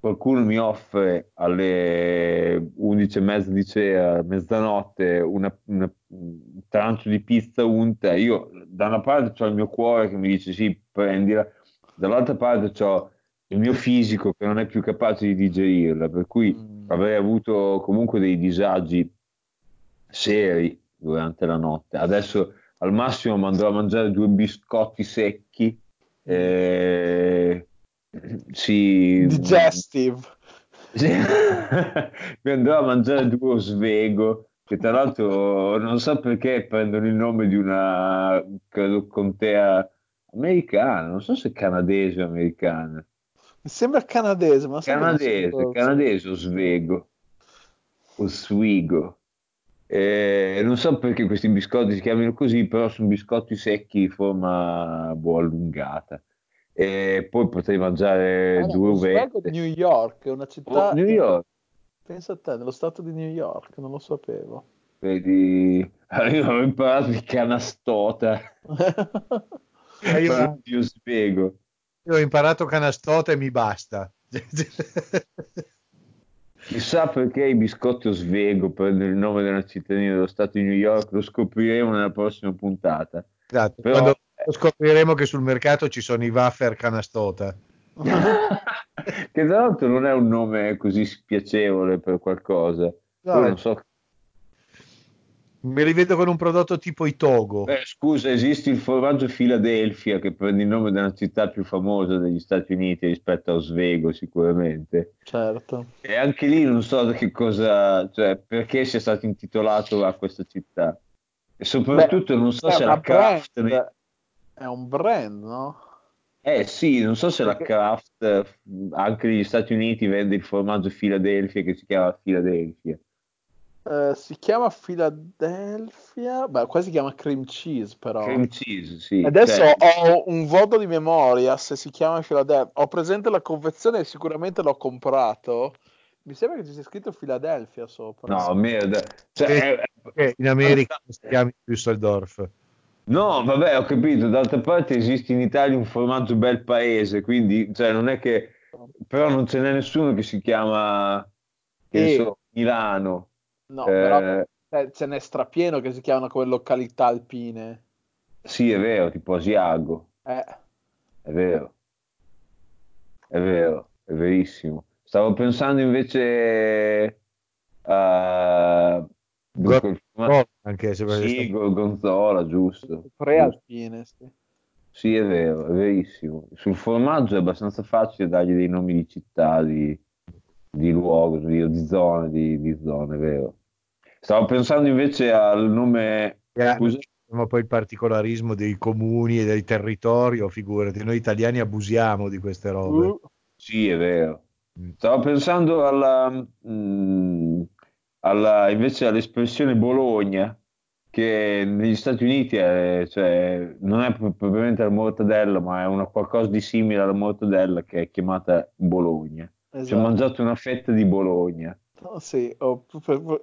Speaker 5: qualcuno mi offre alle 11 e mezza di sera, mezzanotte, una, una- un trancio di pizza unta, io da una parte ho il mio cuore che mi dice sì, prendila, dall'altra parte ho il mio fisico che non è più capace di digerirla, per cui
Speaker 4: Mm.
Speaker 5: avrei avuto comunque dei disagi seri durante la notte. Adesso al massimo andrò a mangiare due biscotti secchi. eh, sì,
Speaker 4: Digestive.
Speaker 5: sì. mi andrò a mangiare due svego che tra l'altro non so perché prendono il nome di una credo contea americana, non so se canadese o americana.
Speaker 4: Mi sembra canadese, ma so
Speaker 5: Canadese,
Speaker 4: cosa-
Speaker 5: canadese o svego. O swigo. Eh, non so perché questi biscotti si chiamino così, però sono biscotti secchi di forma boh, allungata. E poi potrei mangiare
Speaker 4: Ah,
Speaker 5: due uvette.
Speaker 4: di New York, è una città...
Speaker 5: Oh, New York,
Speaker 4: Pensa a te, nello stato di New York, non lo sapevo.
Speaker 5: vedi, io ho imparato il canastota,
Speaker 6: Eh, io,
Speaker 5: io spiego.
Speaker 6: io ho imparato canastota e mi basta.
Speaker 5: Chissà perché i biscotti Oswego prendono il nome della cittadina dello Stato di New York, lo scopriremo nella prossima puntata.
Speaker 6: Esatto,
Speaker 5: Però-
Speaker 6: Quando scopriremo che sul mercato ci sono i wafer canastota.
Speaker 5: che tra l'altro non è un nome così spiacevole per qualcosa.
Speaker 6: No,
Speaker 5: non so.
Speaker 6: Me li vedo con un prodotto tipo i Togo.
Speaker 5: Beh, scusa, esiste il formaggio Philadelphia che prende il nome della città più famosa degli Stati Uniti rispetto a Oswego, sicuramente.
Speaker 4: certo.
Speaker 5: E anche lì non so che cosa, cioè perché sia stato intitolato a questa città. E soprattutto non so
Speaker 4: È
Speaker 5: se la Kraft.
Speaker 4: brand, è un brand, no?
Speaker 5: Eh sì, non so se la Kraft eh, anche negli Stati Uniti vende il formaggio Philadelphia che si chiama Philadelphia.
Speaker 4: Eh, si chiama Philadelphia, beh, qua si chiama cream cheese però.
Speaker 5: Cream cheese, sì.
Speaker 4: Adesso
Speaker 5: cioè,
Speaker 4: ho un voto di memoria se si chiama Philadelphia. Ho presente la confezione e sicuramente l'ho comprato. Mi sembra che ci sia scritto Philadelphia sopra.
Speaker 5: no, merda. Cioè,
Speaker 6: Che in America si chiama Düsseldorf.
Speaker 5: No, vabbè, ho capito. D'altra parte esiste in Italia un formaggio bel paese, quindi cioè, non è che... Però non ce n'è nessuno che si chiama, che
Speaker 4: E-
Speaker 5: so, Milano.
Speaker 4: No,
Speaker 5: Eh,
Speaker 4: però eh, ce n'è strapieno che si chiamano come località alpine.
Speaker 5: Sì, è vero, tipo Asiago.
Speaker 4: Eh,
Speaker 5: È vero, è vero, è verissimo. Stavo pensando invece a... dunque,
Speaker 6: Oh, anche se
Speaker 5: Sì, Gorgonzola, giusto.
Speaker 4: prealpine, sì.
Speaker 5: Sì, è vero, è verissimo. Sul formaggio è abbastanza facile dargli dei nomi di città, di, di luogo, di, di zone, di, di zone, è vero. Stavo pensando invece al nome... Scusa?
Speaker 6: Ma poi il particolarismo dei comuni e del territorio, figurati, noi italiani abusiamo di queste robe.
Speaker 4: Uh,
Speaker 5: Sì, è vero.
Speaker 6: Mm.
Speaker 5: Stavo pensando alla, mm, alla- invece all'espressione Bologna, che negli Stati Uniti è, cioè, non è pro- propriamente la mortadella, ma è una qualcosa di simile alla mortadella che è chiamata Bologna. Ci ho
Speaker 4: esatto.
Speaker 5: mangiato una fetta di Bologna.
Speaker 4: Oh, sì, ho,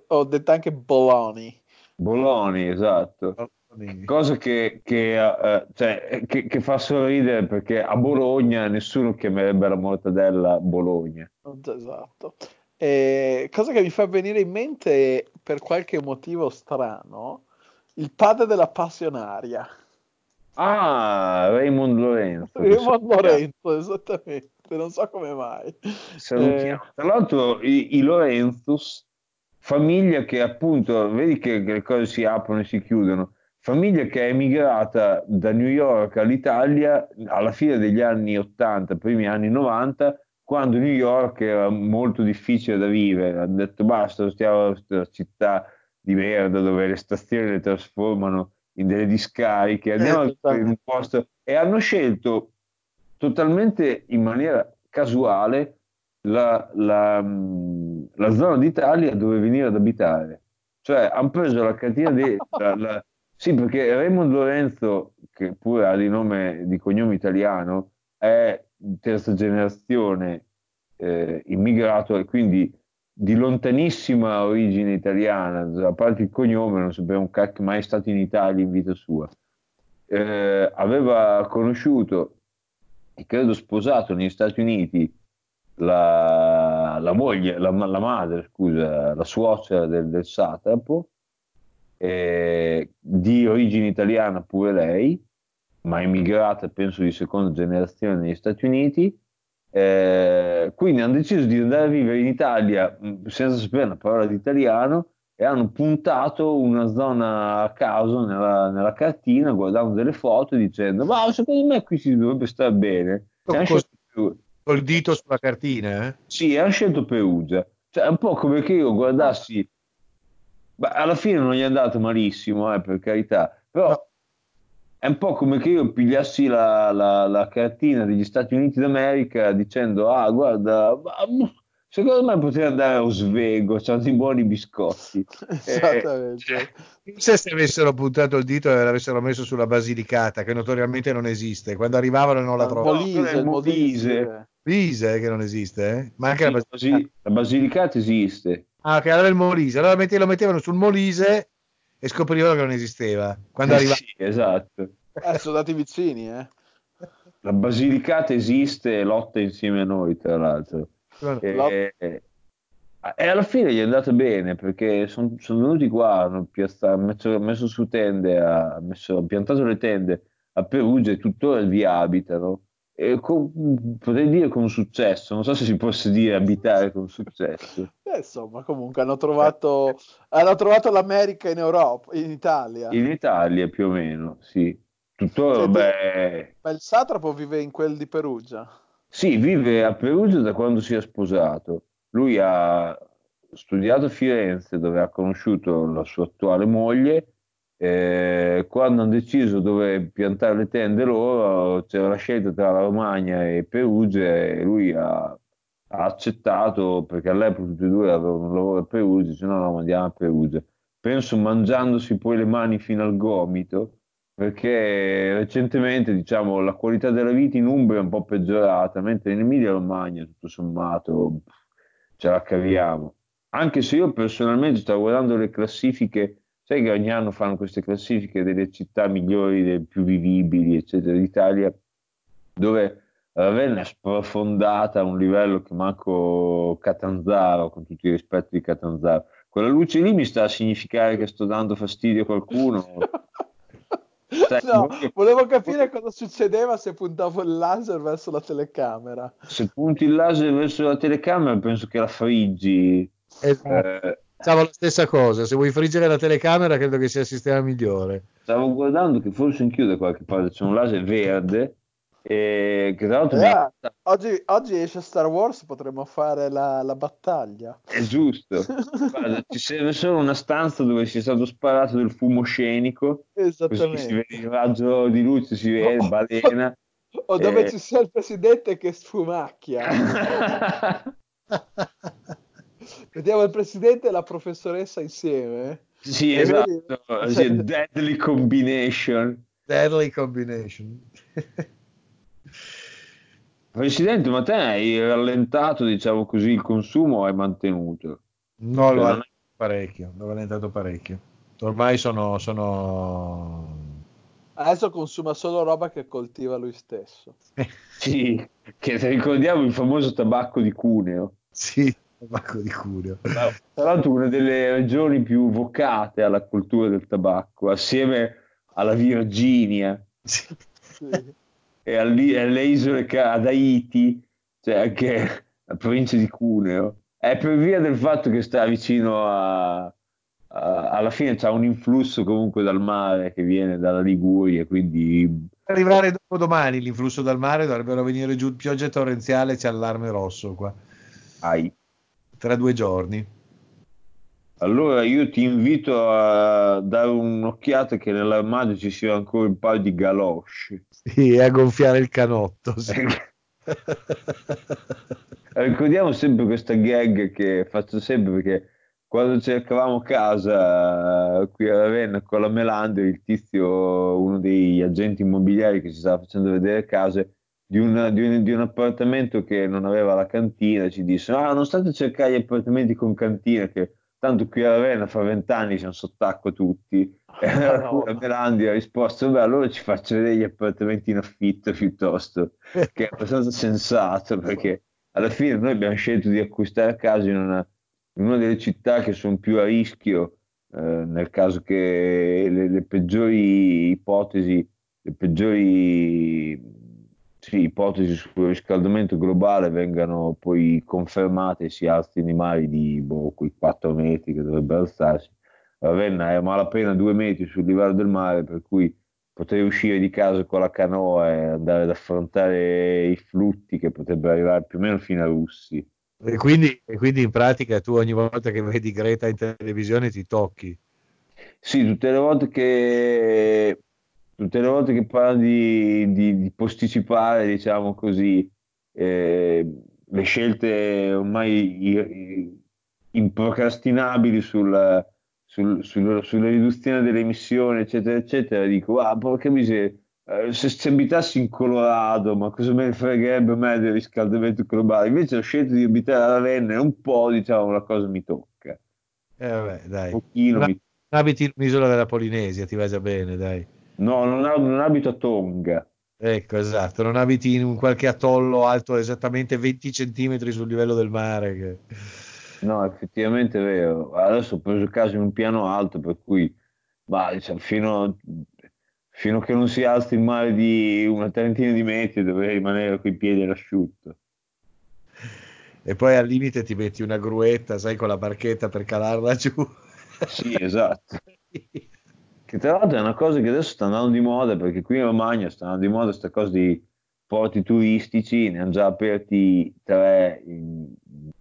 Speaker 4: ho detto anche Bologna.
Speaker 5: Bologna, esatto. Cosa che, che, eh, cioè, che- che fa sorridere perché a Bologna nessuno chiamerebbe la mortadella Bologna.
Speaker 4: Esatto. E cosa che mi fa venire in mente per qualche motivo strano, il padre della passionaria,
Speaker 5: Ah, Raymond Lorenzo.
Speaker 4: Raymond. Lorenzo, esattamente, non so come mai.
Speaker 5: Salutiamo. Tra l'altro i, i Lorenzos, famiglia che appunto, vedi che, che le cose si aprono e si chiudono, famiglia che è emigrata da New York all'Italia alla fine degli anni 80, primi anni 90, quando New York era molto difficile da vivere. Hanno detto basta, stiamo questa città di merda dove le stazioni le trasformano in delle discariche, andiamo
Speaker 4: Eh,
Speaker 5: in un posto e hanno scelto totalmente in maniera casuale la, la, la zona d'Italia dove venire ad abitare. Cioè, hanno preso la cartina di... la- la- sì, perché Raymond Lorenzo, che pure ha di nome, di cognome italiano, è terza generazione eh, immigrato e quindi di lontanissima origine italiana, a parte il cognome, non sapeva un mai stato in Italia in vita sua. Eh, aveva conosciuto e credo sposato negli Stati Uniti la, la moglie, la, la madre, scusa, la suocera del, del satrapo, eh, di origine italiana pure lei, ma emigrata penso di seconda generazione negli Stati Uniti. Eh, quindi hanno deciso di andare a vivere in Italia mh, senza sapere una parola di italiano e hanno puntato una zona a caso nella, nella cartina guardando delle foto e dicendo ma secondo me qui si dovrebbe stare bene hanno
Speaker 6: Cos-
Speaker 5: scelto.
Speaker 6: Col dito sulla cartina, eh?
Speaker 5: sì, hanno scelto Perugia cioè è un po' come che io guardassi Beh, alla fine non gli è andato malissimo eh, per carità però
Speaker 6: No.
Speaker 5: È un po' come che io pigliassi la, la, la cartina degli Stati Uniti d'America dicendo, ah, guarda, ma- secondo me potrei andare a Osvego, c'hanno dei buoni biscotti.
Speaker 4: Esattamente.
Speaker 6: Se se avessero puntato il dito e l'avessero messo sulla Basilicata, che notoriamente non esiste, quando arrivavano non la trovavano.
Speaker 4: Molise, il
Speaker 5: Molise.
Speaker 4: Molise.
Speaker 6: Molise che non esiste, eh? ma anche
Speaker 5: Sì,
Speaker 6: la Basilicata.
Speaker 5: Basi- la Basilicata esiste.
Speaker 6: Ah, ok, allora il Molise. Allora lo mettevano sul Molise e scoprivano che non esisteva. Quando
Speaker 5: Eh,
Speaker 6: arriva...
Speaker 5: sì, esatto.
Speaker 4: Eh, sono andati vicini, eh.
Speaker 5: La Basilicata esiste e lotta insieme a noi, tra l'altro. E, e alla fine gli è andata bene perché sono venuti qua, hanno piazza- messo, messo su tende, ha messo- piantato le tende a Perugia e tuttora vi abitano. E con- potrei dire con successo, non so se si possa dire abitare con successo.
Speaker 4: Eh, insomma, comunque hanno trovato, hanno trovato l'America in Europa, in Italia.
Speaker 5: In Italia più o meno, sì. Tuttora,
Speaker 4: Senti-
Speaker 5: beh,
Speaker 4: Ma il satrapo vive in quel di Perugia.
Speaker 5: Sì, vive a Perugia da quando si è sposato. Lui ha studiato a Firenze dove ha conosciuto la sua attuale moglie. Eh, quando hanno deciso dove piantare le tende loro, c'era la scelta tra la Romagna e Perugia e lui ha, ha accettato perché all'epoca tutti e due avevano un lavoro a Perugia, dice no, no, andiamo a Perugia. Penso mangiandosi poi le mani fino al gomito perché recentemente diciamo la qualità della vita in Umbria è un po' peggiorata, mentre in Emilia Romagna tutto sommato ce la caviamo. Anche se io personalmente stavo guardando le classifiche, sai che ogni anno fanno queste classifiche delle città migliori, delle più vivibili, eccetera, d'Italia, dove Ravenna è sprofondata a un livello che manco Catanzaro, con tutto il rispetto di Catanzaro. Quella luce lì mi sta a significare che sto dando fastidio a qualcuno. Sai,
Speaker 4: No, volevo capire cosa succedeva se puntavo il laser verso la telecamera.
Speaker 5: Se punti il laser verso la telecamera, penso che la friggi.
Speaker 6: Esatto.
Speaker 5: Eh,
Speaker 6: Pensavo la stessa cosa. Se vuoi friggere la telecamera, credo che sia il sistema migliore.
Speaker 5: stavo guardando che forse anch'io da qualche parte c'è un laser verde. E che tra l'altro mi-
Speaker 4: Eh, oggi, oggi esce Star Wars, potremmo fare la, la battaglia.
Speaker 5: è giusto. Guarda, ci serve solo una stanza dove sia stato sparato del fumo scenico. Così si
Speaker 4: Esattamente.
Speaker 5: vede il raggio di luce, si vede balena.
Speaker 4: O dove
Speaker 5: Eh.
Speaker 4: ci sia il presidente che sfumacchia. Vediamo il presidente e la professoressa insieme.
Speaker 5: sì,
Speaker 4: E vedi-
Speaker 5: esatto. Sì, deadly combination.
Speaker 6: Deadly combination.
Speaker 5: Presidente, ma te hai rallentato, diciamo così, il consumo o hai mantenuto?
Speaker 6: No, lo
Speaker 5: Cioè,
Speaker 6: ha
Speaker 5: non-
Speaker 6: parecchio, l'ho rallentato parecchio. Ormai sono, sono...
Speaker 4: Adesso consuma solo roba che coltiva lui stesso.
Speaker 5: Sì, che se ricordiamo il famoso tabacco di Cuneo.
Speaker 6: Sì, tabacco di Cuneo.
Speaker 5: Tra l'altro una delle regioni più vocate alla cultura del tabacco, assieme alla Virginia
Speaker 6: Sì.
Speaker 5: E alle, alle isole ca- ad Haiti, cioè anche la provincia di Cuneo. È per via del fatto che sta vicino a... a- alla fine c'è un influsso comunque dal mare che viene dalla Liguria, quindi
Speaker 6: Arrivare dopo domani l'influsso dal mare dovrebbero venire giù piogge torrenziale, c'è allarme rosso qua,
Speaker 5: hai.
Speaker 6: Tra due giorni.
Speaker 5: Allora io ti invito a dare un'occhiata che nell'armadio ci sia ancora un paio di galosce.
Speaker 6: Sì, e a gonfiare il canotto. sì.
Speaker 5: Ricordiamo sempre questa gag che faccio sempre perché quando cercavamo casa eh, qui a Ravenna con la Melandri, il tizio, uno degli agenti immobiliari che ci stava facendo vedere case di, una- di un, di un appartamento che non aveva la cantina, ci disse: Ah, non state a cercare gli appartamenti con cantina, che tanto qui a Ravenna fra vent'anni siamo sott'acqua tutti. E allora
Speaker 4: no.
Speaker 5: la Melandi ha risposto: Beh, allora ci faccio vedere gli appartamenti in affitto piuttosto, che è abbastanza sensato perché alla fine noi abbiamo scelto di acquistare casa in una, in una delle città che sono più a rischio, eh, nel caso che le, le peggiori ipotesi, le peggiori sì, ipotesi sul riscaldamento globale vengano poi confermate e si alzino i mari di boh, quei 4 metri che dovrebbero alzarsi. Ravenna è a malapena due metri sul livello del mare, per cui potrei uscire di casa con la canoa e andare ad affrontare i flutti che potrebbero arrivare più o meno fino a Russi.
Speaker 6: E quindi, e quindi in pratica tu ogni volta che vedi Greta in televisione ti tocchi.
Speaker 5: Sì, tutte le volte che tutte le volte che parla di, di- di posticipare, diciamo così, eh, le scelte ormai improcrastinabili sul- sul- sul- sulla riduzione delle emissioni, eccetera, eccetera, dico, ah, porca miseria, eh, se, se abitassi in Colorado, ma cosa me ne fregherebbe me del riscaldamento globale? Invece ho scelto di abitare a Ravenna e un po', diciamo, la cosa mi tocca.
Speaker 6: Eh, vabbè, dai.
Speaker 5: Un pochino
Speaker 6: Non
Speaker 5: mi-
Speaker 6: abiti in un'isola della Polinesia, ti va già bene, dai.
Speaker 5: No, non, ab- non abito a Tonga.
Speaker 6: Ecco, esatto, non abiti in un qualche atollo alto esattamente 20 centimetri sul livello del mare. che-
Speaker 5: No, effettivamente è vero. Adesso ho preso casa in un piano alto, per cui ma, diciamo, fino, fino a che non si alzi il mare di una trentina di metri dovrei rimanere con i piedi all'asciutto.
Speaker 6: E poi al limite ti metti una gruetta, sai, con la barchetta per calarla giù.
Speaker 5: Sì, esatto. Che tra l'altro è una cosa che adesso sta andando di moda, perché qui in Romagna sta andando di moda questa cosa di porti turistici, ne hanno già aperti tre in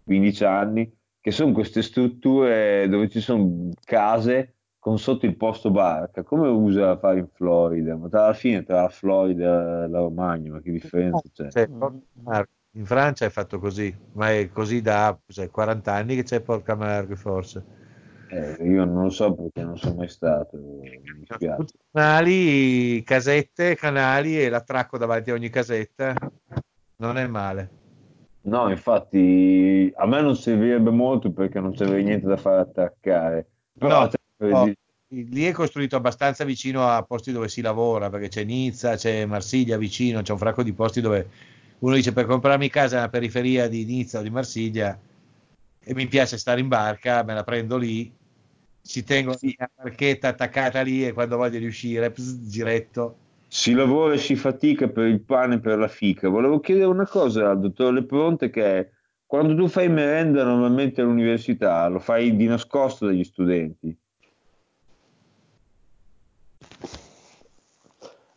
Speaker 5: 15 anni, che sono queste strutture dove ci sono case con sotto il posto barca, come usa fare in Florida, ma tra la fine tra la Florida e la Romagna, ma che differenza c'è?
Speaker 6: Cioè, Marco, in Francia è fatto così, ma è così da cos'è, 40 anni che c'è Porca Marghe forse.
Speaker 5: Eh, io non lo so perché non sono mai stato, mi
Speaker 6: canali, casette, canali e l'attracco davanti a ogni casetta non è male.
Speaker 5: No, infatti a me non servirebbe molto perché non c'avrei niente da fare attraccare. Però
Speaker 6: No, no,
Speaker 5: di-
Speaker 6: lì è costruito abbastanza vicino a posti dove si lavora, perché c'è Nizza, c'è Marsiglia vicino, c'è un fracco di posti dove uno dice per comprarmi casa nella periferia di Nizza o di Marsiglia e mi piace stare in barca, me la prendo lì, ci tengo
Speaker 5: Sì.
Speaker 6: la barchetta attaccata lì e quando voglio riuscire, pss, giretto.
Speaker 5: si lavora e si fatica per il pane e per la fica. Volevo chiedere una cosa al dottor Lepronte che è, quando tu fai merenda normalmente all'università, lo fai di nascosto dagli studenti?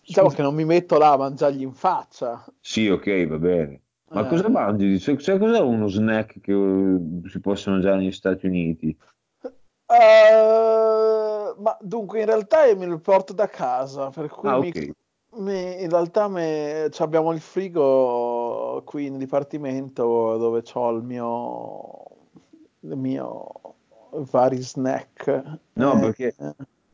Speaker 4: Diciamo che non mi metto là a mangiargli in faccia.
Speaker 5: Sì, ok, va bene. Ma
Speaker 4: Eh.
Speaker 5: cosa mangi? Cioè, cioè, cos'è uno snack che eh, si possa mangiare negli Stati Uniti?
Speaker 4: Eh, ma dunque, in realtà io me lo porto da casa, per cui
Speaker 5: Ah,
Speaker 4: mi-
Speaker 5: ok.
Speaker 4: mi- in realtà me- cioè, abbiamo il frigo qui in dipartimento dove ho il mio, il mio vari snack.
Speaker 5: No,
Speaker 4: Eh,
Speaker 5: perché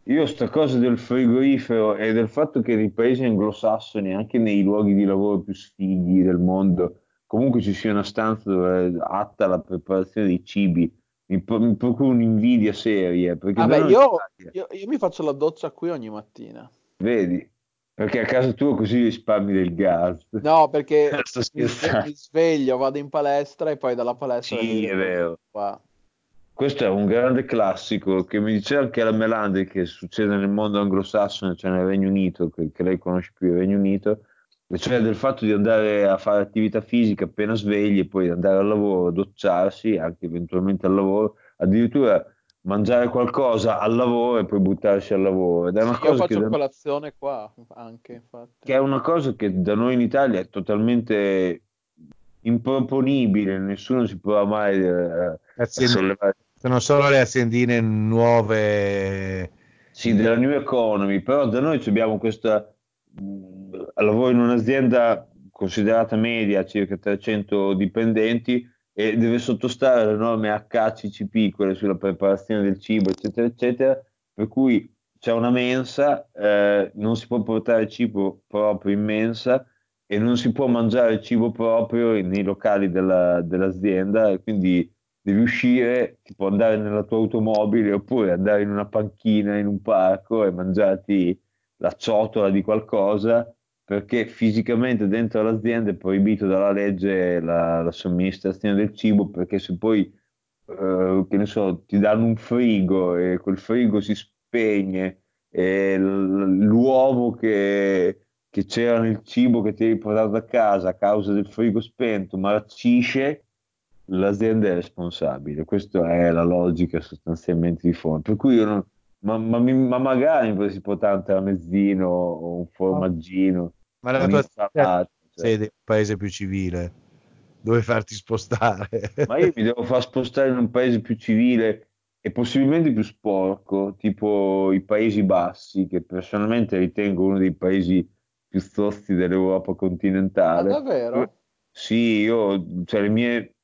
Speaker 5: io sta cosa del frigorifero e del fatto che nei paesi anglosassoni, anche nei luoghi di lavoro più sfighi del mondo, comunque ci sia una stanza dove è atta la preparazione dei cibi, mi, pro- mi procura un'invidia seria, perché
Speaker 4: Vabbè, io, io- io mi faccio la doccia qui ogni mattina.
Speaker 5: vedi, perché a casa tua così risparmi del gas.
Speaker 4: No, perché
Speaker 5: Sto
Speaker 4: mi, mi sveglio, vado in palestra e poi dalla palestra
Speaker 5: Sì, è vero.
Speaker 4: qua.
Speaker 5: Questo è un grande classico che mi diceva anche la Melandri che succede nel mondo anglosassone, cioè nel Regno Unito, che, che lei conosce più il Regno Unito, cioè del fatto di andare a fare attività fisica appena svegli e poi andare al lavoro, docciarsi, anche eventualmente al lavoro, addirittura mangiare qualcosa al lavoro e poi buttarsi al lavoro. Ed è una
Speaker 4: Sì, io
Speaker 5: cosa che
Speaker 4: faccio
Speaker 5: da-
Speaker 4: colazione qua anche, infatti.
Speaker 5: che è una cosa che da noi in Italia è totalmente improponibile, nessuno si può mai eh, a sollevare.
Speaker 6: Sono solo le aziendine nuove.
Speaker 5: Sì, della New Economy, però da noi abbiamo questa, lavoro in un'azienda considerata media, circa 300 dipendenti, e deve sottostare alle norme HACCP, quelle sulla preparazione del cibo, eccetera, eccetera, per cui c'è una mensa, eh, non si può portare cibo proprio in mensa e non si può mangiare cibo proprio nei locali della- dell'azienda, quindi devi uscire, tipo andare nella tua automobile oppure andare in una panchina in un parco e mangiarti la ciotola di qualcosa perché fisicamente dentro l'azienda è proibito dalla legge la, la somministrazione del cibo perché se poi eh, che ne so, ti danno un frigo e quel frigo si spegne e l'uovo che, che c'era nel cibo che ti hai portato a casa a causa del frigo spento marcisce l'azienda è responsabile. Questa è la logica sostanzialmente di fondo. Per cui io non, ma, ma mi- ma magari mi si può tanto tramezzino o un formaggino,
Speaker 6: Ma la tua
Speaker 5: un'insalata. cioè.
Speaker 6: sei un paese più civile dove farti spostare.
Speaker 5: Ma io mi devo far spostare in un paese più civile e possibilmente più sporco, tipo i Paesi Bassi, che personalmente ritengo uno dei paesi più tosti dell'Europa
Speaker 4: Ah,
Speaker 5: continentale.
Speaker 4: davvero?
Speaker 5: Sì, io, cioè le mie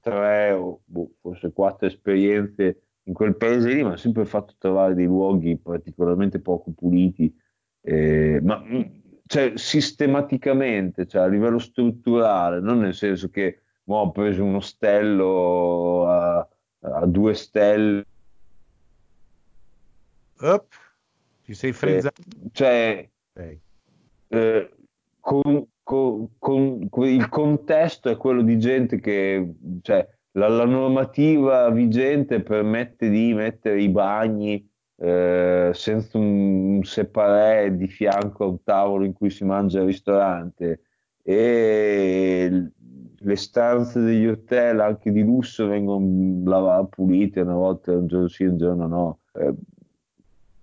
Speaker 5: tre o boh, forse quattro esperienze in quel paese lì mi hanno sempre fatto trovare dei luoghi particolarmente poco puliti, eh, ma mh, cioè, sistematicamente, cioè, a livello strutturale, non nel senso che mo, ho preso un ostello a, a due stelle,
Speaker 6: Op, ti sei
Speaker 5: eh,
Speaker 6: frizzato.
Speaker 5: cioè
Speaker 6: Ok.
Speaker 5: eh, con- con- con- il contesto è quello di gente che, cioè, la, la normativa vigente permette di mettere i bagni eh, senza un, separé di fianco a un tavolo in cui si mangia al ristorante e le stanze degli hotel, anche di lusso, vengono lava- pulite una volta, un giorno sì, un giorno no. Eh,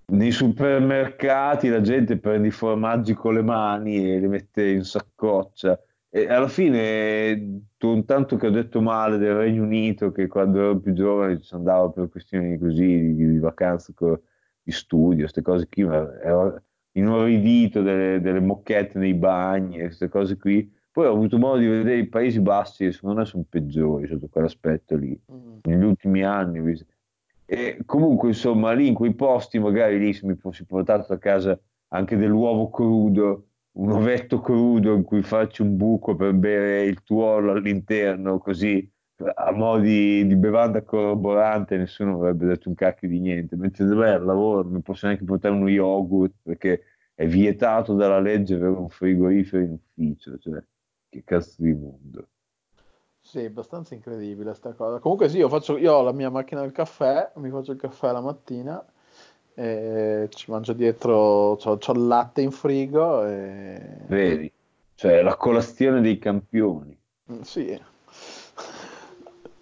Speaker 5: nei supermercati la gente prende i formaggi con le mani e li mette in saccoccia. E alla fine, tanto che ho detto male del Regno Unito, che quando ero più giovane ci andavo per questioni così di, di vacanze, di studio, queste cose qui, ma ero inorridito delle, delle moquette nei bagni, queste cose qui. Poi ho avuto modo di vedere i Paesi Bassi e secondo me sono peggiori sotto quell'aspetto lì.
Speaker 4: Mm.
Speaker 5: Negli ultimi anni. E comunque, insomma, lì in quei posti, magari lì se mi fossi portato a casa anche dell'uovo crudo, un ovetto crudo in cui faccio un buco per bere il tuorlo all'interno, così a mo' di, di bevanda corroborante, nessuno avrebbe detto un cacchio di niente. Mentre dov'è al lavoro non posso neanche portare uno yogurt perché è vietato dalla legge avere un frigorifero in ufficio. Cioè, che cazzo di mondo.
Speaker 4: Sì, abbastanza incredibile sta cosa. Comunque sì, io faccio, io ho la mia macchina del caffè, mi faccio il caffè la mattina, e ci mangio dietro, c'ho, c'ho il latte in frigo e...
Speaker 5: Vedi? Cioè, la colazione dei campioni.
Speaker 4: Mm, Sì.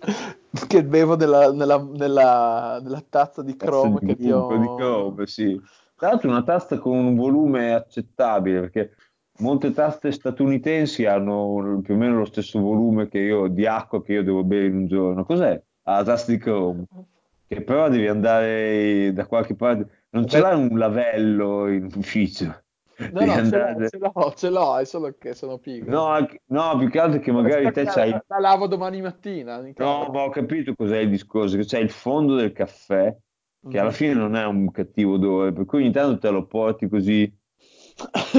Speaker 4: Che bevo nella, nella- nella- nella tazza di
Speaker 5: Tazza
Speaker 4: Chrome
Speaker 5: di
Speaker 4: che ti
Speaker 5: buco, di
Speaker 4: ho...
Speaker 5: Chrome, sì. Tra l'altro una tazza con un volume accettabile, perché molte taste statunitensi hanno più o meno lo stesso volume che io, di acqua che io devo bere in un giorno. Cos'è? Ah, la tazza di Chrome, che però devi andare da qualche parte. Non ce l'hai un lavello in ufficio.
Speaker 4: No, no, ce l'ho,
Speaker 5: andare...
Speaker 4: ce l'ho, ce l'ho, è solo che sono pigro.
Speaker 5: No, anche- no, più che altro che magari te c'hai...
Speaker 4: la- la lavo domani mattina, in
Speaker 5: No, ma ho capito cos'è il discorso, che c'è il fondo del caffè, che alla
Speaker 4: Mhm.
Speaker 5: fine non è un cattivo odore, per cui ogni tanto te lo porti così,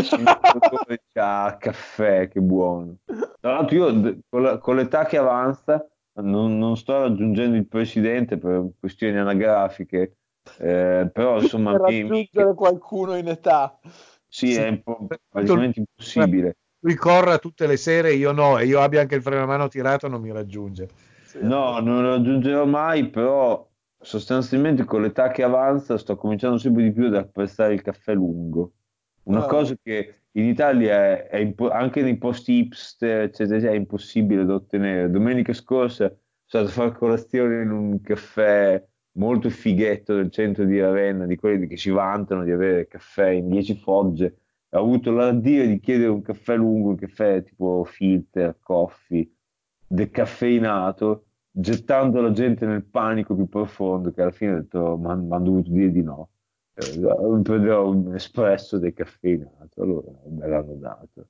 Speaker 5: senti l'odore a caffè, che buono. Tra l'altro io con l'età che avanza, non, non sto raggiungendo il presidente per questioni anagrafiche, eh, però insomma
Speaker 4: Per
Speaker 5: mi, mi-
Speaker 4: raggiungere qualcuno in età.
Speaker 5: sì,
Speaker 6: Sì.
Speaker 5: è un po' praticamente impossibile.
Speaker 6: Lui corra tutte le sere, io no, e io abbia anche il freno a mano tirato, non mi raggiunge.
Speaker 4: Sì,
Speaker 5: No, non lo raggiungerò mai, però sostanzialmente con l'età che avanza sto cominciando sempre di più ad apprezzare il caffè lungo. Una
Speaker 4: Ah.
Speaker 5: cosa che in Italia è, è impo- anche nei posti hipster, eccetera, è impossibile da ottenere. Domenica scorsa sono stato a fare colazione in un caffè molto fighetto del centro di Ravenna, di quelli che si vantano di avere caffè in 10 fogge. Ho avuto l'ardire di chiedere un caffè lungo, un caffè tipo filter, coffee, decaffeinato, gettando la gente nel panico più profondo, che alla fine ho detto, mi hanno dovuto dire di no. Prenderò un espresso decaffeinato, allora me l'hanno dato.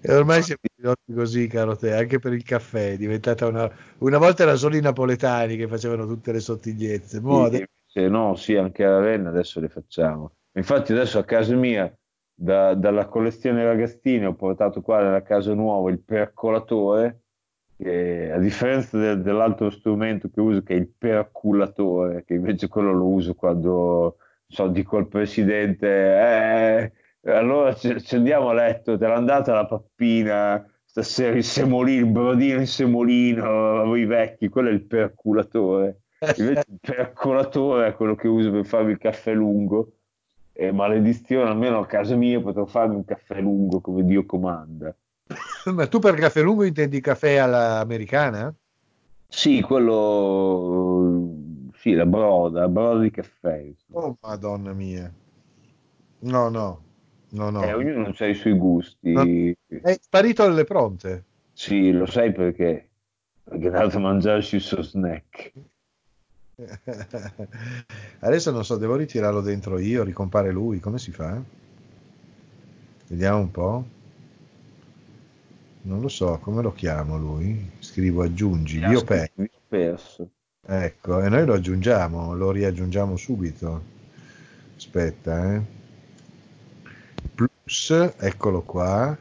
Speaker 6: E ormai siamo ridotti così, caro te, anche per il caffè, è diventata una... Una volta erano solo i napoletani che facevano tutte le sottigliezze, mo
Speaker 5: Sì,
Speaker 6: adesso-
Speaker 5: se no, sì, anche a Ravenna adesso le facciamo. Infatti adesso a casa mia, da- dalla collezione ragazzini, ho portato qua nella casa nuova il percolatore, che a differenza del- dell'altro strumento che uso, che è il perculatore, che invece quello lo uso quando, so, dico al presidente, eh, allora ci, ci andiamo a letto, te l'ha andata la pappina, stasera il semolino, il brodino in semolino, voi vecchi, quello è il perculatore. Invece il percolatore è quello che uso per farmi il caffè lungo. E maledizione, almeno a casa mia potrò farmi un caffè lungo come Dio comanda.
Speaker 6: Ma tu per caffè lungo intendi caffè all'americana?
Speaker 5: Sì, quello, sì, la broda, la broda di caffè.
Speaker 6: Oh, madonna mia. No, no, no, no.
Speaker 5: Eh, ognuno ha i suoi gusti.
Speaker 6: È sparito alle pronte.
Speaker 5: Sì, lo sai perché? Perché è andato a mangiarsi il suo snack.
Speaker 6: Adesso non so, devo ritirarlo dentro io, ricompare lui, come si fa? Vediamo un po'. Non lo so, come lo chiamo lui? Scrivo aggiungi, io per.
Speaker 5: perso.
Speaker 6: Ecco, e noi lo aggiungiamo, lo riaggiungiamo subito. Aspetta, eh. Plus, eccolo qua.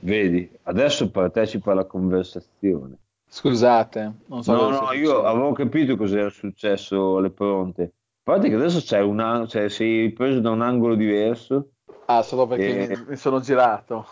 Speaker 5: Vedi, adesso partecipa alla conversazione.
Speaker 4: Scusate, non so
Speaker 5: No,
Speaker 4: cosa
Speaker 5: no, io avevo capito cos'era successo alle pronte. A parte che adesso c'è un an- cioè, sei preso da un angolo diverso,
Speaker 4: Ah, solo perché
Speaker 5: Eh.
Speaker 4: mi, mi sono girato.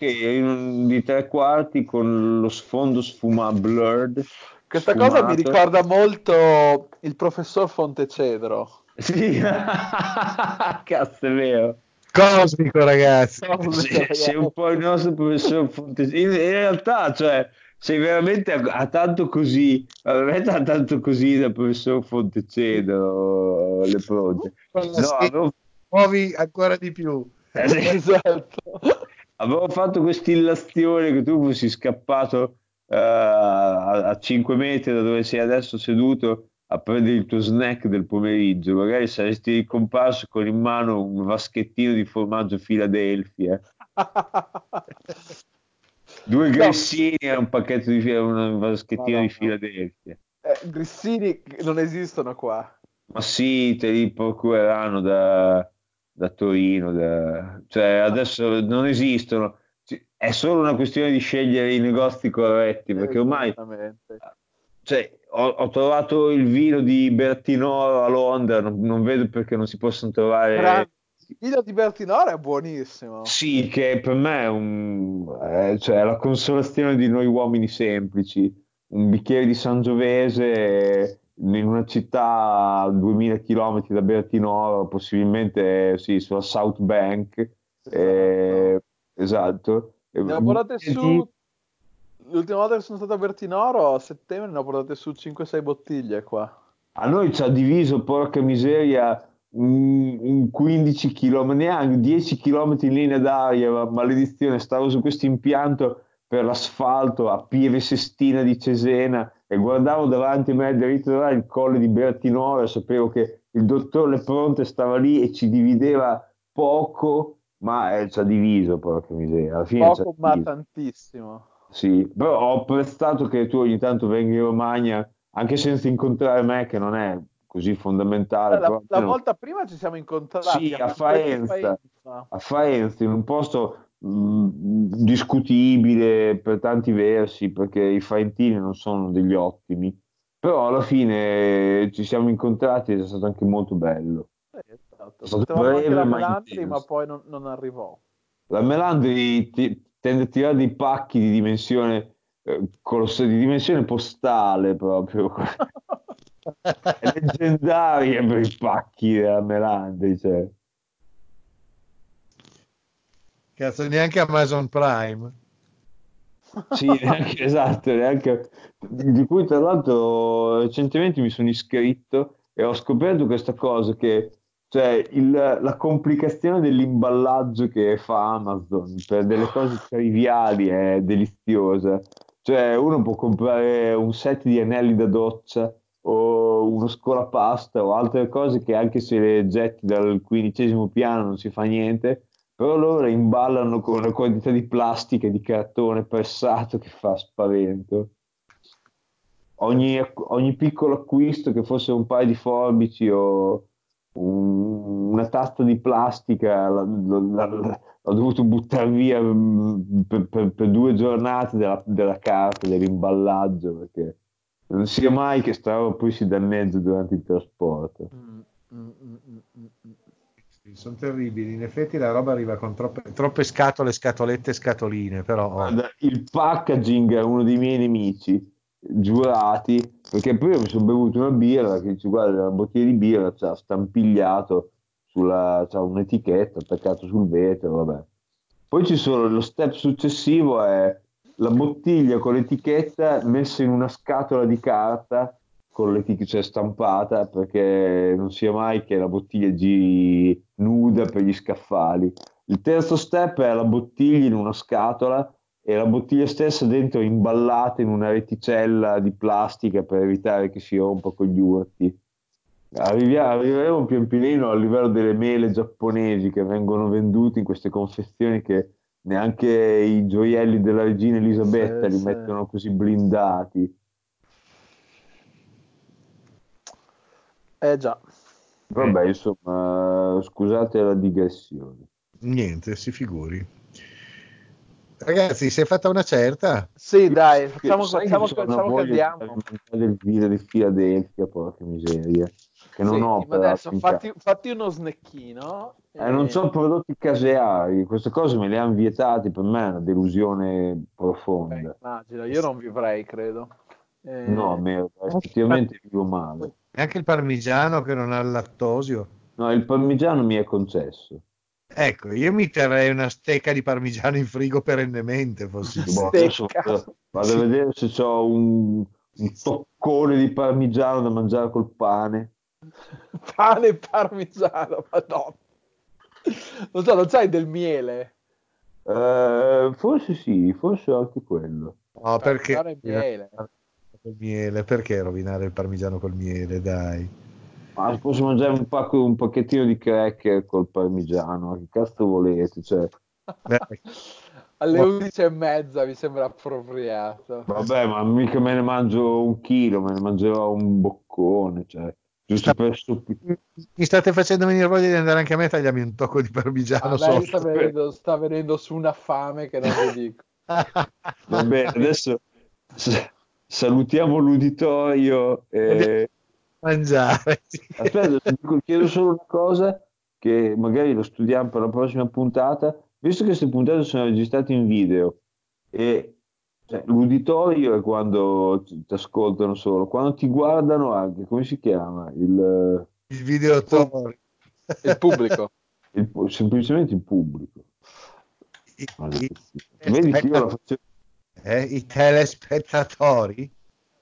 Speaker 5: Che di tre quarti con lo sfondo sfuma blurred.
Speaker 4: Questa cosa mi
Speaker 5: sfumato.
Speaker 4: ricorda molto il professor Fontecedro.
Speaker 5: Sì, cazzo è vero.
Speaker 6: Cosmico, ragazzi.
Speaker 5: Sei, sei un po' il nostro professor Fontesino. In, in realtà, cioè, sei veramente a, a tanto così, veramente a tanto così da professor Fontecedro le
Speaker 6: la
Speaker 5: No, avevo,
Speaker 6: muovi ancora di più.
Speaker 5: eh, sì,
Speaker 4: esatto.
Speaker 5: Avevo fatto questa illazione che tu fossi scappato eh, a, a 5 metri da dove sei adesso seduto a prendere il tuo snack del pomeriggio. Magari saresti ricomparso con in mano un vaschettino di formaggio Philadelphia. Due
Speaker 4: No.
Speaker 5: grissini e un pacchetto di un vaschettino
Speaker 4: No, no,
Speaker 5: di. Philadelphia.
Speaker 4: Eh, grissini non esistono qua.
Speaker 5: Ma sì, te li procureranno da, da Torino. da- Cioè, adesso non esistono. È solo una questione di scegliere i negozi corretti, perché ormai cioè, ho, ho trovato il vino di Bertinoro a Londra, non, non vedo perché non si possano trovare.
Speaker 4: Grande. Il video di Bertinoro è buonissimo.
Speaker 5: Sì, che per me è, un, eh, cioè, è la consolazione di noi uomini semplici. Un bicchiere di Sangiovese in una città a 2000 km da Bertinoro, possibilmente sì, sulla South Bank. eh, esatto.
Speaker 4: Ne ho portate su. L'ultima volta che sono stato a Bertinoro, a settembre, ne ho portate su 5-6 bottiglie qua.
Speaker 5: A noi ci ha diviso, porca miseria, un, un 15 km, neanche 10 km in linea d'aria, ma- maledizione, stavo su questo impianto per l'asfalto a Pieve Sestina di Cesena e guardavo davanti a me dritto là il colle di Bertinoro e sapevo che il dottor Lepronte stava lì e ci divideva poco, ma eh, ci ha diviso, porca miseria. Alla fine
Speaker 4: Poco, ma
Speaker 5: diviso.
Speaker 4: tantissimo.
Speaker 5: Sì, però ho apprezzato che tu ogni tanto vengi in Romagna, anche senza incontrare me, che non è così fondamentale.
Speaker 4: La,
Speaker 5: però
Speaker 4: la volta prima ci siamo incontrati
Speaker 5: Sì, a Faenza.
Speaker 4: Faenza.
Speaker 5: a Faenza, in un posto mh, discutibile per tanti versi, perché i faentini non sono degli ottimi, però alla fine ci siamo incontrati ed è stato anche molto bello.
Speaker 4: Eh, esatto.
Speaker 5: È stato breve,
Speaker 4: la
Speaker 5: ma
Speaker 4: Melandri, ma poi non, non arrivò.
Speaker 5: La Melandri ti- tende a tirare dei pacchi di dimensione, eh, coloss- di dimensione postale proprio. È leggendaria per i pacchi della Melandri, cioè.
Speaker 6: Cazzo, neanche Amazon Prime.
Speaker 5: Sì, neanche, esatto, neanche, di cui tra l'altro recentemente mi sono iscritto e ho scoperto questa cosa che cioè il- la complicazione dell'imballaggio che fa Amazon per delle cose triviali è deliziosa. Cioè uno può comprare un set di anelli da doccia o uno scolapasta o altre cose che anche se le getti dal quindicesimo piano non si fa niente, però loro imballano con una quantità di plastica e di cartone pressato che fa spavento. Ogni, ogni piccolo acquisto, che fosse un paio di forbici o un- una tazza di plastica, la- la- la- ho dovuto buttare via mm, per, per- per due giornate della, della carta, dell'imballaggio, perché non sia mai che sta poi si danneggia durante il trasporto.
Speaker 4: Mm, mm, mm, mm, mm,
Speaker 6: sono terribili. In effetti la roba arriva con troppe, troppe scatole, scatolette, scatoline, però oh.
Speaker 5: Guarda, il packaging è uno dei miei nemici giurati perché poi mi sono bevuto una birra che dice guarda la bottiglia di birra c'ha stampigliato sulla c'ha un'etichetta attaccato sul vetro vabbè poi ci sono lo step successivo è la bottiglia con l'etichetta messa in una scatola di carta con l'etichetta stampata perché non sia mai che la bottiglia giri nuda per gli scaffali il terzo step è la bottiglia in una scatola e la bottiglia stessa dentro imballata in una reticella di plastica per evitare che si rompa con gli urti. Arrivia- arriveremo pian pianino al livello delle mele giapponesi che vengono vendute in queste confezioni che neanche i gioielli della regina Elisabetta
Speaker 4: Sì,
Speaker 5: li
Speaker 4: sì.
Speaker 5: mettono così blindati.
Speaker 4: Eh già.
Speaker 5: Vabbè, insomma, scusate la digressione.
Speaker 6: Niente, si figuri. Ragazzi, si è fatta una certa?
Speaker 4: Sì, dai, facciamo,
Speaker 5: Sai
Speaker 4: facciamo,
Speaker 5: che
Speaker 4: facciamo che andiamo.
Speaker 5: il vino di Filadelfia, porca miseria, che non
Speaker 4: Senti,
Speaker 5: ho
Speaker 4: ma adesso fatti, fatti uno snecchino.
Speaker 5: Eh, non so prodotti caseari, queste cose me le hanno vietate, per me è una delusione
Speaker 4: Eh,
Speaker 5: profonda.
Speaker 4: immagino, io non vivrei, credo. Eh,
Speaker 5: No, me- effettivamente vivo male.
Speaker 6: E anche il parmigiano che non ha il lattosio.
Speaker 5: No, il parmigiano mi è concesso.
Speaker 6: Ecco, io mi terrei una stecca di parmigiano in frigo perennemente, fossi tu.
Speaker 5: Boh,
Speaker 4: Stecca.
Speaker 5: vado a vedere se ho un, un toccone di parmigiano da mangiare col pane.
Speaker 4: pane e parmigiano, madonna. Non so, non sai del miele?
Speaker 5: Eh, forse sì, forse anche quello.
Speaker 6: No, perché
Speaker 4: Parmigiano e miele.
Speaker 6: Col miele? Perché rovinare il parmigiano col miele, dai.
Speaker 5: Ma posso mangiare un, pacco, un pacchettino di cracker col parmigiano, che cazzo volete? Cioè.
Speaker 4: Alle 11 e mezza mi sembra appropriato.
Speaker 5: vabbè, ma mica me ne mangio un chilo, me ne mangerò un boccone, cioè, giusto per stupid-
Speaker 6: Mi state facendo venire voglia di andare anche a me a tagliarmi un tocco di parmigiano
Speaker 4: me sta venendo, sta venendo su una fame che non vi dico.
Speaker 5: Va bene, adesso s- salutiamo l'uditorio. E...
Speaker 6: Mangiare.
Speaker 5: Aspetta, chiedo solo una cosa che magari lo studiamo per la prossima puntata, visto che queste puntate sono registrate in video e cioè, l'uditorio è quando ti ascoltano solo, quando ti guardano anche, come si chiama? Il,
Speaker 6: Il video
Speaker 4: Il pubblico.
Speaker 5: il- semplicemente il pubblico.
Speaker 6: I,
Speaker 5: Maledizione.
Speaker 6: i-
Speaker 5: Vedi che io la facevo,
Speaker 6: eh, i telespettatori?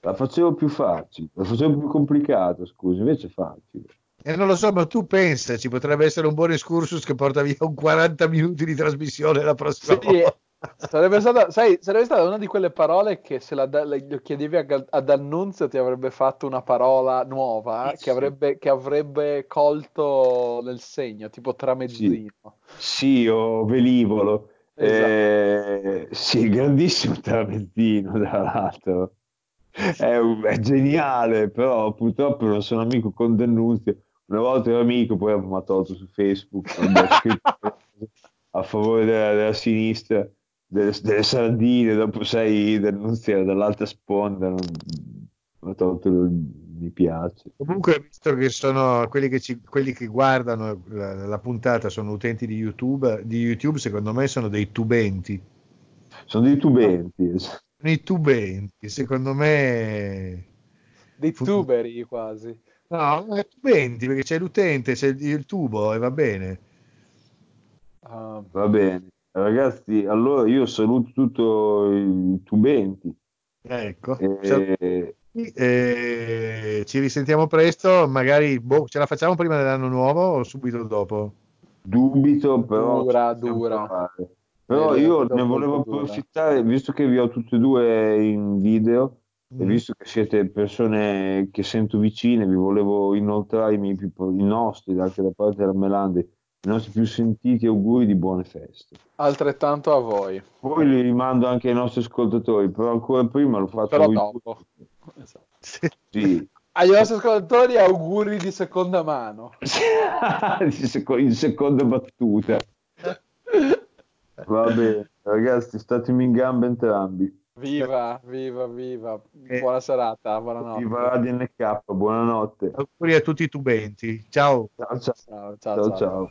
Speaker 5: la facevo più facile, la facevo più complicata, scusa, invece è facile.
Speaker 6: E non lo so, ma tu pensa, ci potrebbe essere un buon excursus che porta via un 40 minuti di trasmissione la prossima
Speaker 4: Sì,
Speaker 6: volta.
Speaker 4: sarebbe stata, sai, sarebbe stata una di quelle parole che se la, le- chiedevi a ad Annunzio ti avrebbe fatto una parola nuova
Speaker 5: Sì,
Speaker 4: che, avrebbe, che avrebbe colto nel segno, tipo tramezzino.
Speaker 5: Sì, o velivolo.
Speaker 4: Esatto.
Speaker 5: Eh, sì, grandissimo tramezzino, tra l'altro. È, è geniale, però purtroppo non sono amico con D'Annunzio. Una volta ero amico, poi ha tolto su Facebook, ho a favore della, della sinistra, delle, delle sardine, dopo sei D'Annunzio dall'altra sponda, non, ha tolto il mi piace.
Speaker 6: Comunque, visto che sono quelli che, ci- quelli che guardano la, la puntata sono utenti di YouTube, di YouTube, secondo me sono dei tubenti.
Speaker 5: Sono dei tubenti.
Speaker 6: Sono i tubenti, secondo me.
Speaker 4: Dei tuberi quasi.
Speaker 6: No, è tubenti perché c'è l'utente, c'è il, tubo e va bene.
Speaker 4: Ah,
Speaker 5: Va bene, ragazzi, allora io saluto tutti i tubenti
Speaker 6: Ecco.
Speaker 5: e
Speaker 6: Eh, ci risentiamo presto, magari boh, ce la facciamo prima dell'anno nuovo o subito dopo?
Speaker 5: dubito, però
Speaker 4: Dura, dura.
Speaker 5: Però
Speaker 4: Eh,
Speaker 5: io ne volevo
Speaker 4: dura.
Speaker 5: approfittare, visto che vi ho tutti e due in video e
Speaker 6: Mm.
Speaker 5: visto che siete persone che sento vicine, vi volevo inoltrare i, miei più- i nostri, anche da parte della Melandi, i nostri più sentiti auguri di buone feste.
Speaker 4: altrettanto a voi.
Speaker 5: Poi li rimando anche ai nostri ascoltatori, però ancora prima lo faccio
Speaker 4: Però dopo.
Speaker 5: due.
Speaker 4: Esatto.
Speaker 5: Sì.
Speaker 4: Agli nostri ascoltatori auguri di seconda mano.
Speaker 5: in seco- in seconda battuta. Va bene, ragazzi, statemi in gamba entrambi.
Speaker 4: Viva, viva, viva.
Speaker 6: Eh.
Speaker 4: Buona serata, buonanotte.
Speaker 5: Viva Radio NK, buonanotte.
Speaker 6: Auguri a tutti i tubenti. Ciao.
Speaker 5: Ciao ciao.
Speaker 4: Ciao, ciao,
Speaker 5: ciao.
Speaker 4: ciao.
Speaker 5: ciao.